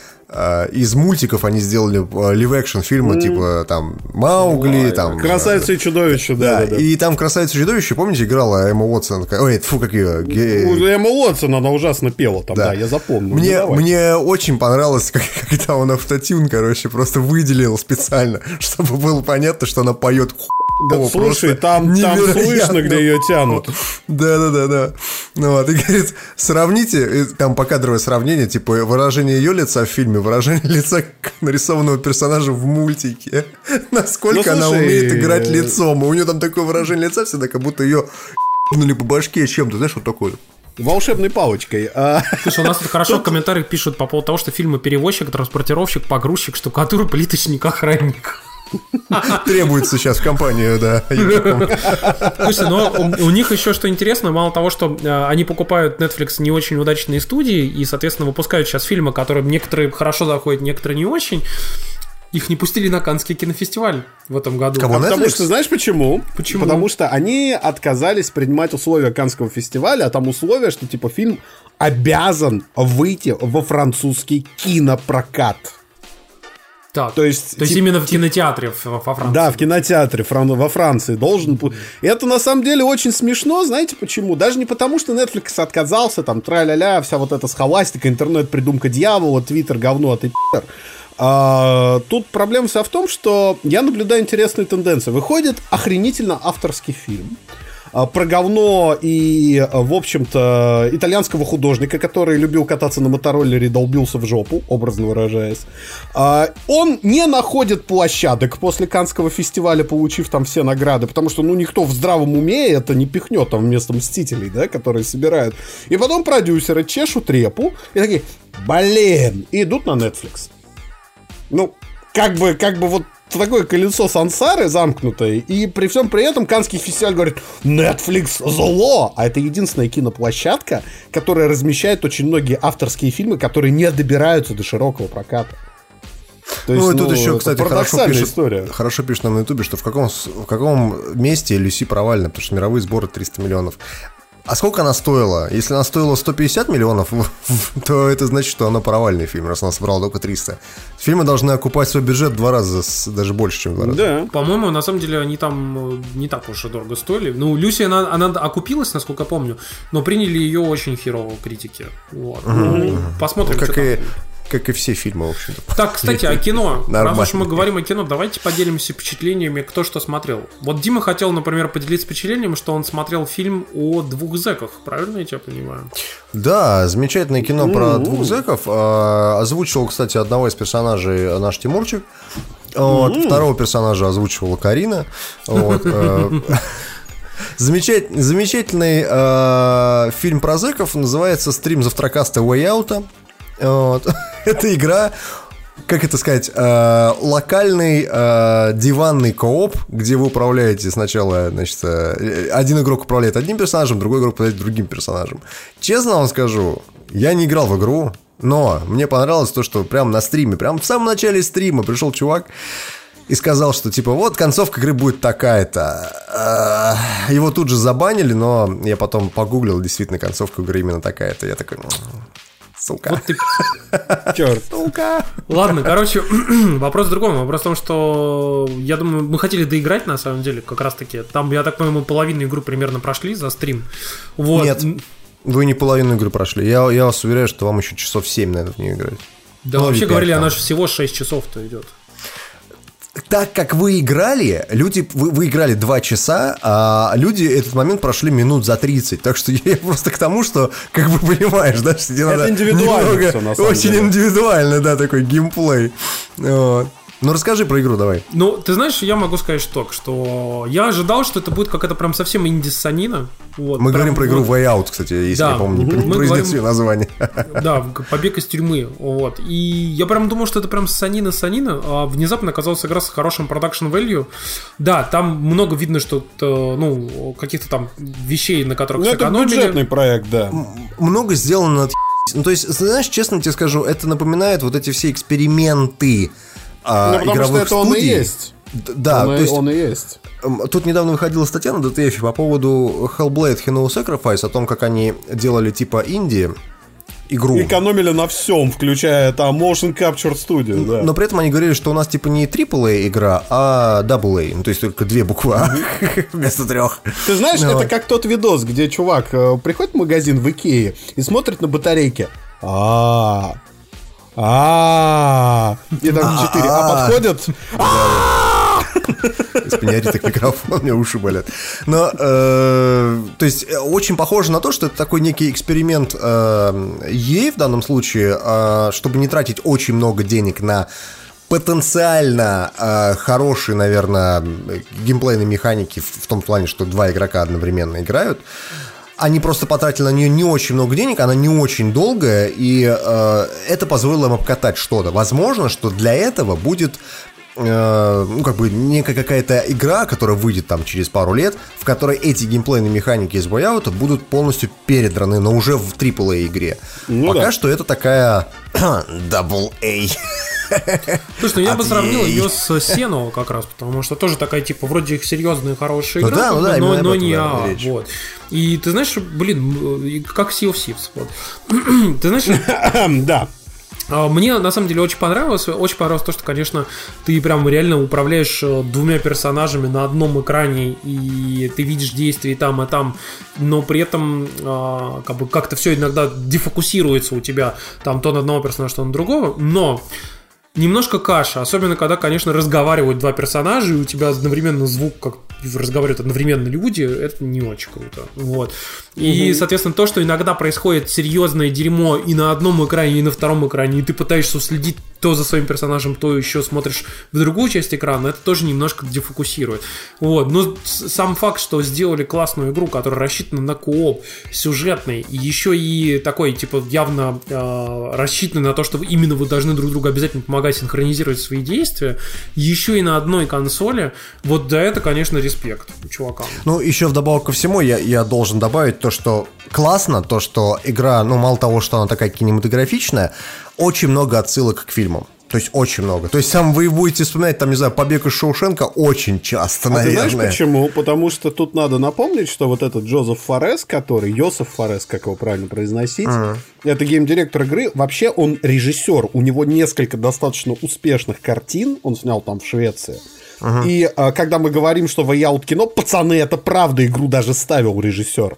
B: из мультиков они сделали лив-экшн фильмы, типа там Маугли, там...
C: Красавица и чудовище,
B: Да,
C: да, да, да.
B: и там красавица чудовище, помните, играла Эмма Уотсон? Ой, фу, как ее.
C: У Эмма Уотсон, она ужасно пела там, да, я запомнил.
B: Мне,
C: Ну,
B: мне очень понравилось, как, когда он автотюн, короче, просто выделил специально, чтобы было понятно, что она поет
C: Да,
B: хуёво,
C: слушай, там, там
B: невероятно.
C: слышно, где ее тянут.
B: Да, да, да, да. Ну вот, и говорит, сравните, и там покадровое сравнение, типа выражение ее лица в фильме, выражение лица нарисованного персонажа в мультике. Насколько
C: Ну,
B: она
C: слушай,
B: умеет играть
C: э,
B: лицом. И у нее там такое выражение лица всегда, как будто ее ебнули по башке чем-то, знаешь, вот такое.
C: Волшебной палочкой. А,
D: Слушай, у нас тут хорошо в комментариях пишут по поводу того, что фильмы перевозчик, транспортировщик, погрузчик, штукатур, плиточник, охранник.
B: Требуется сейчас в компанию, да.
D: Слушай, но у, у них еще что интересно, мало того, что э, они покупают Netflix не очень удачные студии и, соответственно, выпускают сейчас фильмы, которые некоторые хорошо заходят, некоторые не очень. Их не пустили на Каннский кинофестиваль в этом году.
B: Кого?
C: Потому
B: Netflix?
C: что, знаешь почему?
D: Почему?
C: Потому что они отказались принимать условия Канского фестиваля, а там условия, что типа фильм обязан выйти во французский кинопрокат.
D: Так,
C: То есть,
D: то есть
C: тип-
D: именно в кинотеатре в- во Франции.
C: Да, в кинотеатре фран- во Франции должен... И это на самом деле очень смешно, знаете почему? Даже не потому, что Netflix отказался, там, тра-ля-ля, вся вот эта схоластика, интернет-придумка дьявола, твиттер, говно, а ты пи***р. А, тут проблема вся в том, что я наблюдаю интересные тенденции. Выходит охренительно авторский фильм про говно и, а, в общем-то, итальянского художника, который любил кататься на мотороллере и долбился в жопу, образно выражаясь. А, Он не находит площадок после Канского фестиваля, получив там все награды, потому что, ну, никто в здравом уме это не пихнет там вместо Мстителей, да, которые собирают. И потом продюсеры чешут репу и такие, блин, и идут на Netflix. Ну, как бы, как бы вот такое колесо сансары замкнутое, и при всем при этом Канский фестиваль говорит, Netflix зло, а это единственная киноплощадка, которая размещает очень многие авторские фильмы, которые не добираются до широкого проката. То
B: Ну, и тут
C: ну,
B: еще, кстати, хорошо пишет,
C: история.
B: хорошо пишет нам на Ютубе, что в каком, в каком месте Люси провальна, потому что мировые сборы 300 миллионов. А сколько она стоила? Если она стоила 150 миллионов, то это значит, что она провальный фильм, раз она собрала только 300. Фильмы должны окупать свой бюджет в два раза, даже больше, чем в два раза.
C: Да.
D: По-моему, на самом деле они там э, не так уж и дорого стоили. Ну, Люси, она, она окупилась, насколько помню, но приняли ее очень херово критики. Вот. Ну, посмотрим,
B: Как
D: что
B: и,
D: там.
B: Как и все фильмы, в общем-то.
D: Так, кстати, о кино. Раз
B: Нормально.
D: уж мы говорим о кино, давайте поделимся впечатлениями, кто что смотрел. Вот Дима хотел, например, поделиться впечатлением, что он смотрел фильм о двух зэках. Правильно я тебя понимаю?
B: Да, замечательное кино про двух зэков. А, Озвучивал, кстати, одного из персонажей наш Тимурчик. Вот, Второго персонажа озвучивала Карина. Вот, э, замечать- замечательный э, фильм про зэков называется «Стрим завтракаста Way Out». Вот. Это игра как это сказать, э, локальный э, диванный кооп, где вы управляете сначала, значит, э, один игрок управляет одним персонажем, другой игрок управляет другим персонажем. Честно вам скажу, я не играл в игру, но мне понравилось то, что прям на стриме, прям в самом начале стрима пришел чувак и сказал, что типа вот концовка игры будет такая-то. Э, Его тут же забанили, но я потом погуглил, действительно концовка игры именно такая-то. Я такой, «М, сука,
D: Вот ты
C: Черт.
B: сука.
D: Ладно, короче, вопрос в другом. Вопрос в том, что я думаю, мы хотели доиграть на самом деле, как раз таки. Там, я так понимаю, мы половину игру примерно прошли за стрим. Вот.
B: Нет, вы не половину игры прошли. Я, я вас уверяю, что вам еще часов 7, наверное, в нее играть.
D: Да,
B: Ну,
D: вообще
B: или
D: говорили,
B: пять
D: она
B: там.
D: же всего 6 часов-то идет.
B: Так как вы играли, люди, вы, вы играли 2 часа, а люди этот момент прошли минут за 30. Так что я просто к тому, что, как бы понимаешь, да, что тебе
C: Это
B: надо
C: индивидуально
B: немного-
C: всё, на самом
B: Очень
C: деле.
B: индивидуально, да, такой геймплей. Вот. Ну, расскажи про игру давай.
D: Ну, ты знаешь, я могу сказать что, что я ожидал, что это будет какая-то прям совсем инди-санина. Вот,
B: Мы
D: прям
B: говорим про игру
D: вот.
B: Way Out, кстати, если
D: Да.
B: я помню, не.
D: Мы
B: произнес
D: говорим-
B: ее название.
D: Да, побег из тюрьмы. Вот. И я прям думал, что это прям санина-санина, а внезапно оказалась игра с хорошим продакшн value. Да, там много видно, что э, ну, каких-то там вещей, на которых
C: Ну, это
D: сэкономили.
C: бюджетный проект, да.
B: Много сделано от Ну, то есть, знаешь, честно тебе скажу, это напоминает вот эти все эксперименты а,
C: Ну, потому что это он и
B: студий.
C: есть.
B: Да,
C: он,
B: то
C: и-
B: есть
C: он и есть.
B: Тут недавно выходила статья на DTF по поводу Hellblade Hero Sacrifice, о том, как они делали типа инди игру.
C: Экономили на всем, включая там Motion Capture Studio, да.
B: Но при этом они говорили, что у нас типа не AAA игра, а AA. Ну, то есть только две буквы А вместо трех.
C: Ты знаешь,
B: Ну,
C: это
B: вот.
C: как тот видос, где чувак э, приходит в магазин в Икее и смотрит на батарейки. А, а, и там четыре. А подходят.
B: Из так микрофон, у меня уши болят. Но, э, то есть, э, очень похоже на то, что это такой некий эксперимент э, EA в данном случае, э, чтобы не тратить очень много денег на потенциально э, хорошие, наверное, геймплейные механики в, в том плане, что два игрока одновременно играют. Они просто потратили на нее не очень много денег, она не очень долгая, и э, это позволило им обкатать что-то. Возможно, что для этого будет э, ну, как бы некая какая-то игра, которая выйдет там через пару лет, в которой эти геймплейные механики из бояута будут полностью передраны, но уже в AAA игре.
C: Ну
B: Пока
C: да.
B: что это такая Double A.
D: Слушай, ну я бы сравнил ее с Сено как раз, потому что тоже такая, типа, вроде серьезная, хорошая
B: Ну
D: игра,
B: да, ну да,
D: но, не А, вот. И ты знаешь, блин, как Sea of Thieves, вот. ты знаешь,
C: Да.
D: А, Мне на самом деле очень понравилось. Очень понравилось то, что, конечно, ты прям реально управляешь э, двумя персонажами на одном экране, и ты видишь действия и там, и там, но при этом а, как бы как-то все иногда дефокусируется у тебя там то на одного персонажа, то на другого. Но немножко каша, особенно когда, конечно, разговаривают два персонажа, и у тебя одновременно звук, как разговаривают одновременно люди, это не очень круто. Вот. И, соответственно, то, что иногда происходит серьезное дерьмо и на одном экране, и на втором экране, и ты пытаешься уследить то за своим персонажем, то еще смотришь в другую часть экрана, это тоже немножко дефокусирует. Вот. Но сам факт, что сделали классную игру, которая рассчитана на кооп, сюжетный, еще и такой, типа, явно э, рассчитанный на то, что именно вы должны друг другу обязательно помогать синхронизировать свои действия, еще и на одной консоли, вот за это, конечно, респект чувакам.
B: Ну, еще вдобавок ко всему, я, я должен добавить то, что классно, то, что игра, ну, мало того, что она такая кинематографичная, очень много отсылок к фильмам. То есть очень много. То есть сам вы будете вспоминать, там, не знаю, побег из Шоушенка очень часто,
C: А ты
B: наверное.
C: знаешь почему? Потому что тут надо напомнить, что вот этот Джозеф Форес, который, Йосеф Форес, как его правильно произносить, это геймдиректор игры. Вообще он режиссер, у него несколько достаточно успешных картин, он снял там в Швеции. И а, когда мы говорим, что Way Out кино, пацаны, это правда, игру даже ставил режиссер.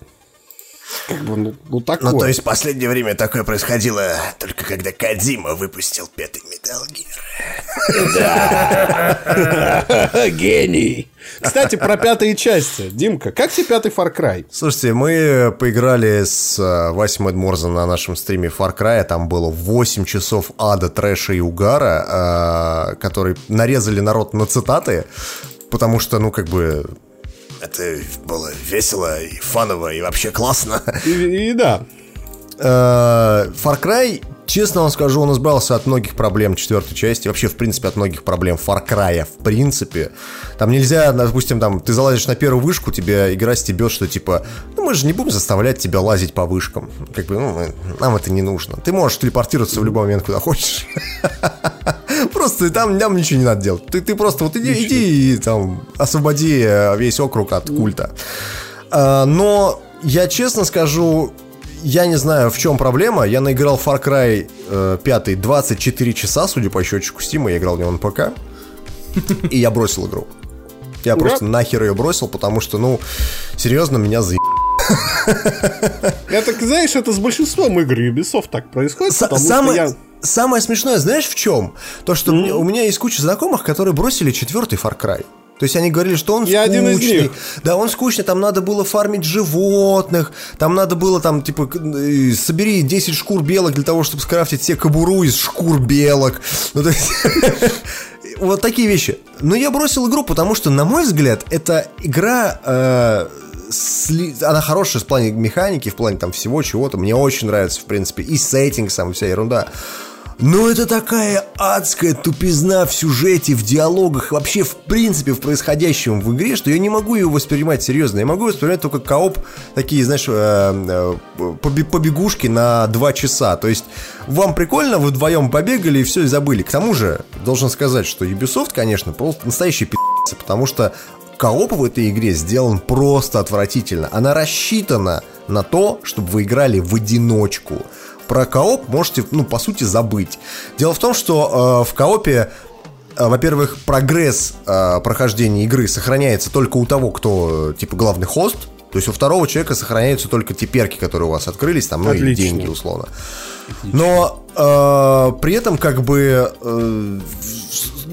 C: Как бы, ну, ну такое.
B: Ну, то есть в последнее время такое происходило только когда Кадима выпустил пятый Metal Gear.
C: Гений! Кстати, про пятые части. Димка, как тебе пятый Far Cry?
B: Слушайте, мы поиграли с э, Васей Эдморзом на нашем стриме Far Cry. Там было 8 часов ада, трэша и угара, э, которые нарезали народ на цитаты, потому что, ну, как бы, это было весело и фаново, и вообще классно.
C: И, и да.
B: Э, Far Cry Честно вам скажу, он избавился от многих проблем четвертой части, вообще, в принципе, от многих проблем Far Cry, в принципе. Там нельзя, допустим, там, ты залазишь на первую вышку, тебя игра стебет, что типа, ну мы же не будем заставлять тебя лазить по вышкам. Как бы, ну, нам это не нужно. Ты можешь телепортироваться в любой момент, куда хочешь. Просто там, там ничего не надо делать. Ты, ты просто вот иди, иди и там освободи э, весь округ от культа. А, но я честно скажу, я не знаю, в чем проблема. Я наиграл Far Cry э, 5 24 часа, судя по счетчику Steam, я играл в него на ПК. И я бросил игру. Я просто нахер ее бросил, потому что, ну, серьезно, меня за
C: Это, знаешь, это с большинством игр Ubisoft так происходит, потому
B: Самое,
C: что я...
B: самое смешное, знаешь, в чем? То, что мне- у меня есть куча знакомых, которые бросили четвертый Far Cry. То есть они говорили, что он
C: Я
B: скучный.
C: один из них.
B: Да, он скучный, там надо было фармить животных, там надо было там, типа, собери 10 шкур белок для того, чтобы скрафтить себе кобуру из шкур белок. Ну, то есть... Вот такие вещи. Но я бросил игру, потому что, на мой взгляд, это игра... э, Она хорошая в плане механики, в плане там всего чего-то. Мне очень нравится, в принципе, и сеттинг сам, вся ерунда. Но это такая адская тупизна в сюжете, в диалогах, вообще в принципе в происходящем в игре, что я не могу ее воспринимать серьезно. Я могу воспринимать только кооп, такие, знаешь, э, э, побе- побегушки на два часа. То есть вам прикольно, вы вдвоем побегали и все, и забыли. К тому же, должен сказать, что Ubisoft, конечно, просто настоящий пи***цы, потому что Кооп в этой игре сделан просто отвратительно. Она рассчитана на то, чтобы вы играли в одиночку. Про кооп можете, ну, по сути, забыть. Дело в том, что э, в коопе э, во-первых, прогресс э, прохождения игры сохраняется только у того, кто, э, типа, главный хост. То есть у второго человека сохраняются только те перки, которые у вас открылись, там, ну и
C: Отлично.
B: деньги, условно. Но э, при этом, как бы, э,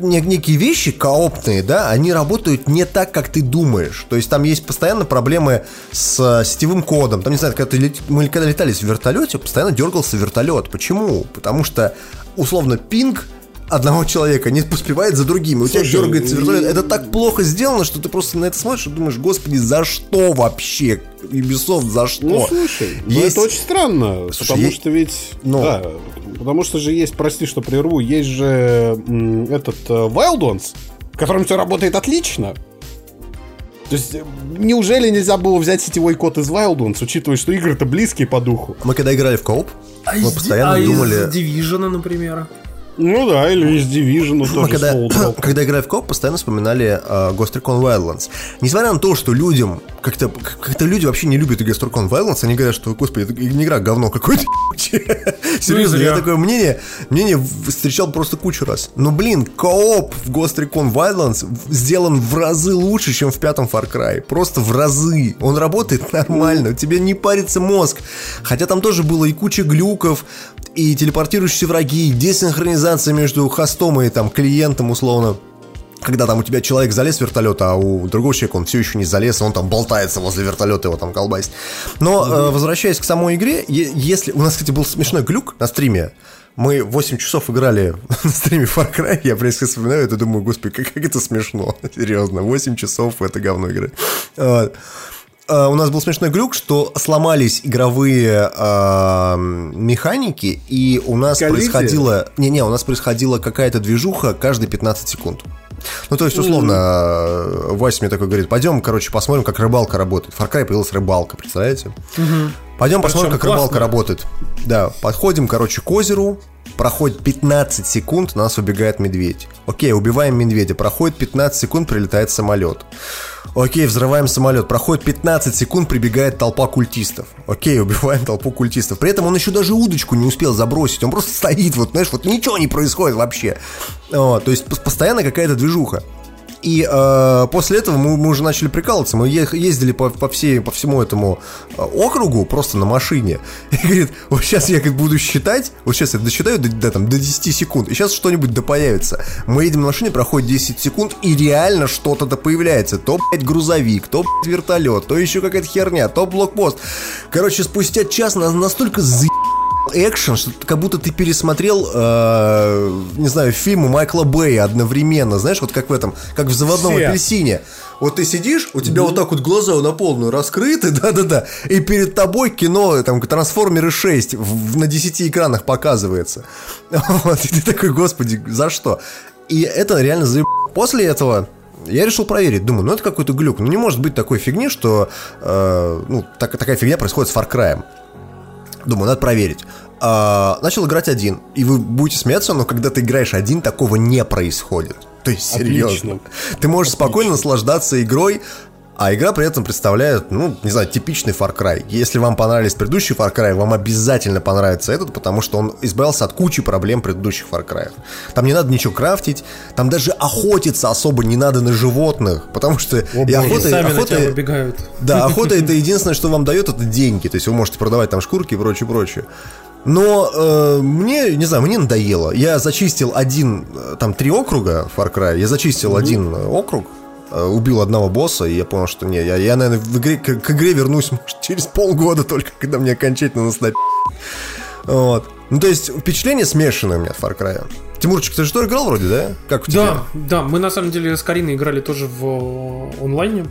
B: некие вещи коопные, да, они работают не так, как ты думаешь. То есть там есть постоянно проблемы с э, сетевым кодом. Там, не знаю, когда ты мы когда летали в вертолете, постоянно дергался вертолет. Почему? Потому что, условно, пинг одного человека не поспевает за другим. И у тебя дергается вертолет. Это так плохо сделано, что ты просто на это смотришь и думаешь, господи, за что вообще? Ubisoft, за что?
C: Ну, слушай, ну,
B: Есть-
C: это очень странно,
B: Слушай,
C: потому
B: есть-
C: что ведь...
B: Ну.
C: Да, потому что же есть, прости, что прерву, есть же м, этот э, Wild Ones, в котором все работает отлично. То есть, неужели нельзя было взять сетевой код из Wild Ones, учитывая, что игры-то близкие по духу?
B: Мы когда играли в кооп,
D: А
B: мы
D: из,
B: постоянно
D: а из
B: думали...
D: Division, например.
C: Ну да, или из Division тоже
B: когда,
C: Soul
B: когда играли в коп, постоянно вспоминали э, Ghost Recon Wildlands. Несмотря на то, что людям, как-то как люди вообще не любят Ghost Recon Wildlands, они говорят, что, господи, это не игра, говно какое-то. Серьезно,
D: зря.
B: я такое мнение, мнение встречал просто кучу раз. Но, блин, кооп в Ghost Recon Wildlands сделан в разы лучше, чем в пятом Far Cry. Просто в разы. Он работает нормально, тебе не парится мозг. Хотя там тоже было и куча глюков, и телепортирующиеся враги, и десинхронизация между хостом и там клиентом условно. Когда там у тебя человек залез в вертолет, а у другого человека он все еще не залез, он там болтается возле вертолета, его там колбасит. Но э, возвращаясь к самой игре, если... У нас, кстати, был смешной глюк на стриме. Мы 8 часов играли на стриме Far Cry, я прям вспоминаю это, думаю, господи, как, как это смешно. Серьезно, 8 часов это говно игры. А, у нас был смешной глюк, что сломались игровые а, механики, и у нас
C: Коллизия?
B: происходила... Не-не, у нас происходила какая-то движуха каждые 15 секунд. Ну, то есть, условно, э, Вася мне такой говорит, пойдем, короче, посмотрим, как рыбалка работает. В Far Cry появилась рыбалка, представляете? Пойдем посмотрим, как
D: классно.
B: рыбалка работает. Да, подходим, короче, к озеру, проходит 15 секунд, на нас убегает медведь. Окей, убиваем медведя, проходит 15 секунд, прилетает самолет. Окей, взрываем самолет, проходит 15 секунд, прибегает толпа культистов. Окей, убиваем толпу культистов. При этом он еще даже удочку не успел забросить, он просто стоит, вот, знаешь, вот ничего не происходит вообще. Вот, то есть пос- постоянно какая-то движуха. И э, после этого мы, мы уже начали прикалываться. Мы ездили по, по, всей, по всему этому э, округу просто на машине. И говорит, вот сейчас я как буду считать, вот сейчас я досчитаю до, до, там, до 10 секунд, и сейчас что-нибудь да появится. Мы едем на машине, проходит 10 секунд, и реально что-то да появляется. То, блядь, грузовик, то, блядь, вертолет, то еще какая-то херня, то блокпост. Короче, спустя час нас настолько за экшен, что как будто ты пересмотрел, э, не знаю, фильмы Майкла Бэя одновременно, знаешь, вот как в этом, как в «Заводном
C: Все.
B: апельсине». Вот ты сидишь, у тебя вот так вот глаза на полную раскрыты, да-да-да, и перед тобой кино, там, Трансформеры 6 в, на 10 экранах показывается. Вот, и ты такой, господи, за что? И это реально заеб... После этого я решил проверить, думаю, ну это какой-то глюк. Ну не может быть такой фигни, что э, ну, так, такая фигня происходит с Far Cry. Думаю, надо проверить. А, начал играть один. И вы будете смеяться, но когда ты играешь один, такого не происходит. То есть, серьезно.
C: Отлично.
B: Ты можешь спокойно наслаждаться игрой, а игра при этом представляет, ну, не знаю, типичный Far Cry. Если вам понравились предыдущие Far Cry, вам обязательно понравится этот, потому что он избавился от кучи проблем предыдущих Far Cry. Там не надо ничего крафтить, там даже охотиться особо не надо на животных, потому что и
C: боже.
B: охота,
D: Сами на
B: охота-
D: тебя выбегают.
B: да, охота это единственное, что вам дает, это деньги. То есть вы можете продавать там шкурки и прочее, прочее. Но э, мне, не знаю, мне надоело. Я зачистил один, э, там три округа Far Cry, я зачистил один э, округ, убил одного босса, и я понял, что не, я, я наверное, в игре, к, к игре вернусь может, через полгода только, когда мне окончательно наснать. Вот. Ну, то есть, впечатление смешанное у меня от Far Cry. Тимурчик, ты же тоже играл вроде, да? Как у тебя?
D: Да, да, мы на самом деле с Кариной играли тоже в э, онлайне.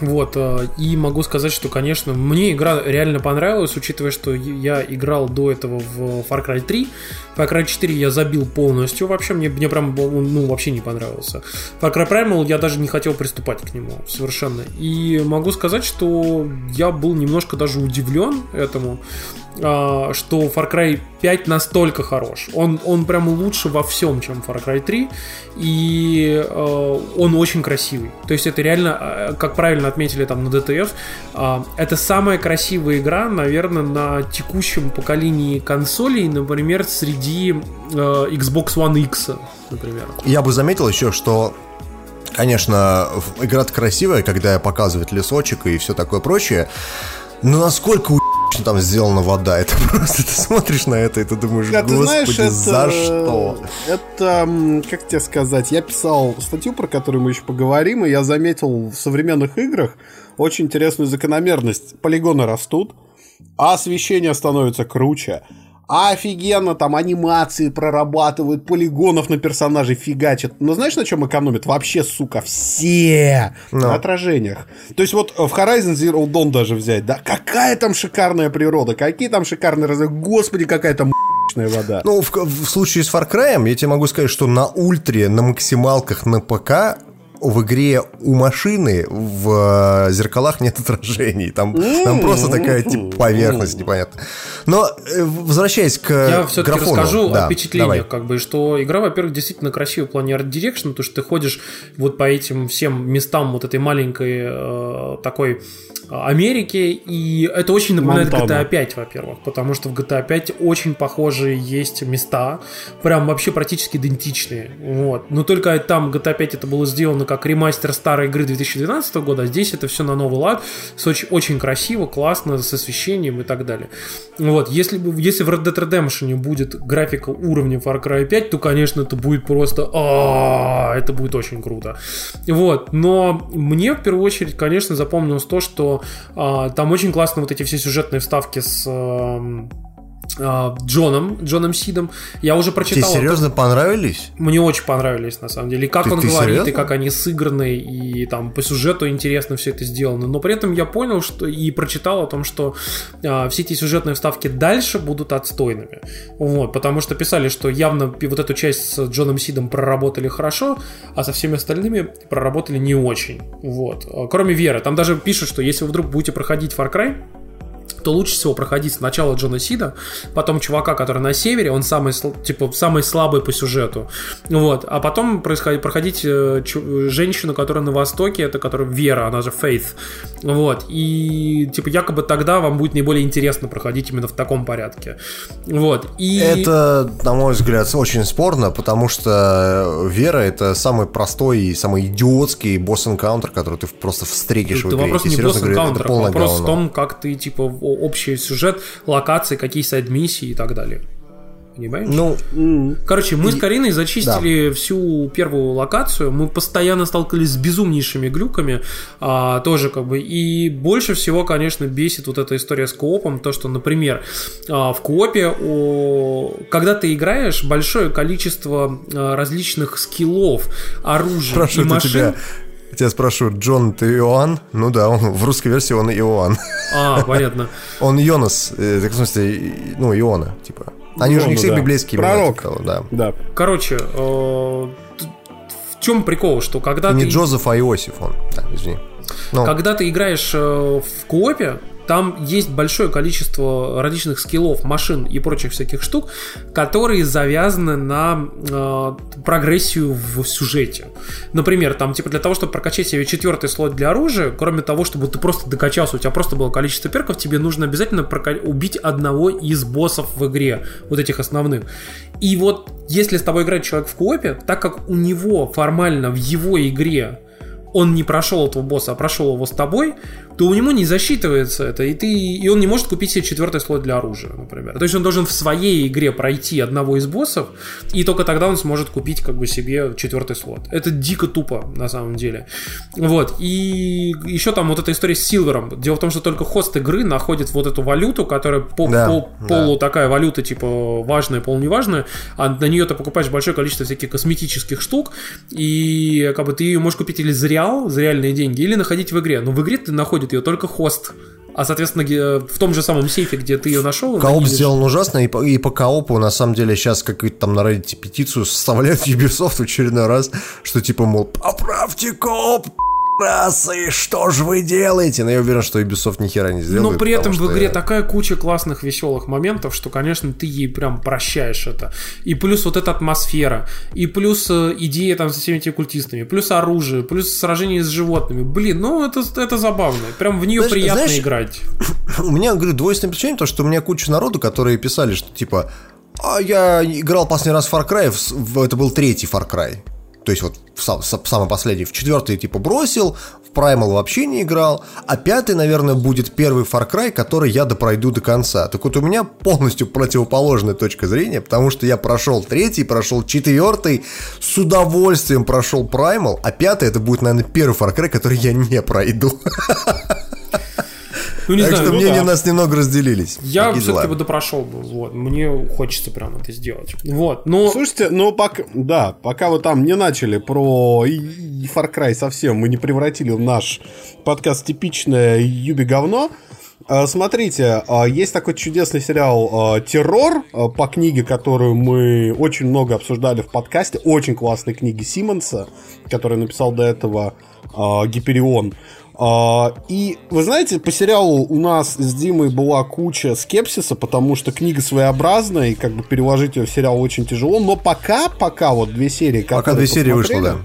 D: Вот, э, и могу сказать, что, конечно, мне игра реально понравилась, учитывая, что я играл до этого в Far Cry 3. Far Cry 4 я забил полностью, вообще мне, мне прям, ну, вообще не понравился. Far Cry Primal я даже не хотел приступать к нему совершенно. И могу сказать, что я был немножко даже удивлен этому, что Far Cry 5 настолько хорош. Он, он прям лучше во всем, чем Far Cry 3. И э, он очень красивый. То есть это реально, э, как правильно отметили там на DTF, э, это самая красивая игра, наверное, на текущем поколении консолей, например, среди э, Xbox One X, например.
B: Я бы заметил еще, что Конечно, игра-то красивая, когда показывает лесочек и все такое прочее. Но насколько у***чно там сделана вода, это просто ты смотришь на это и ты думаешь,
C: ты
B: господи,
C: знаешь, это,
B: за что?
C: Это, как тебе сказать, я писал статью, про которую мы еще поговорим, и я заметил в современных играх очень интересную закономерность. Полигоны растут, а освещение становится круче. Офигенно, там анимации прорабатывают, полигонов на персонажей фигачат. Но знаешь, на чем экономят? Вообще, сука, все
B: Ну.
C: на отражениях. То есть вот в Horizon Zero Dawn даже взять, да, какая там шикарная природа, какие там шикарные раз... Господи, какая там вода.
B: Ну, в, в случае с Far Cry, я тебе могу сказать, что на ультре, на максималках, на ПК в игре у машины в э, зеркалах нет отражений. Там, там просто такая типа поверхность непонятная. Но э, возвращаясь к
D: Я все-таки расскажу
B: да,
D: о впечатлениях,
B: давай.
D: как бы, что игра, во-первых, действительно красивая в плане art direction, потому что ты ходишь вот по этим всем местам вот этой маленькой э, такой э, Америки, и это очень напоминает
C: Монтана.
D: GTA 5, во-первых, потому что в GTA 5 очень похожие есть места, прям вообще практически идентичные, вот. Но только там GTA 5 это было сделано как ремастер старой игры 2012 года, а здесь это все на новый лад, с очень, очень красиво, классно, с освещением и так далее. Вот, если, бы, если в Red Dead Redemption будет графика уровня Far Cry 5, то, конечно, это будет просто... а, Это будет очень круто. Вот, но мне в первую очередь, конечно, запомнилось то, что а, там очень классно вот эти все сюжетные вставки с... а, Джоном, Джоном Сидом. Я уже
B: Тебе
D: прочитал...
B: серьезно понравились?
D: Мне очень понравились, на самом деле. И как
B: Ты-
D: он
B: ты
D: говорит,
B: серьезно?
D: и как они сыграны, и там по сюжету интересно все это сделано. Но при этом я понял, что и прочитал о том, что а, все эти сюжетные вставки дальше будут отстойными. Вот, потому что писали, что явно вот эту часть с Джоном Сидом проработали хорошо, а со всеми остальными проработали не очень. Вот. Кроме Веры. Там даже пишут, что если вы вдруг будете проходить Far Cry, то лучше всего проходить сначала Джона Сида, потом чувака, который на севере, он самый, типа, самый слабый по сюжету. Вот. А потом происходить, проходить э, женщину, которая на востоке, это которая Вера, она же Фейт. Вот. И, типа, якобы тогда вам будет наиболее интересно проходить именно в таком порядке. Вот. И...
B: Это, на мой взгляд, очень спорно, потому что Вера это самый простой и самый идиотский босс-энкаунтер, который ты просто встретишь в
D: Да
B: игре.
D: вопрос не
B: серьезно
D: босс
B: говорю, это
D: вопрос в
B: говно.
D: том, как ты, типа, общий сюжет, локации, какие сайд-миссии и так далее. Понимаешь?
B: Ну,
D: Короче, мы с Кариной зачистили всю первую локацию. Мы постоянно сталкивались с безумнейшими глюками. а, тоже как бы. И больше всего, конечно, бесит вот эта история с коопом. То, что, например, а, в коопе, о, когда ты играешь, большое количество а, различных скиллов, оружия
B: спрашивают
D: и машин.
B: тебя, Тебя спрашивают, Джон, ты Иоанн? Ну да, он, в русской версии он Иоанн.
D: А, понятно.
B: Он Йонас, э, так в смысле, ну, Иона, типа. Они
C: Иона,
B: же не все
C: да.
B: библейские имена,
C: Пророк.
B: да.
C: Да.
D: Короче, э, в чем прикол, что когда
B: Не
D: ты...
B: Джозеф, а Иосиф он. Да, извини. Ну,
D: Когда ты играешь э, в коопе, там есть большое количество различных скиллов, машин и прочих всяких штук, которые завязаны на э, прогрессию в сюжете. Например, там, типа, для того, чтобы прокачать себе четвертый слот для оружия, кроме того, чтобы ты просто докачался, у тебя просто было количество перков, тебе нужно обязательно прока- убить одного из боссов в игре, вот этих основных. И вот если с тобой играет человек в коопе, так как у него формально в его игре он не прошел этого босса, а прошел его с тобой, то у него не засчитывается это, и, ты, и он не может купить себе четвертый слот для оружия, например. То есть он должен в своей игре пройти одного из боссов, и только тогда он сможет купить как бы себе четвертый слот. Это дико тупо, на самом деле. Вот, и еще там вот эта история с Силвером. Дело в том, что только хост игры находит вот эту валюту, которая по,
B: Да,
D: по-
B: да.
D: полу такая валюта, типа, важная, полуневажная, а на нее ты покупаешь большое количество всяких косметических штук, и как бы ты ее можешь купить или за реал, за реальные деньги, или находить в игре. Но в игре ты находит ее только хост. А, соответственно, в том же самом сейфе, где ты ее нашел...
B: Кооп
D: видишь-
B: сделан ужасно, и по, и по коопу на самом деле сейчас какую-то там на Reddit петицию составляют Ubisoft в очередной раз, что типа, мол, поправьте кооп, расы, что же вы делаете? Но я уверен, что Ubisoft ни хера не сделает.
D: Но при этом в игре такая куча классных, веселых моментов, что, конечно, ты ей прям прощаешь это. И плюс вот эта атмосфера, и плюс э, идея там со всеми этими культистами, плюс оружие, плюс сражение с животными. Блин, ну это, это забавно. Прям в нее
B: Знаешь-
D: приятно
B: знаешь,
D: играть.
B: У меня, говорю, двойственное впечатление, то, что у меня куча народу, которые писали, что типа, а я играл последний раз в Far Cry, это был третий Far Cry. То есть вот в сам- сам- самый последний. В четвертый типа бросил, в Primal вообще не играл, а пятый, наверное, будет первый Far Cry, который я допройду до конца. Так вот у меня полностью противоположная точка зрения, потому что я прошел третий, прошел четвертый, с удовольствием прошел Primal, а пятый это будет, наверное, первый Far Cry, который я не пройду.
D: Ну, не
B: так
D: знаю,
B: что
D: ну
B: мнения
D: да.
B: у нас немного разделились.
D: Я все-таки
B: дела.
D: бы допрошел бы. Вот. Мне хочется прям это сделать. Вот. Но
C: Слушайте, ну пока, да, пока вы там не начали про Far Cry совсем, мы не превратили в наш подкаст типичное Юби говно. А, Смотрите, а, есть такой чудесный сериал а, «Террор» по книге, которую мы очень много обсуждали в подкасте. Очень классной книги Симмонса, который написал до этого Гиперион. А, И вы знаете, по сериалу у нас с Димой была куча скепсиса, потому что книга своеобразная, и как бы переложить ее в сериал очень тяжело. Но пока, пока вот две серии,
B: Пока две серии вышло, да.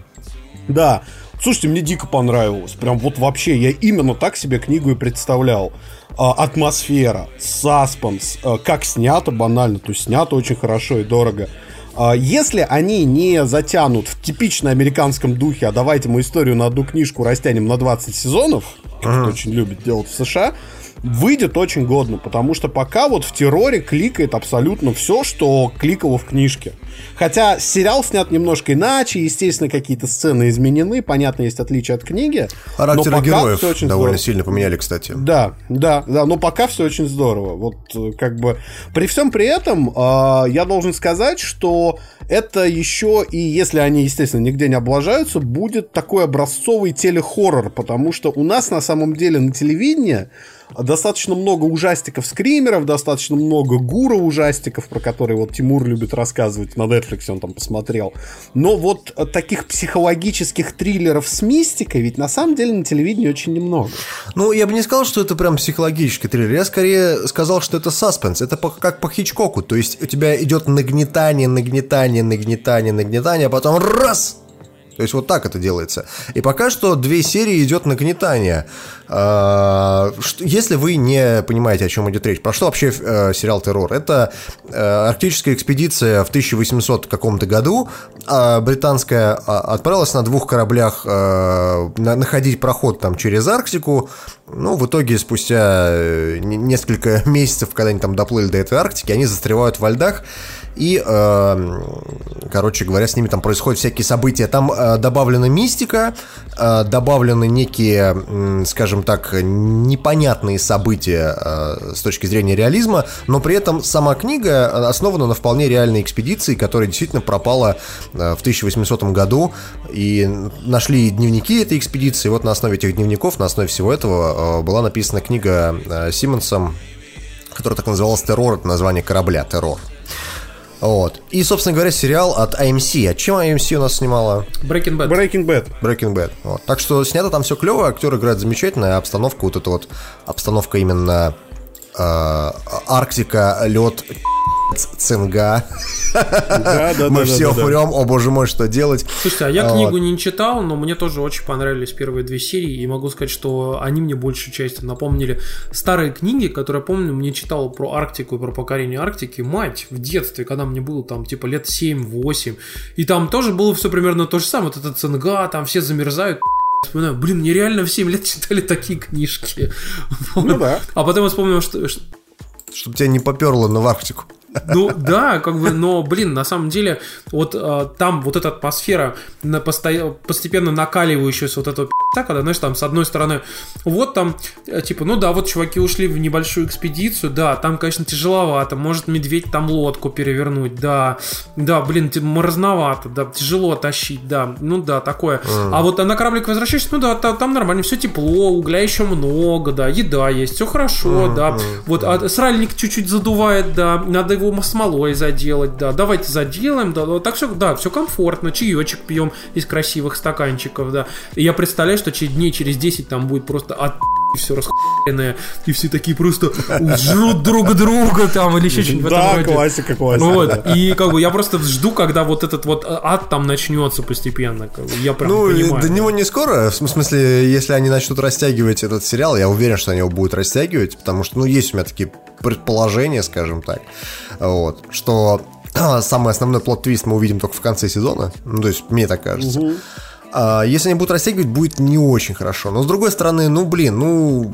C: да. Слушайте, мне дико понравилось. Прям вот вообще, я именно так себе книгу и представлял. А, атмосфера, саспенс, а, как снято банально, то есть снято очень хорошо и дорого. А, Если они не затянут в типично американском духе, а давайте мы историю на одну книжку растянем на 20 сезонов, как это очень любят делать в США, выйдет очень годно, потому что пока вот в терроре кликает абсолютно все, что кликало в книжке. Хотя сериал снят немножко иначе, естественно, какие-то сцены изменены, понятно, есть отличия от книги.
B: Характеры героев
C: очень
B: довольно
C: здорово.
B: сильно поменяли, кстати.
C: Да, да, да, но пока все очень здорово. Вот э, как бы при всем при этом э, я должен сказать, что это еще и если они, естественно, нигде не облажаются, будет такой образцовый телехоррор, потому что у нас на самом деле на телевидении достаточно много ужастиков скримеров, достаточно много гура ужастиков, про которые вот Тимур любит рассказывать на Netflix, он там посмотрел. Но вот таких психологических триллеров с мистикой ведь на самом деле на телевидении очень немного.
B: Ну, я бы не сказал, что это прям психологический триллер. Я скорее сказал, что это саспенс. Это по- как по Хичкоку. То есть у тебя идет нагнетание, нагнетание, нагнетание, нагнетание, а потом раз! То есть вот так это делается. И пока что две серии идет нагнетание. А, Если вы не понимаете, о чем идет речь, про что вообще э, сериал «Террор»? Это э, арктическая экспедиция в 1800 каком-то году. а, британская а, отправилась на двух кораблях э, на- находить проход там через Арктику. Ну, в итоге, спустя не- несколько месяцев, когда они там доплыли до этой Арктики, они застревают во льдах. И, короче говоря, с ними там происходят всякие события. Там добавлена мистика, э, добавлены некие, скажем так, непонятные события э, с точки зрения реализма, но при этом сама книга основана на вполне реальной экспедиции, которая действительно пропала э, в 1800 году, и нашли дневники этой экспедиции. Вот на основе этих дневников, на основе всего этого э, была написана книга э, Симмонсом, которая так называлась «Террор», это название корабля «Террор». Вот. И, собственно говоря, сериал от AMC. А чем AMC у нас снимала?
D: Breaking Bad.
C: Breaking Bad.
B: Breaking Bad. Вот. Так что снято там все клево, актер играет замечательно, а обстановка вот эта вот, обстановка именно Арктика, лед, цинга.
C: Да, да,
B: Мы
C: да,
B: все умрем, о боже мой, что делать?
D: Слушайте, а я
B: Вот.
D: книгу не читал, но мне тоже очень понравились первые две серии, и могу сказать, что они мне большей частью напомнили старые книги, которые я помню, мне читал про Арктику и про покорение Арктики, мать, в детстве, когда мне было там типа лет 7-8, и там тоже было все примерно то же самое, вот эта цинга, там все замерзают, Вспоминаю, блин, мне реально в 7 лет читали такие книжки.
C: Ну да.
D: А потом я вспомнил, что, что-
B: Чтобы тебя не поперло на в Арктику.
D: Ну да, как бы, но, блин, на самом деле, вот э, там вот эта атмосфера на посто- постепенно накаливающаяся вот этого пи***ца, когда, знаешь, там с одной стороны, вот там, э, типа, ну да, вот чуваки ушли в небольшую экспедицию, да, там, конечно, тяжеловато, может медведь там лодку перевернуть, да, да, блин, морозновато, да, тяжело тащить, да, ну да, такое. А. Вот на кораблик возвращаешься, ну да, та- там нормально, все тепло, угля еще много, да, еда есть, все хорошо, да, вот, а сральник чуть-чуть задувает, да, надо его смолой заделать, да, давайте заделаем, да, так все, да, все комфортно, чаечек пьем из красивых стаканчиков, да. И я представляю, что через дней через 10 там будет просто от все расхуенное, и все такие просто жрут друг друга там или еще что-нибудь в этом
C: Да, классика, классика.
D: Вот,
C: да.
D: и как бы я просто жду, когда вот этот вот ад там начнется постепенно. как бы, я прям
B: Ну,
D: понимаю.
B: до него не скоро. В смысле, если они начнут растягивать этот сериал, я уверен, что они его будут растягивать, потому что, ну, есть у меня такие предположения, скажем так, вот, что самый основной плод-твист мы увидим только в конце сезона, ну, то есть мне так кажется. А, если они будут растягивать, будет не очень хорошо. Но с другой стороны, ну блин, ну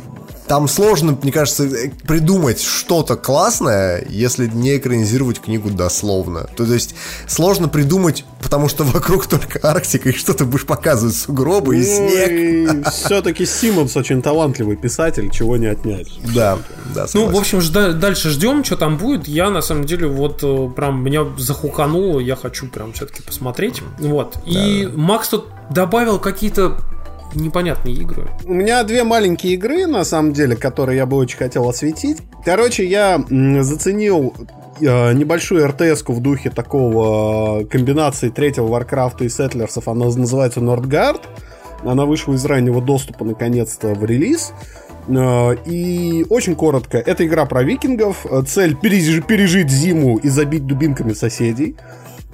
B: там сложно, мне кажется, э, придумать что-то классное, если не экранизировать книгу дословно. То, то есть сложно придумать, потому что вокруг только Арктика, и что ты будешь показывать сугробы и снег.
C: все-таки Симмонс очень талантливый писатель, чего не отнять.
B: Да, да,
D: Ну, в общем, жда- дальше ждем, что там будет. Я, на самом деле, вот э, прям меня захукануло, я хочу прям все-таки посмотреть. Вот. И Макс тут добавил какие-то непонятные игры.
C: У меня две маленькие игры, на самом деле, которые я бы очень хотел осветить. Короче, я заценил э, небольшую RTS -ку в духе такого э, комбинации третьего Warcraft а и Settlers ов. Она называется Northgard. Она вышла из раннего доступа наконец-то в релиз. Э, И очень коротко, это игра про викингов. Цель переж- пережить зиму и забить дубинками соседей.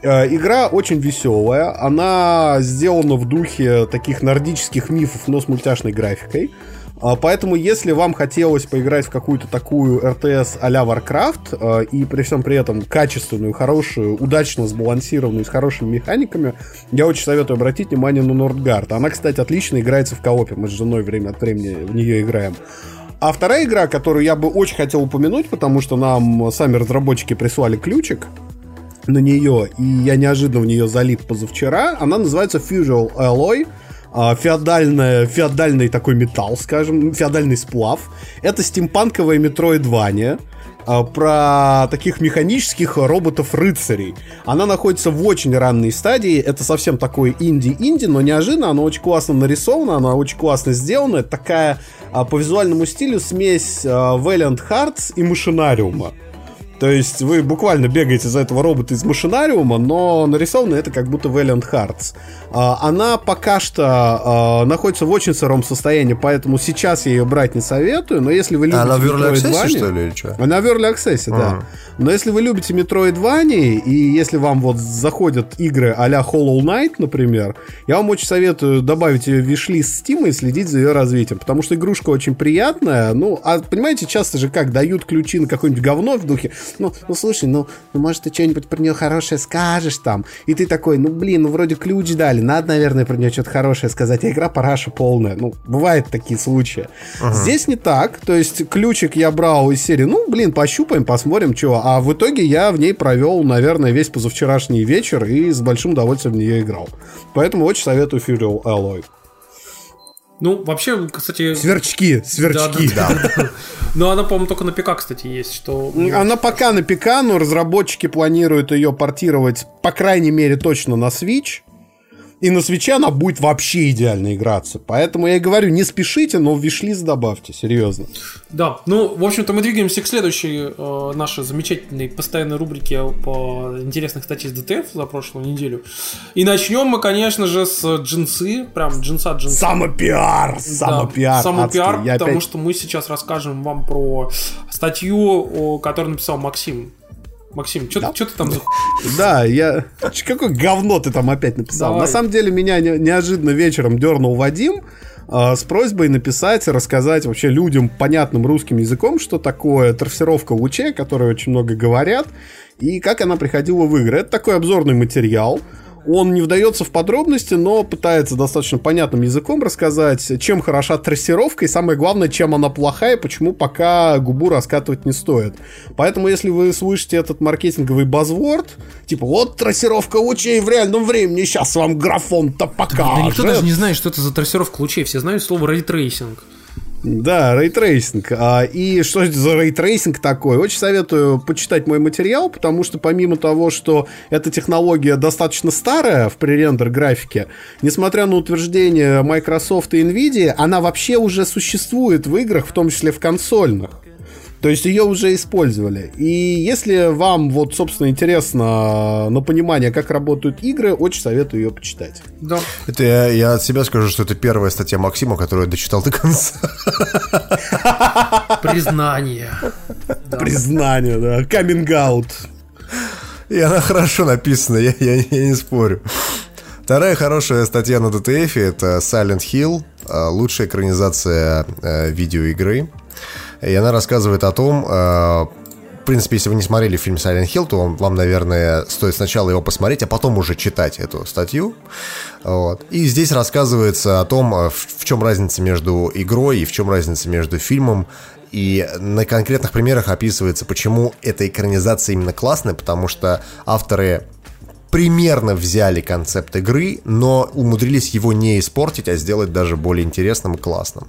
C: Э, Игра очень веселая. Она сделана в духе таких нордических мифов, но с мультяшной графикой. А, Поэтому, если вам хотелось поиграть в какую-то такую РТС а-ля Warcraft, э, и при всем при этом качественную, хорошую, удачно сбалансированную, с хорошими механиками, я очень советую обратить внимание на Нордгард. Она, кстати, отлично играется в коопе. Мы с женой время от времени в нее играем. А вторая игра, которую я бы очень хотел упомянуть, потому что нам сами разработчики прислали ключик, на нее, и я неожиданно в нее залип позавчера. Она называется Fusion Alloy. а, Феодальная, феодальный такой металл, скажем, феодальный сплав. Это стимпанковая метроидвания а, про таких механических роботов-рыцарей. Она находится в очень ранней стадии. Это совсем такой инди-инди, но неожиданно она очень классно нарисована, она очень классно сделана. Это такая а, по визуальному стилю смесь Valiant Hearts и Машинариума. То есть вы буквально бегаете за этого робота из машинариума, но нарисовано это как будто Valiant Hearts. А, Она пока что а, находится в очень сыром состоянии, поэтому сейчас я ее брать не советую, но если вы любите
B: она в Early Access, что ли, или что?
C: она в Early Access, да. Но если вы любите Metroidvania, и если вам вот заходят игры а-ля Hollow Knight, например, я вам очень советую добавить ее в виш-лист Steam и следить за ее развитием, потому что игрушка очень приятная. Ну, а понимаете, часто же как, дают ключи на какое-нибудь говно в духе, ну, ну слушай, ну, ну может ты что-нибудь про нее хорошее скажешь там, и ты такой, ну блин, ну вроде ключ дали, надо, наверное, про нее что-то хорошее сказать, а игра параша полная, ну, бывают такие случаи. Ага. Здесь не так, то есть ключик я брал из серии, ну, блин, пощупаем, посмотрим, что, а в итоге я в ней провел, наверное, весь позавчерашний вечер и с большим удовольствием в нее играл. Поэтому очень советую Fury Alloy.
D: Ну, вообще, кстати...
C: Сверчки, сверчки. Да, да, да.
D: Но она, по-моему, только на ПК, кстати, есть. Что...
C: Она пока на ПК, но разработчики планируют ее портировать, по крайней мере, точно на Switch. И на свече она будет вообще идеально играться. Поэтому я и говорю, не спешите, но в вишлист добавьте, серьезно.
D: Да, ну, в общем-то, мы двигаемся к следующей э, нашей замечательной постоянной рубрике по интересных статей с ДТФ за прошлую неделю. И начнем мы, конечно же, с джинсы, прям джинса джинса.
C: Самопиар, самопиар. Да,
D: самопиар, потому опять... что мы сейчас расскажем вам про статью, которую написал Максим Максим, что да? ты там за
C: Да, я... Какое говно ты там опять написал? Давай. На самом деле меня неожиданно вечером дернул Вадим э, с просьбой написать, рассказать вообще людям понятным русским языком, что такое трассировка лучей, о которой очень много говорят, и как она приходила в игры. Это такой обзорный материал, он не вдается в подробности, но пытается достаточно понятным языком рассказать, чем хороша трассировка и самое главное, чем она плохая, почему пока губу раскатывать не стоит. Поэтому, если вы слышите этот маркетинговый buzzword, типа вот трассировка лучей в реальном времени, сейчас вам графон-то покажет. Да,
D: никто даже не знает, что это за трассировка лучей, все знают слово ray tracing.
C: Да, ray tracing. А, и что это за ray tracing такой? Очень советую почитать мой материал, потому что помимо того, что эта технология достаточно старая в pre-render графике, несмотря на утверждение Microsoft и Nvidia, она вообще уже существует в играх, в том числе в консольных. То есть ее уже использовали. И если вам вот, собственно, интересно на понимание, как работают игры, очень советую ее почитать.
B: Да. Это я, я от себя скажу, что это первая статья Максима, которую я дочитал до конца.
D: Признание.
C: Признание, да. Coming out.
B: И она хорошо написана, я, я, я не спорю. Вторая хорошая статья на DTF это Silent Hill, э, лучшая экранизация э, видеоигры. И она рассказывает о том, э, в принципе, если вы не смотрели фильм Silent Hill, то вам, наверное, стоит сначала его посмотреть, а потом уже читать эту статью. Вот. И здесь рассказывается о том, э, в, в чем разница между игрой и в чем разница между фильмом. И на конкретных примерах описывается, почему эта экранизация именно классная, потому что авторы примерно взяли концепт игры, но умудрились его не испортить, а сделать даже более интересным и классным.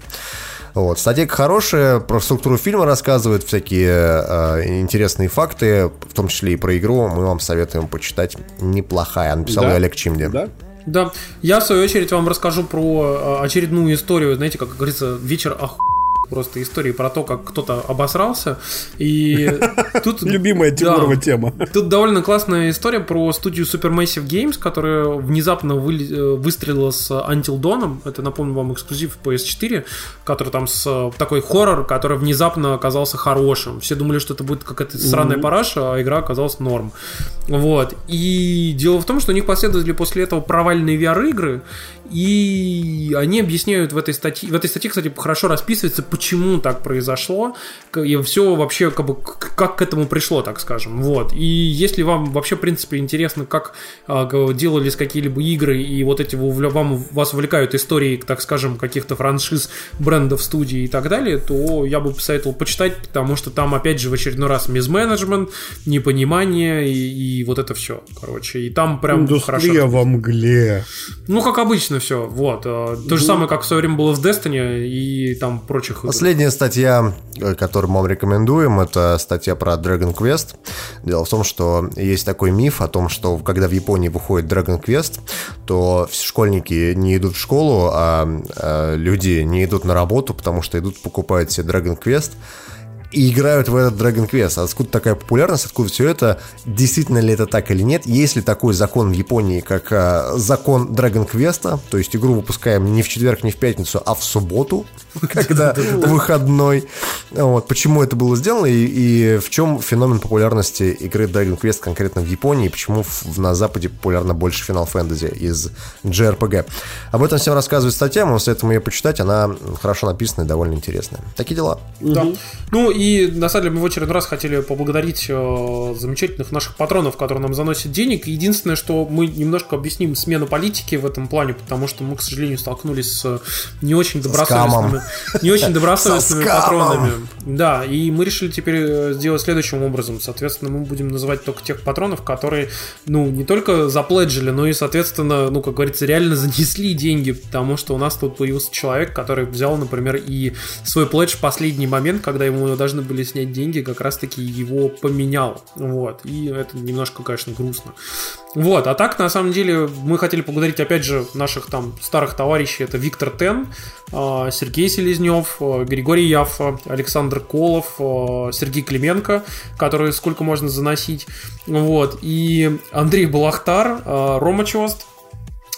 B: Вот. Статья хорошая, про структуру фильма рассказывает, всякие э, интересные факты, в том числе и про игру. Мы вам советуем почитать. Неплохая. Написал да. Олег Чимди.
D: Да. Да, я в свою очередь вам расскажу про э, очередную историю, знаете, как говорится, вечер оху просто истории про то, как кто-то обосрался. И тут...
C: Любимая Тимурова тема.
D: Тут довольно классная история про студию Supermassive Games, которая внезапно. Э, выстрелила с Until Dawn. Это, напомню вам, эксклюзив PS4, который там с э, такой хоррор, который внезапно оказался хорошим. Все думали, что это будет какая-то сраная параша, а игра оказалась норм. Вот. И дело в том, что у них последовали после этого провальные VR-игры, и они объясняют в этой статье, в этой статье, кстати, хорошо расписывается, почему так произошло, и все вообще, как, бы, как к этому пришло, так скажем. Вот. И если вам вообще, в принципе, интересно, как э, делались какие-либо игры, и вот эти вам, вас увлекают истории, так скажем, каких-то франшиз, брендов, студий и так далее, то я бы посоветовал почитать, потому что там, опять же, в очередной раз мизменеджмент, непонимание и, и вот это все, короче. И там прям
C: Индустрия
D: хорошо.
C: во мгле.
D: Ну, как обычно, Отлично все, вот. Э, то же ну, самое, как в свое время было в Destiny и там прочих.
B: Последняя статья, э, которую мы вам рекомендуем, это статья про Dragon Quest. Дело в том, что есть такой миф о том, что когда в Японии выходит Dragon Quest, то школьники не идут в школу, а, а люди не идут на работу, потому что идут покупают себе Dragon Quest и играют в этот Dragon Quest. Откуда такая популярность, откуда все это, действительно ли это так или нет, есть ли такой закон в Японии, как а, закон Dragon Quest, то есть игру выпускаем не в четверг, не в пятницу, а в субботу, когда выходной. Вот, почему это было сделано и, и в чем феномен популярности игры Dragon Quest конкретно в Японии, и почему в, на Западе популярно больше Final Fantasy из JRPG. Об этом всем рассказывает статья, мы советуем ее почитать, она хорошо написана и довольно интересная. Такие дела.
D: Да. Ну и на самом деле мы в очередной раз хотели поблагодарить э, замечательных наших патронов, которые нам заносят денег. Единственное, что мы немножко объясним смену политики в этом плане, потому что мы, к сожалению, столкнулись с не очень добросовестными, не очень добросовестными патронами. Да, и мы решили теперь э, сделать следующим образом. Соответственно, мы будем называть только тех патронов, которые, ну, не только запледжили, но и, соответственно, ну, как говорится, реально занесли деньги, потому что у нас тут появился человек, который взял, например, и свой пледж в последний момент, когда ему должны были снять деньги, как раз-таки его поменял. Вот. И это немножко, конечно, грустно. Вот, а так, на самом деле, мы хотели поблагодарить, опять же, наших там старых товарищей. Это Виктор Тен, а, Сергей Селезнев, а, Григорий Яфа, Александр Колов, а, Сергей Клименко, которые сколько можно заносить. Вот, и Андрей Балахтар, Рома Чост,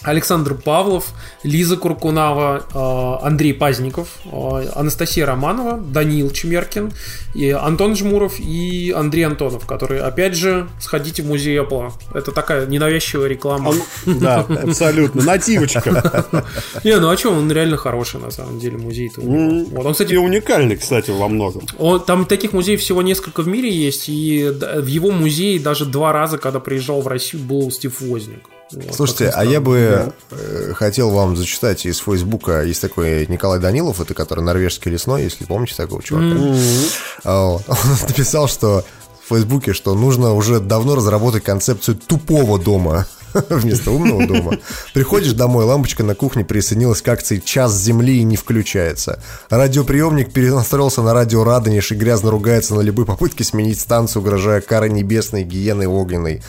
D: Александр Павлов, Лиза Куркунава, э, Андрей Пазников, э, Анастасия Романова, Даниил Чемеркин, и Антон Жмуров и Андрей Антонов, которые, опять же, сходите в музей Apple. Это такая ненавязчивая реклама.
C: Да, абсолютно. Нативочка.
D: Не, ну а что, он реально хороший, на самом деле, музей.
C: Вот он, кстати... И уникальный, кстати, во многом.
D: Там таких музеев всего несколько в мире есть, и в его музее даже два раза, когда приезжал в Россию, был Стив Возник.
B: Слушайте, а я бы да. хотел вам зачитать из Фейсбука, есть такой Николай Данилов, это который норвежский лесной, если помните такого чувака. Mm-hmm. Он написал, что в Фейсбуке, что нужно уже давно разработать концепцию тупого дома вместо умного дома. Приходишь домой, лампочка на кухне присоединилась к акции «Час земли» и не включается. Радиоприемник перенастроился на радио Радонеж и грязно ругается на любые попытки сменить станцию, угрожая карой небесной, гиеной огненной.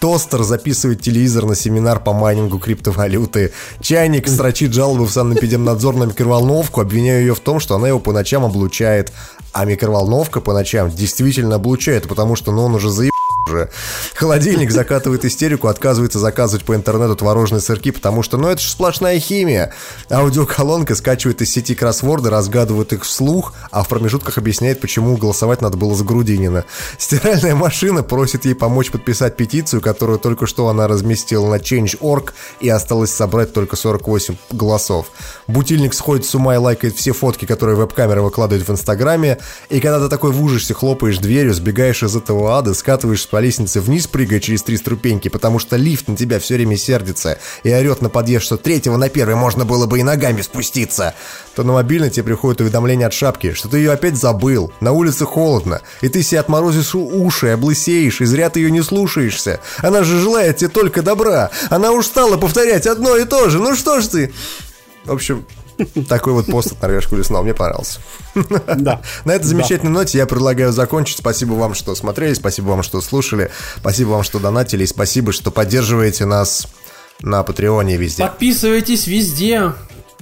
B: Тостер записывает телевизор на семинар по майнингу криптовалюты. Чайник строчит жалобы в Санэпидемнадзор на микроволновку, обвиняя ее в том, что она его по ночам облучает. А микроволновка по ночам действительно облучает, потому что ну, он уже заебал уже. Холодильник закатывает истерику, отказывается заказывать по интернету творожные сырки, потому что, ну, это же сплошная химия. Аудиоколонка скачивает из сети кроссворды, разгадывает их вслух, а в промежутках объясняет, почему голосовать надо было за Грудинина. Стиральная машина просит ей помочь подписать петицию, которую только что она разместила на Change.org, и осталось собрать только 48 голосов. Бутильник сходит с ума и лайкает все фотки, которые веб-камера выкладывает в Инстаграме, и когда ты такой в ужасе хлопаешь дверью, сбегаешь из этого ада, скатываешь по лестнице вниз, прыгая через три ступеньки, потому что лифт на тебя все время сердится и орет на подъезд, что третьего на первый можно было бы и ногами спуститься, то на мобильный тебе приходит уведомление от шапки, что ты ее опять забыл, на улице холодно, и ты себе отморозишь уши, облысеешь, и зря ты ее не слушаешься. Она же желает тебе только добра. Она устала повторять одно и то же. Ну что ж ты? В общем, такой вот пост от норвежского лесного. Мне понравился. Да. На этой замечательной да. ноте я предлагаю закончить. Спасибо вам, что смотрели, спасибо вам, что слушали, спасибо вам, что донатили, и спасибо, что поддерживаете нас на Патреоне везде.
D: Подписывайтесь везде.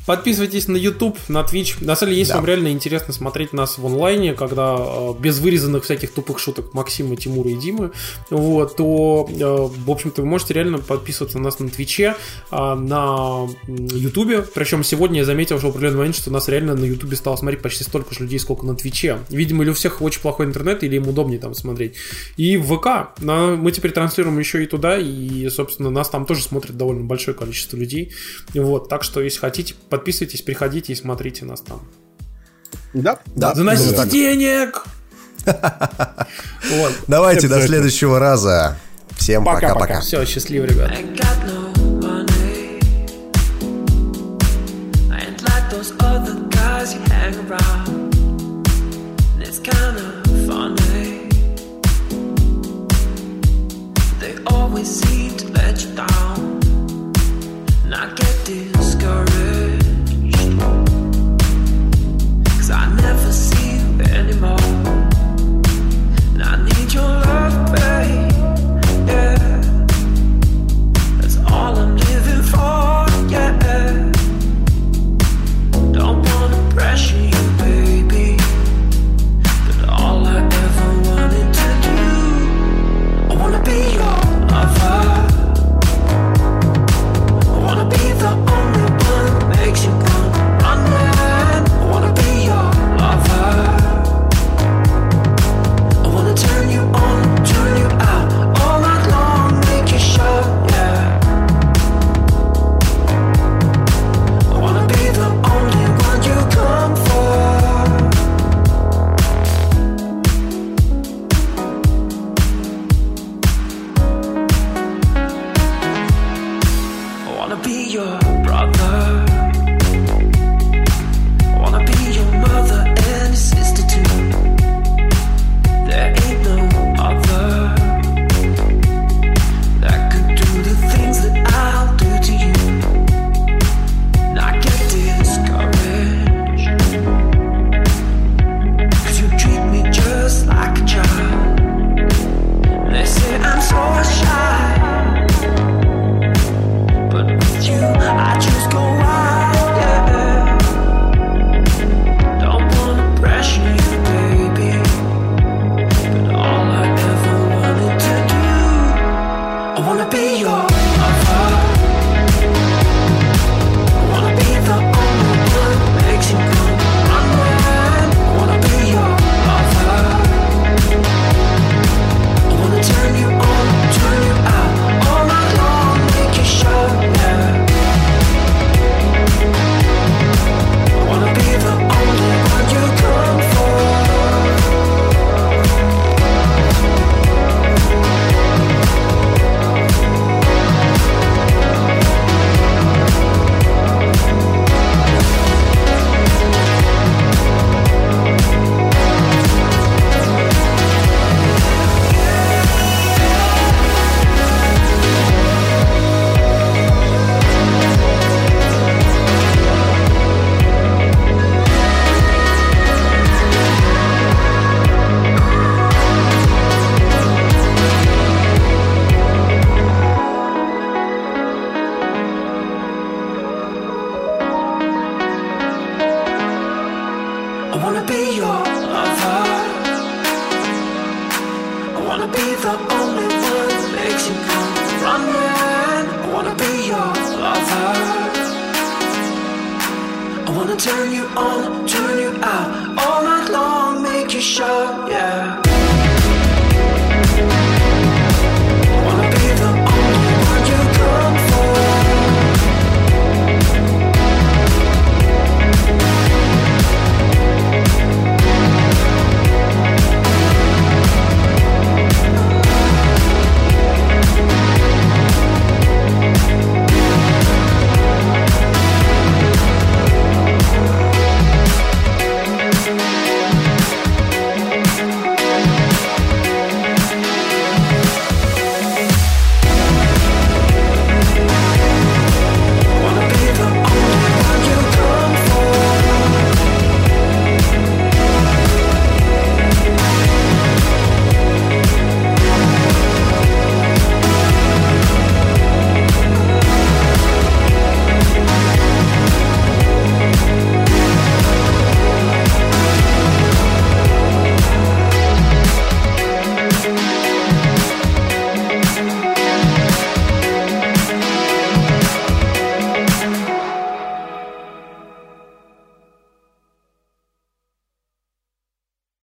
D: Подписывайтесь на YouTube, на Twitch. На самом деле, если да. вам реально интересно смотреть нас в онлайне, когда э, без вырезанных всяких тупых шуток Максима, Тимура и Димы, вот, то, э, в общем-то, вы можете реально подписываться на нас на Твиче, э, на YouTube. Причем сегодня я заметил, что в определенный момент, что нас реально на YouTube стало смотреть почти столько же людей, сколько на Твиче. Видимо, или у всех очень плохой интернет, или им удобнее там смотреть. И в ВК. Мы теперь транслируем еще и туда, и, собственно, нас там тоже смотрит довольно большое количество людей. Вот, так что, если хотите, Подписывайтесь, приходите и смотрите нас там.
C: Да, да.
D: Заносите да. денег!
B: вот. Давайте до следующего раза. Всем пока-пока.
D: Все, счастливо, ребят. always seem to let you down. And I